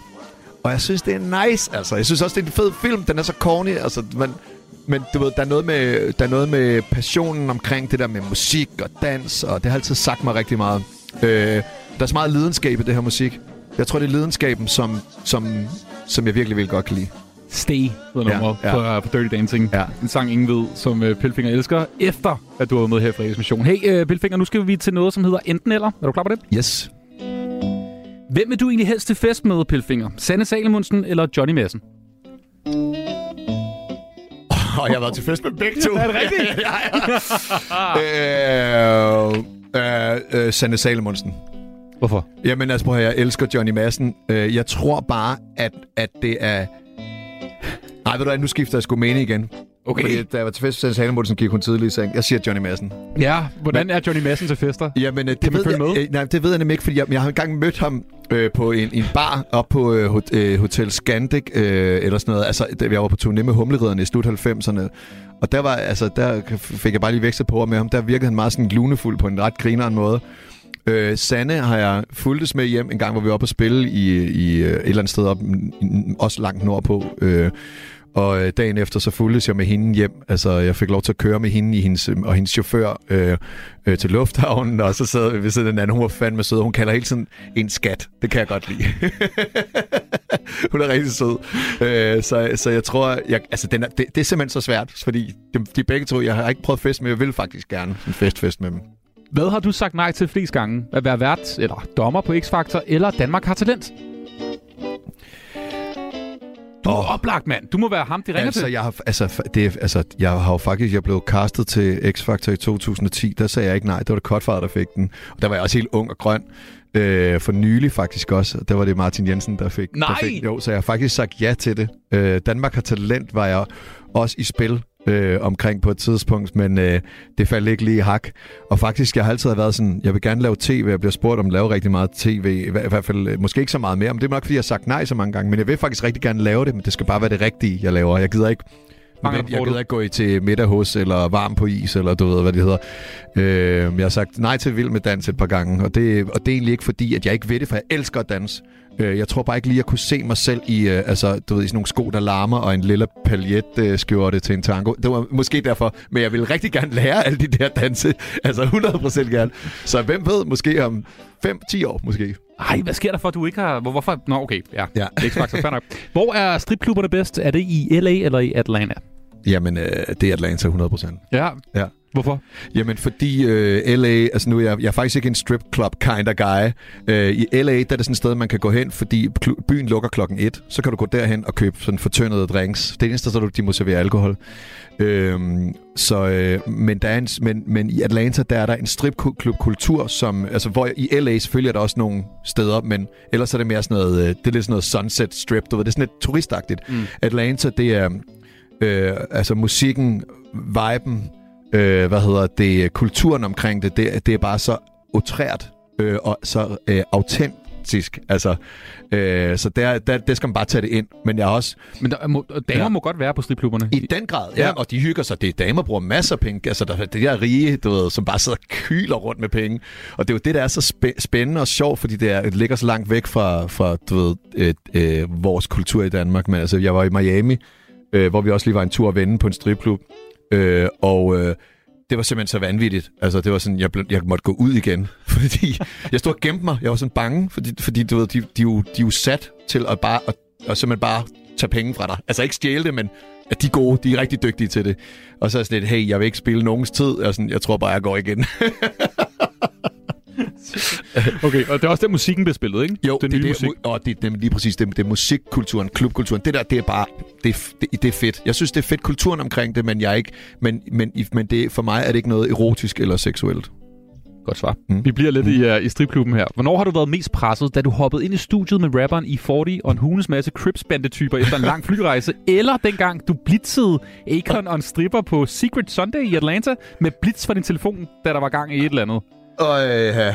Og jeg synes, det er nice, altså. Jeg synes også, det er en fed film. Den er så corny, altså. Man, men du ved, der er, noget med, der er noget med passionen omkring det der med musik og dans, og det har altid sagt mig rigtig meget. Øh, der er så meget lidenskab i det her musik. Jeg tror, det er lidenskaben, som, som, som jeg virkelig vil godt kan lide. Stay hedder Ja, nummeret ja. ja, på, på Dirty Dancing. Ja. En sang, ingen ved, som uh, Pilfinger elsker, efter at du har med her i Fredags Mission. Hey, uh, Pilfinger, nu skal vi til noget, som hedder Enten Eller. Er du klar på det? Yes. Hvem vil du egentlig helst til fest med, Pilfinger? Sanne Salomonsen eller Johnny Madsen? Og jeg har været til fest med begge to. [LAUGHS] Er det rigtigt? [LAUGHS] øh, øh, øh, Sande Salomonsen. Hvorfor? Jamen altså, prøv at jeg elsker Johnny Madsen. Øh, jeg tror bare, at, at det er... Nej, ved du hvad, nu skifter jeg sgu mening igen. Okay. Fordi da jeg var til fest med Sande Salomonsen, gik hun tidligt i seng. Jeg siger Johnny Madsen. Ja, hvordan er Johnny Madsen til fester? Jamen, øh, det, Kan man ved følge jeg, med? øh, nej, det ved jeg nemlig ikke, fordi jeg, jeg har engang mødt ham øh, på en, en bar op på øh, øh, Hotel Scandic, øh, eller sådan noget. Altså, jeg var på turné med Humleriderne i slut 90'erne. Og der, var, altså, der fik jeg bare lige vekslet på med ham. Der virkede han meget sådan lunefuld på en ret grineren måde. Øh, Sanne har jeg fulgtes med hjem en gang, hvor vi var oppe at spille i, i et eller andet sted op, mm, også langt nordpå. Øh, og øh, dagen efter, så fulgtes jeg med hende hjem. Altså, jeg fik lov til at køre med hende i hendes, øh, og hendes chauffør øh, øh, til lufthavnen, og så sad vi ved siden af den anden. Hun var fandme sød. Hun kalder hele tiden en skat. Det kan jeg godt lide. [LAUGHS] hun er rigtig sød. Øh, så, så jeg tror, jeg, altså, den er, det, det er simpelthen så svært, fordi de, de begge to, jeg har ikke prøvet fest med, jeg vil faktisk gerne en fest-fest med dem. Hvad har du sagt nej til flest gange? At være vært, eller dommer på X-Factor, eller Danmark har talent? Du er oh. oplagt, mand. Du må være ham, de ringer altså, til. Jeg har, altså, det, er- altså, jeg har jo faktisk jeg blev castet til X-Factor i 2010. Der sagde jeg ikke nej. Det var det Cutfather, der fik den. Og der var jeg også helt ung og grøn. Øh, for nylig faktisk også. Der var det Martin Jensen, der fik, Nej! der fik Jo, så jeg har faktisk sagt ja til det. Øh, Danmark har talent, var jeg også i spil øh, omkring på et tidspunkt, men øh, det faldt ikke lige i hak. Og faktisk, jeg har altid været sådan, jeg vil gerne lave tv. Jeg bliver spurgt om at lave rigtig meget tv. I, hver- i hvert fald, øh, måske ikke så meget mere, men det er nok, fordi jeg har sagt nej så mange gange. Men jeg vil faktisk rigtig gerne lave det, men det skal bare være det rigtige, jeg laver. Jeg gider ikke Mangler jeg, gider ikke gå i til middag hos, eller varm på is, eller du ved, hvad det hedder. Øh, jeg har sagt nej til Vild med Dans et par gange, og det, og det er egentlig ikke fordi, at jeg ikke ved det, for jeg elsker at danse. Øh, jeg tror bare ikke lige, at jeg kunne se mig selv i, øh, altså, du ved, i sådan nogle sko, der larmer, og en lille paljet-skjorte til en tango. Det var måske derfor, men jeg ville rigtig gerne lære alle de der danse. [LAUGHS] Altså 100% gerne. Så hvem ved, måske om 5-10 år, måske. Ej, hvad sker der for, at du ikke har... Hvor, hvorfor? Nå, okay. Ja, Ja. X-Factor, fair nok. Hvor er stripklubberne bedst? Er det i LA eller i Atlanta? Jamen, øh, det er Atlanta 100%. Ja. Ja. Hvorfor? Jamen, fordi øh, LA, altså nu er jeg, jeg er faktisk ikke en strip club kind of guy. Øh, I LA, der er det sådan et sted, man kan gå hen, fordi byen lukker klokken et. Så kan du gå derhen og købe sådan fortyndede drinks. Det er eneste sted, de må servere alkohol. Øhm, så, øh, men, der er en, men, men i Atlanta, der er der en stripklubkultur, som, altså hvor i LA selvfølgelig er der også nogle steder, men ellers er det mere sådan noget, øh, det er lidt sådan noget sunset strip, du ved, det er sådan lidt turistagtigt. Mm. Atlanta, det er øh, altså musikken, viben, øh, hvad hedder det, kulturen omkring det, det, det er bare så utrært øh, og så øh, autentisk. Altså, øh, så der, der, der skal man bare tage det ind. Men jeg er også... Men der må, damer Ja. må godt være på stripklubberne. I den grad, ja. Ja. Og de hygger sig. Det er damer bruger masser af penge. Altså, der er det der rige, du ved, som bare sidder og kyler rundt med penge. Og det er jo det, der er så spæ- spændende og sjovt, fordi det, er, det ligger så langt væk fra, fra du ved, øh, øh, vores kultur i Danmark. Men altså, jeg var i Miami, øh, hvor vi også lige var en tur at vende på en stripklub. Øh, og øh, det var simpelthen så vanvittigt. Altså, det var sådan, jeg, jeg måtte gå ud igen, [LAUGHS] fordi jeg stod og gemte mig. Jeg var sådan bange, fordi, fordi du ved, de, de, jo, de er jo sat til at bare, at, at simpelthen bare tage penge fra dig. Altså ikke stjæle det, men at de er gode, de er rigtig dygtige til det. Og så er jeg sådan lidt, hey, jeg vil ikke spille nogens tid. Jeg, sådan, jeg tror bare, jeg går igen. [LAUGHS] [LAUGHS] Okay, og det er også der, musikken bliver spillet, ikke? Jo, Den det, nye det, musik. og det, det er lige præcis det, det er musikkulturen, klubkulturen. Det der, det er bare, det, er- det, det er fedt. Jeg synes, det er fedt kulturen omkring det, men jeg ikke, men, men, men det, for mig er det ikke noget erotisk eller seksuelt. Godt svar. Mm. Vi bliver lidt i, uh, i stripklubben her. Hvornår har du været mest presset? Da du hoppede ind i studiet med rapperen i 40 og en hundes masse crips bandetyper efter en lang flyrejse? [LAUGHS] eller dengang du blitzede Akon og en stripper på Secret Sunday i Atlanta med blitz fra din telefon, da der var gang i et eller andet? Og ja,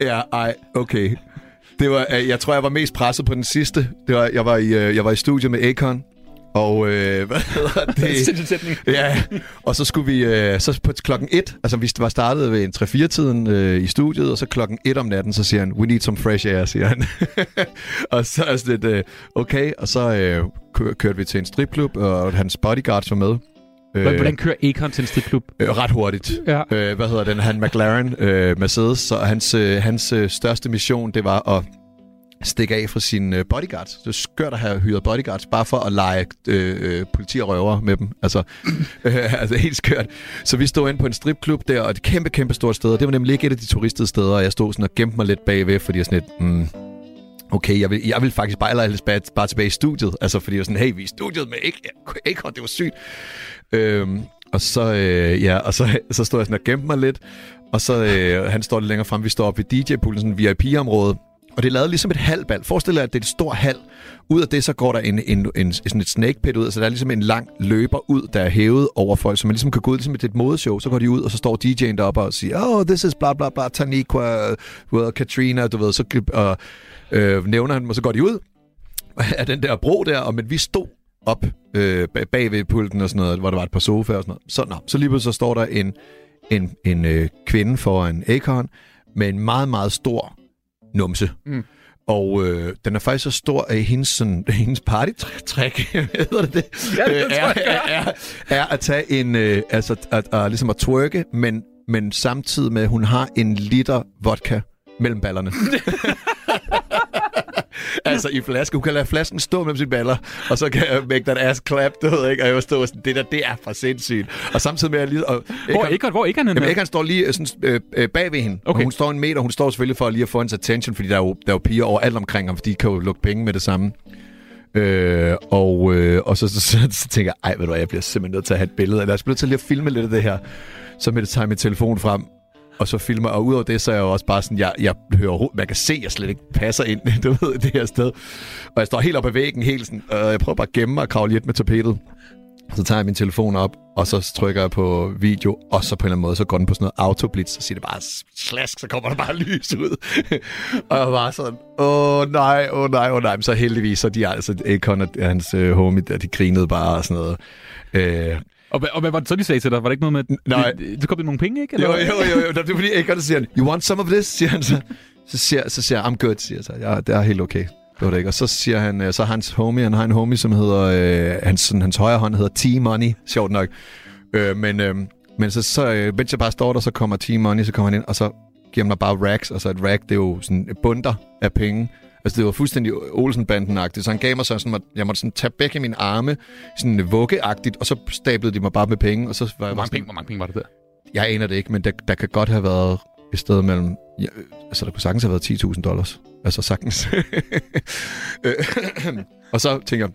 ja, ej, okay. Det var, øh, jeg tror, jeg var mest presset på den sidste. Det var, jeg, var i, øh, jeg var i studiet med Akon, og øh, hvad hedder [LAUGHS] det? Sætning. ja, og så skulle vi, øh, så på klokken 1, altså vi var startet ved en 3-4-tiden øh, i studiet, og så klokken 1 om natten, så siger han, we need some fresh air, siger han. [LAUGHS] og så er sådan lidt, øh, okay, og så øh, kø- kørte vi til en stripklub, og hans bodyguards var med. Øh. Hvordan kører Akon til en stripklub? Øh, ret hurtigt. Ja. Øh, hvad hedder den? Han McLaren øh, Mercedes. Så hans, øh, hans øh, største mission, det var at stikke af fra sine øh, bodyguards. Det er skørt at have hyret bodyguards, bare for at lege øh, øh, politi og røver med dem. Altså, [CLEARS THROAT] øh, altså helt skørt. Så vi stod inde på en stripklub der, og et kæmpe, kæmpe stort sted. Og det var nemlig ikke et af de turistede steder, og jeg stod sådan og gemte mig lidt bagved, fordi jeg sådan lidt... Mm, Okay, jeg vil, jeg vil faktisk bare, eller bare, bare tilbage i studiet. Altså, fordi jeg var sådan, hey, vi er i studiet med Akon, det var sygt. Øhm, og så, øh, ja, og så, [LAUGHS] så stod jeg sådan og gemte mig lidt. Og så, øh, han står lidt længere frem, vi står oppe ved DJ-poolen, sådan VIP-område. Og det er lavet ligesom et halvbal. Forestil dig, at det er et stort hal. Ud af det, så går der en, en, en, sådan et snake pit ud. så der er ligesom en lang løber ud, der er hævet over folk, så man ligesom kan gå ud ligesom et, et modeshow. Så går de ud, og så står DJ'en deroppe og siger, oh, this is bla bla bla, Taniqua, well, Katrina, du ved. Så og, øh, nævner han dem, og så går de ud af den der bro der, og men vi stod op øh, bag- ved pulten og sådan noget, hvor der var et par sofaer og sådan noget. Så, nå, så lige pludselig så står der en, en, en øh, kvinde foran Akon med en meget, meget stor numse. Mm. Og øh, den er faktisk så stor, at hendes, sådan, [LAUGHS] hendes party-trick, [LAUGHS] hedder det det? Ja, det Øh, er, er, er, er at tage en, øh, altså at, at, ligesom at twerke, men, men samtidig med, at hun har en liter vodka mellem ballerne. [LAUGHS] [LAUGHS] altså i flaske. Hun kan lade flasken stå mellem sine baller, og så kan jeg make that ass clap, du ved ikke? Og jeg var stå sådan, det der, det er for sindssygt. Og samtidig med, at jeg lige... Og Hvor er Eckert? Hvor er Eckert henne Jamen? Eckert står lige øh, sådan, øh, øh, bag ved hende. Okay. Og hun står en meter, hun står selvfølgelig for lige at få hendes attention, fordi der er jo, der er jo piger overalt omkring ham, fordi de kan jo lukke penge med det samme. Øh, og, øh, og så, så, så, så, tænker jeg, ej, ved du hvad, jeg bliver simpelthen nødt til at have et billede. Eller jeg bliver nødt til lige at filme lidt af det her. Så med det tager jeg min telefon frem, og så filmer, og udover det, så er jeg jo også bare sådan, jeg, jeg hører, man kan se, at jeg slet ikke passer ind, [LAUGHS] du ved, det her sted. Og jeg står helt oppe ad væggen, helt sådan, og jeg prøver bare at gemme mig og kravle lidt med tapetet. Så tager jeg min telefon op, og så trykker jeg på video, og så på en eller anden måde, så går den på sådan noget autoblitz, så siger det bare slask, så kommer der bare [LAUGHS] lys ud. [LAUGHS] og jeg var sådan, åh nej, åh nej, åh nej. Men så heldigvis, så de altså, Akon og hans øh, homie, der, de grinede bare og sådan noget. Øh, og, og hvad var det så, de sagde til dig? Var det ikke noget med... Nej. Det, det kom der nogle penge, ikke? jo, jo, jo, jo, det er fordi Akon siger, han, you want some of this, siger han så. Så siger, så siger jeg, I'm good, siger jeg så. Ja, det er helt okay. Det var det ikke. Og så siger han, øh, så har hans homie, han har en homie, som hedder, øh, hans, sådan, hans højre hånd hedder T-Money, sjovt nok. Øh, men, øh, men så, så øh, mens jeg bare står der, så kommer T-Money, så kommer han ind, og så giver mig bare racks. Altså et rack, det er jo sådan et bunder af penge. Altså, det var fuldstændig Olsen-banden-agtigt. Så han gav mig sådan, sådan, at jeg måtte sådan tage begge mine arme, sådan vuggeagtigt, og så stablede de mig bare med penge, og så var jeg Hvor mange, sådan, penge, hvor mange penge var det der? jeg aner det ikke, men der, der kan godt have været et sted mellem... Ja, altså, der kunne sagtens have været 10.000 dollars. Altså, sagtens. [LAUGHS] Øh, [CLEARS THROAT] og så tænker jeg...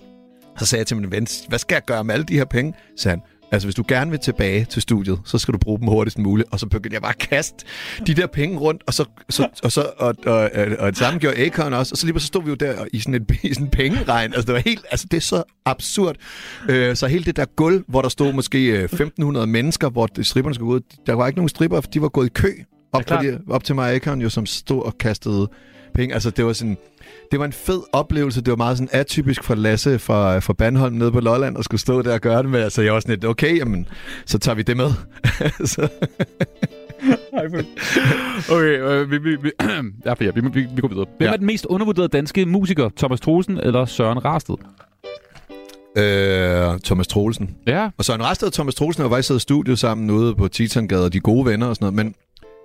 Så sagde jeg til min ven, hvad skal jeg gøre med alle de her penge? Så han, altså hvis du gerne vil tilbage til studiet, så skal du bruge dem hurtigst muligt. Og så begyndte jeg bare at kaste de der penge rundt, og så, så, og, så og, og, og, og det samme gjorde Akon også. Og så lige så stod vi jo der i sådan et [LAUGHS] i sådan en pengeregn. Altså det var helt, altså det er så absurd. Øh, så hele det der gulv, hvor der stod måske øh, 1.500 mennesker, hvor stripperne skulle gå ud, der var ikke nogen stripper, for de var gået i kø op, Ja, de, op til mig Akon, jo, som stod og kastede penge. Altså det var sådan... Det var en fed oplevelse. Det var meget sådan atypisk for Lasse fra, fra Bandholm nede på Lolland at skulle stå der og gøre det med. Altså, jeg var sådan lidt, okay, jamen, så tager vi det med. [LAUGHS] så, Okay, øh, vi, vi, vi, [CLEARS THROAT] ja, ja, vi, vi, vi går videre. Hvem Ja. er den mest undervurderede danske musiker? Thomas Troelsen eller Søren Rasted? øh, Thomas Troelsen. Ja. Og Søren Rasted og Thomas Troelsen har faktisk siddet i studio sammen ude på Titangade, og de gode venner og sådan noget. Men,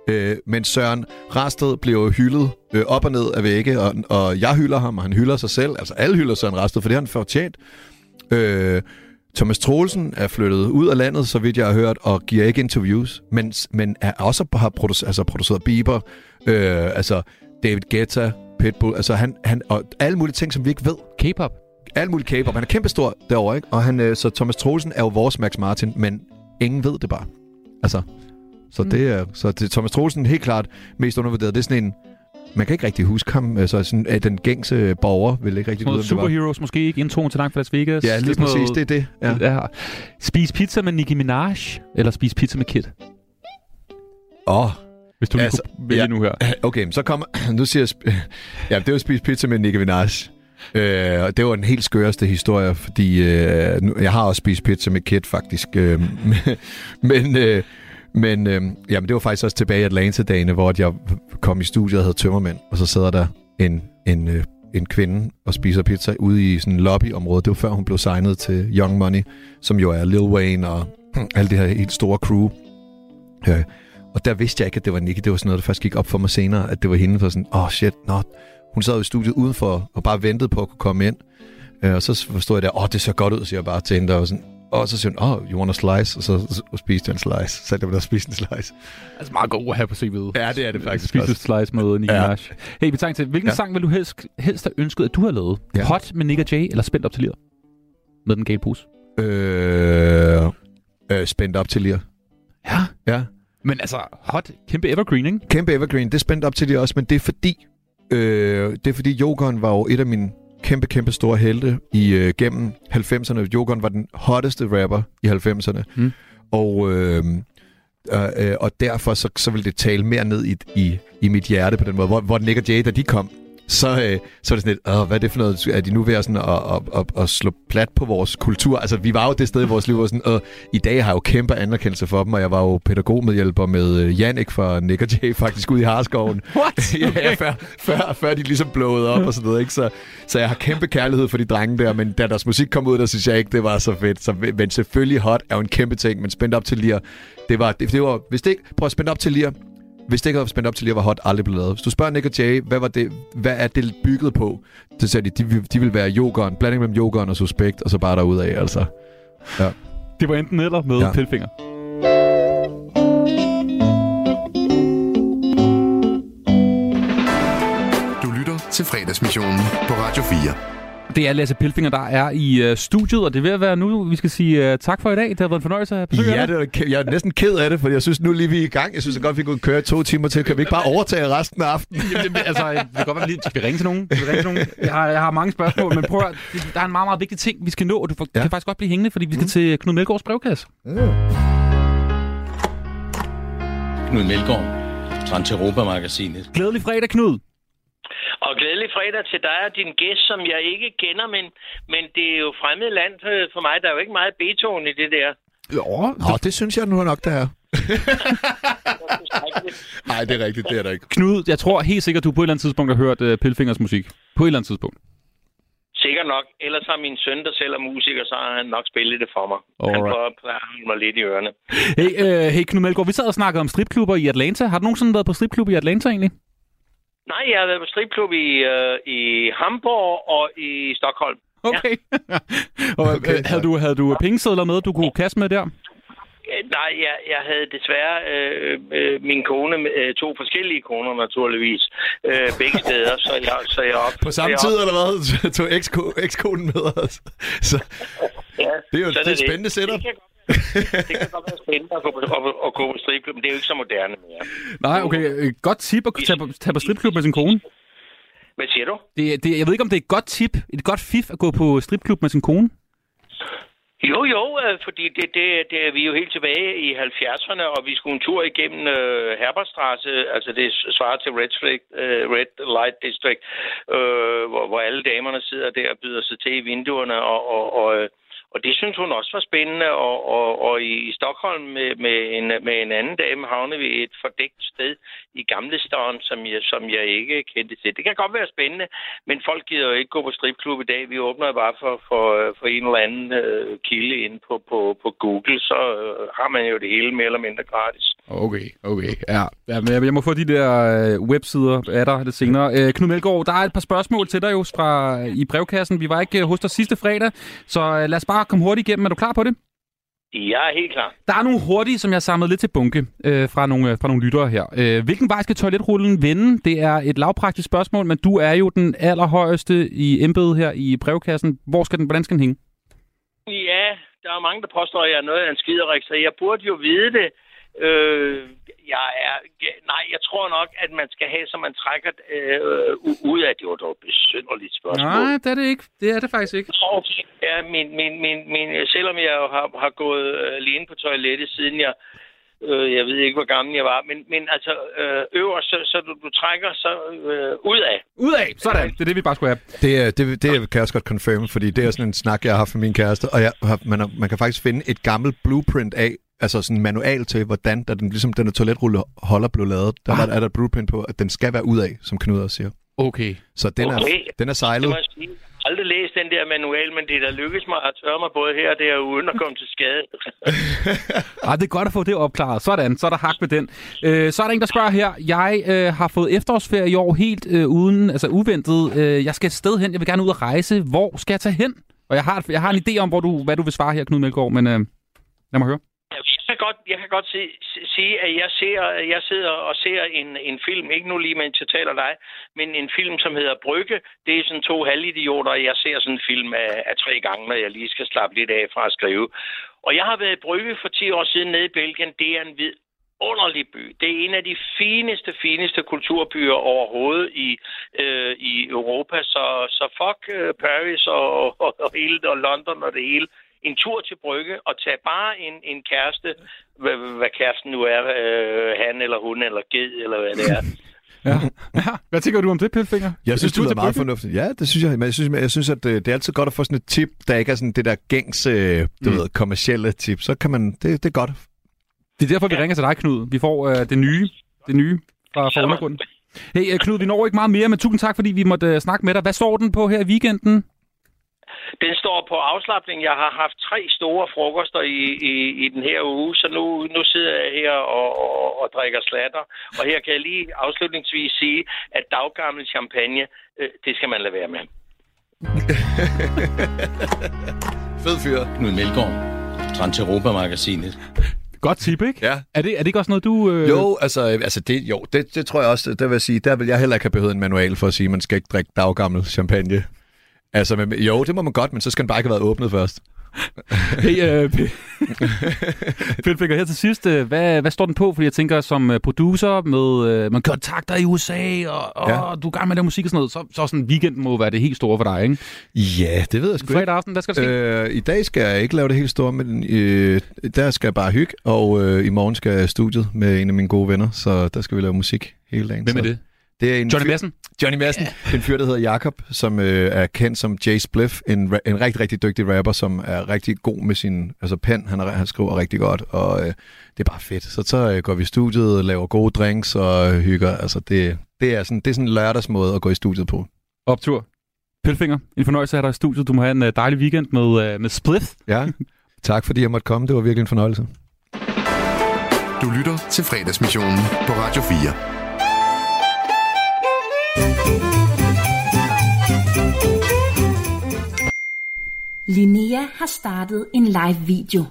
øh, men Søren Rasted bliver jo hyldet øh, op og ned af vægge, og, og jeg hylder ham, og han hylder sig selv. Altså alle hylder Søren Rasted, for det har han fortjent. Øh, Thomas Troelsen er flyttet ud af landet, så vidt jeg har hørt, og giver ikke interviews, men, men er også har produceret, altså produceret Bieber, øh, altså David Guetta, Pitbull, altså han, han, og alle mulige ting, som vi ikke ved. K-pop. Alle mulige K-pop. Han er kæmpestor derovre, ikke? Og han, øh, så Thomas Troelsen er jo vores Max Martin, men ingen ved det bare. Altså, så mm. det er, så det, Thomas Troelsen helt klart mest undervurderet. Det er sådan en, man kan ikke rigtig huske ham, altså sådan, øh, den gængse borger vil ikke rigtig vide, noget. Superheroes, måske ikke introen til Langt fra Las Vegas. Ja, lige præcis, det er det. Ja. ja. Spis pizza med Nicki Minaj, eller spis pizza med Kid? Åh. Oh. Hvis du lige kunne vælge nu her. [CLEARS THROAT] Okay, så kommer... [CLEARS THROAT] Nu siger jeg... [CLEARS THROAT] Ja, det var at spise pizza med Nicki Minaj. Øh, og det var den helt skøreste historie, fordi øh, nu, jeg har også spist pizza med Kid, faktisk. Øh, [LAUGHS] men øh, men øh, jamen, det var faktisk også tilbage i Atlanta-dagene, hvor jeg kom i studiet og havde tømmermænd, og så sidder der en, en, øh, en kvinde og spiser pizza ude i sådan en lobbyområde. Det var før hun blev signet til Young Money, som jo er Lil Wayne og [CLEARS THROAT] alt det her helt store crew. Øh, og der vidste jeg ikke, at det var Nicki. Det var sådan noget, der først gik op for mig senere, at det var hende. For sådan, åh oh, shit, nå. Hun sad jo i studiet udenfor og bare ventede på at kunne komme ind. Øh, og så forstod jeg der, åh, oh, det ser godt ud, siger jeg bare til hende. Der, og, sådan, og så siger hun, oh, you want a slice? Og så, spiste jeg en slice. Så jeg der spiste en slice. Altså meget god at have på CV'et. Ja, det er det faktisk Spise også. slice med Nicki Ja. Minaj. Hey, vi til. Hvilken Ja. sang vil du helst, helst have ønsket, at du har lavet? Ja. Hot med Nick og Jay, eller Spændt op til lir? Med den gale pose. Øh, øh, spændt op til lige. Ja. Ja. Men altså, hot, kæmpe evergreen, ikke? Kæmpe evergreen, det er spændt op til det også, men det er fordi, Øh, det er fordi, Jokeren var jo et af mine kæmpe, kæmpe store helte i øh, gennem 90'erne. Jokeren var den hotteste rapper i 90'erne. Mm. Og, øh, øh, og derfor så, så ville det tale mere ned i, i, i mit hjerte på den måde. Hvor, hvor Nick og Jay, da de kom, så, øh, så er det sådan lidt, Åh, hvad er det for noget? Er de nu ved at, sådan, at, at, at, at slå plat på vores kultur? Altså, vi var jo det sted i vores liv, hvor sådan, øh, i dag har jeg jo kæmpe anerkendelse for dem, og jeg var jo pædagogmedhjælper med øh, Jannik fra Nick og Jay faktisk ude i Harskoven. [LAUGHS] What? [LAUGHS] ja, ja, før, før, før de ligesom blowede op og sådan noget, ikke? Så, så jeg har kæmpe kærlighed for de drenge der, men da deres musik kom ud, der synes jeg ikke, det var så fedt. Så, men selvfølgelig Hot er jo en kæmpe ting, men spændt op til Lir, det var, det, det var, hvis det ikke, prøv at spænde op til Lir, hvis det ikke havde spændt op til Lir, var Hot aldrig blevet lavet. Hvis du spørger Nick og Jay, hvad, var det, hvad er det bygget på? Så sagde de, de, vil- de vil være yogeren, blanding mellem yogeren og suspekt, og så bare derudad, altså. Ja. Det var enten eller med Ja. Pilfinger. Du lytter til fredagsmissionen på Radio 4. Det er Lasse Pilfinger, der er i uh, studiet, og det er ved at være nu, vi skal sige uh, tak for i dag. Det har været en fornøjelse at besøge Ja, det er, jeg er næsten ked af det, for jeg synes nu lige, vi er i gang. Jeg synes det er godt, vi kunne køre to timer til. Kan vi ikke bare overtage resten af aftenen? Jamen, det, altså, det kan godt være, lige skal vi ringe til nogen. Skal vi ringe til nogen? Jeg har, jeg har mange spørgsmål, men prøv at, det- der er en meget, meget vigtig ting, vi skal nå, og du ja. kan faktisk godt blive hængende, fordi vi skal mm. til Knud Melgaards brevkasse. Knud Melgaard, Trans Europa-magasinet. Glædelig fredag, Knud. Og glædelig fredag til dig og din gæst, som jeg ikke kender, men, men det er jo fremmed land for mig. Der er jo ikke meget Beethoven i det der. Jo, Nå, det synes jeg nu nok, der er. [LAUGHS] Nej, det er rigtigt, det er der ikke. Knud, jeg tror helt sikkert, du på et eller andet tidspunkt har hørt uh, Pilfingers musik. På et eller andet tidspunkt. Sikkert nok. Ellers har min søn, der selv er musiker, så har han nok spillet det for mig. Han Alright. prøver at holde mig lidt i ørerne. Hey, uh, hey Knud Melgaard, vi sad og snakkede om stripklubber i Atlanta. Har du nogensinde været på stripklub i Atlanta egentlig? Nej, jeg har været på stripklub i, øh, i Hamburg og i Stockholm. Okay. [LAUGHS] og, okay. Havde, du, havde du pengesedler med, du kunne kaste med der? Øh, Nej, jeg, jeg havde desværre øh, øh, min kone, øh, to forskellige koner naturligvis, øh, begge steder, så jeg, så jeg op. På samme tid, op- eller hvad? [LAUGHS] Tog eksko- ekskonen med os. Så Ja, det er jo sådan det er et spændende setup. Det kan, godt- det kan godt være spændende at gå på, at, at gå på stripklub, men det er jo ikke så moderne mere. Nej, okay. Godt tip at tage på, tage på stripklub med sin kone. Hvad siger du? Det, det, jeg ved ikke, om det er et godt tip, et godt fif at gå på stripklub med sin kone. Jo, jo, øh, fordi det, det, det er vi er jo helt tilbage i 70'erne, og vi skulle en tur igennem øh, Herbertstrasse, altså det svarer til Red, Flag, øh, Red Light District, øh, hvor, hvor alle damerne sidder der og byder sig til i vinduerne, og, og, og, øh, og det synes hun også var spændende, og, og, og i Stockholm med, med, en, med en anden dame havnede vi et fordækt sted i Gamle Staden, som jeg, som jeg ikke kendte til. Det kan godt være spændende, men folk gider jo ikke gå på stripklub i dag. Vi åbner bare for, for, for en eller anden øh, kilde ind på, på, på Google, så øh, har man jo det hele mere eller mindre gratis. Okay, okay. Ja, ja men jeg, jeg må få de der øh, websider af dig lidt senere. Øh, Knud Melgaard, der er et par spørgsmål til dig jo fra, i brevkassen. Vi var ikke øh, hos dig sidste fredag, så øh, lad os bare komme hurtigt igennem. Er du klar på det? Jeg er helt klar. Der er nogle hurtige, som jeg har samlet lidt til bunke øh, fra, nogle, øh, fra nogle lyttere her. Øh, hvilken vej skal toiletrullen vende? Det er et lavpraktisk spørgsmål, men du er jo den allerhøjeste i embedet her i brevkassen. Hvor skal den, hvordan skal den hænge? Ja, der er mange, der påstår, at jeg er noget af en skiderik, så jeg burde jo vide det. Øh, jeg er, nej, jeg tror nok, at man skal have, så man trækker øh, ud af, det var dog et besynderligt spørgsmål. Nej, det er det ikke. Det er det faktisk ikke. Okay. Ja, min, min, min, min, selvom jeg har, har gået øh, alene på toilettet, siden jeg, øh, jeg ved ikke, hvor gammel jeg var, men, men altså øh, øverst, så, så du, du trækker så øh, ud af. Ud af! Sådan, det er det, vi bare skulle have. Det, er- det, det kan jeg også godt confirm, fordi det er sådan en snak, jeg har haft med min kæreste, og jeg har, man, man kan faktisk finde et gammelt blueprint af, altså sådan en manual til, hvordan da den, ligesom den her toiletrulle holder blev lavet, der ah. er der et blueprint på, at den skal være ud af, som Knud også siger. Okay. Så den, Okay. er, den er Det sejlet. må jeg sige. Har aldrig læst den der manual, men det er da lykkedes mig at tørre mig både her og der, uden at komme til skade. [LAUGHS] Ah, det er godt at få det opklaret. Sådan, så er der hak ved den. Øh, så er der en, der spørger her. Jeg øh, har fået efterårsferie i år helt øh, uden, altså uventet. Øh, jeg skal et sted hen. Jeg vil gerne ud og rejse. Hvor skal jeg tage hen? Og jeg har, jeg har en idé om, hvor du, hvad du vil svare her, Knud Melgaard, men øh, lad mig høre. Jeg kan godt, se, se, sige, at jeg, ser, jeg sidder og ser en, en film, ikke nu lige, mens jeg taler dig, men en film, som hedder Brygge. Det er sådan to halvidioter, og jeg ser sådan en film af, af tre gange, når jeg lige skal slappe lidt af fra at skrive. Og jeg har været i Brygge for 10 år siden nede i Belgien. Det er en vidunderlig by. Det er en af de fineste, fineste kulturbyer overhovedet i, øh, i Europa. Så, så fuck øh, Paris og, og, og, hele, og London og det hele. En tur til Brygge og tage bare en, en kæreste, hvad, hvad kæresten nu er, øh, han eller hun eller ged eller hvad det er. Ja. ja. Hvad tænker du om det, Pilfinger? Jeg synes, det lyder meget fornuftigt. Ja, det synes jeg. Men jeg synes, jeg synes at øh, det er altid godt at få sådan et tip, der ikke er sådan det der gængs, øh, du Mm. ved, kommercielle tip. Så kan man, det, det er godt. Det er derfor, vi ringer til dig, Knud. Vi får øh, det nye, det nye fra, fra undergrunden. Hey, øh, Knud, vi når ikke meget mere, men tusind tak, fordi vi måtte øh, snakke med dig. Hvad står den på her i weekenden? Den står på afslappning. Jeg har haft tre store frokoster i, i, i den her uge, så nu, nu sidder jeg her og, og, og drikker slatter. Og her kan jeg lige afslutningsvis sige, at daggammel champagne, øh, det skal man lade være med. [LAUGHS] Fed fyr. Knud Melgaard. Trans Europa Magasinet. Godt tip, ikke? Ja. Er det, er det ikke også noget, du... Øh... Jo, altså, øh, altså det, jo, det, det tror jeg også, der vil jeg sige, der vil jeg heller ikke have behøvet en manual for at sige, at man skal ikke drikke daggammel champagne. Altså, men, jo, det må man godt, men så skal den bare ikke have været åbnet først. [LAUGHS] Hey, øh, Pilfinger, [LAUGHS] her til sidst, øh, hvad, hvad står den på? Fordi jeg tænker, som øh, producer med øh, man kontakter i USA, og, og Ja. du er gang med lave musik og sådan noget, så, så sådan weekend må være det helt store for dig, ikke? Ja, det ved jeg sgu Fredag aften, hvad skal der ske? Øh, I dag skal jeg ikke lave det helt store, men øh, der skal jeg bare hygge, og øh, i morgen skal jeg studiet med en af mine gode venner, så der skal vi lave musik hele dagen. Hvem er det? Det er en Johnny Madsen? Johnny Madsen. Yeah. En fyr, der hedder Jakob, som øh, er kendt som Jay Spliff. En, ra- en rigtig, rigtig dygtig rapper, som er rigtig god med sin altså pen. Han, er, han skriver rigtig godt, og øh, det er bare fedt. Så så øh, går vi i studiet, laver gode drinks og øh, hygger. Altså, det, det, er sådan, det er sådan en lørdagsmåde at gå i studiet på. Optur. Pilfinger, en fornøjelse at have dig i studiet. Du må have en øh, dejlig weekend med, øh, med Spliff. Ja, tak fordi jeg måtte komme. Det var virkelig en fornøjelse. Du lytter til fredagsmissionen på Radio 4. Linnea har startet en live video.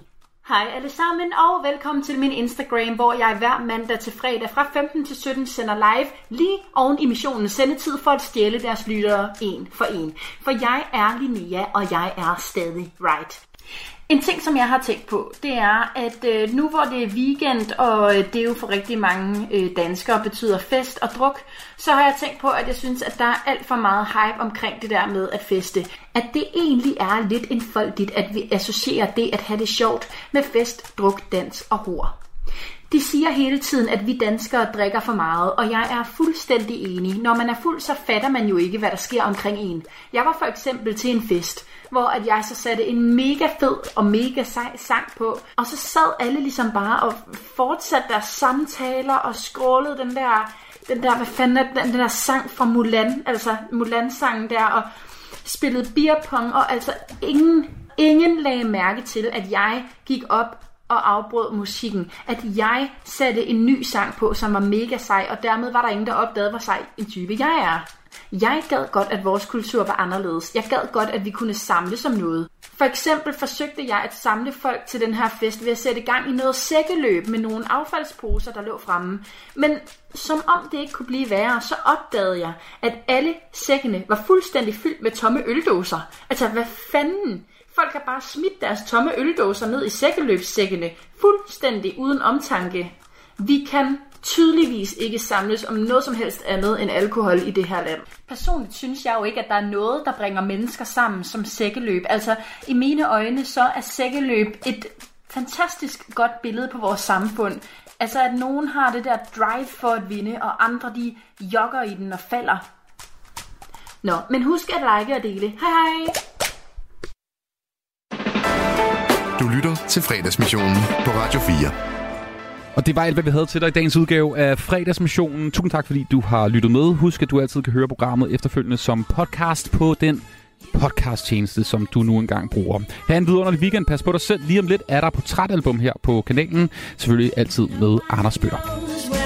Hej alle sammen, og velkommen til min Instagram, hvor jeg hver mandag til fredag fra 15 til 17 sender live lige oven i missionens sendetid for at stjæle deres lyttere en for en. For jeg er Linnea, og jeg er stadig right. En ting, som jeg har tænkt på, det er, at øh, nu hvor det er weekend, og øh, det jo for rigtig mange øh, danskere betyder fest og druk, så har jeg tænkt på, at jeg synes, at der er alt for meget hype omkring det der med at feste. At det egentlig er lidt enfoldigt, at vi associerer det at have det sjovt med fest, druk, dans og hår. De siger hele tiden, at vi danskere drikker for meget, og jeg er fuldstændig enig. Når man er fuld, så fatter man jo ikke, hvad der sker omkring en. Jeg var for eksempel til en fest, hvor at jeg så satte en mega fed og mega sej sang på, og så sad alle ligesom bare og fortsatte deres samtaler og scrollede den der, den der, hvad fanden er den, den der sang fra Mulan, altså Mulan-sangen der, og spillede beerpong, og altså ingen, ingen lagde mærke til, at jeg gik op og afbrød musikken. At jeg satte en ny sang på, som var mega sej, og dermed var der ingen, der opdagede, hvor sej en type jeg er. Jeg gad godt, at vores kultur var anderledes. Jeg gad godt, at vi kunne samle som noget. For eksempel forsøgte jeg at samle folk til den her fest ved at sætte gang i noget sækkeløb med nogle affaldsposer, der lå fremme. Men som om det ikke kunne blive værre, så opdagede jeg, at alle sækkene var fuldstændig fyldt med tomme øldåser. Altså, hvad fanden? Folk har bare smidt deres tomme øldåser ned i sækkeløbssækkene, fuldstændig uden omtanke. Vi kan tydeligvis ikke samles om noget som helst andet end alkohol i det her land. Personligt synes jeg jo ikke, at der er noget, der bringer mennesker sammen som sækkeløb. Altså, i mine øjne, så er sækkeløb et fantastisk godt billede på vores samfund. Altså, at nogen har det der drive for at vinde, og andre de jogger i den og falder. Nå, men husk at like og dele. Hej hej! Du lytter til fredagsmissionen på Radio 4. Og det var alt, hvad vi havde til dig i dagens udgave af fredagsmissionen. Tusind tak, fordi du har lyttet med. Husk, at du altid kan høre programmet efterfølgende som podcast på den podcasttjeneste, som du nu engang bruger. Ha' en vidunderlig weekend. Pas på dig selv. Lige om lidt er der portrætalbum her på kanalen. Selvfølgelig altid med Anders Bøtter.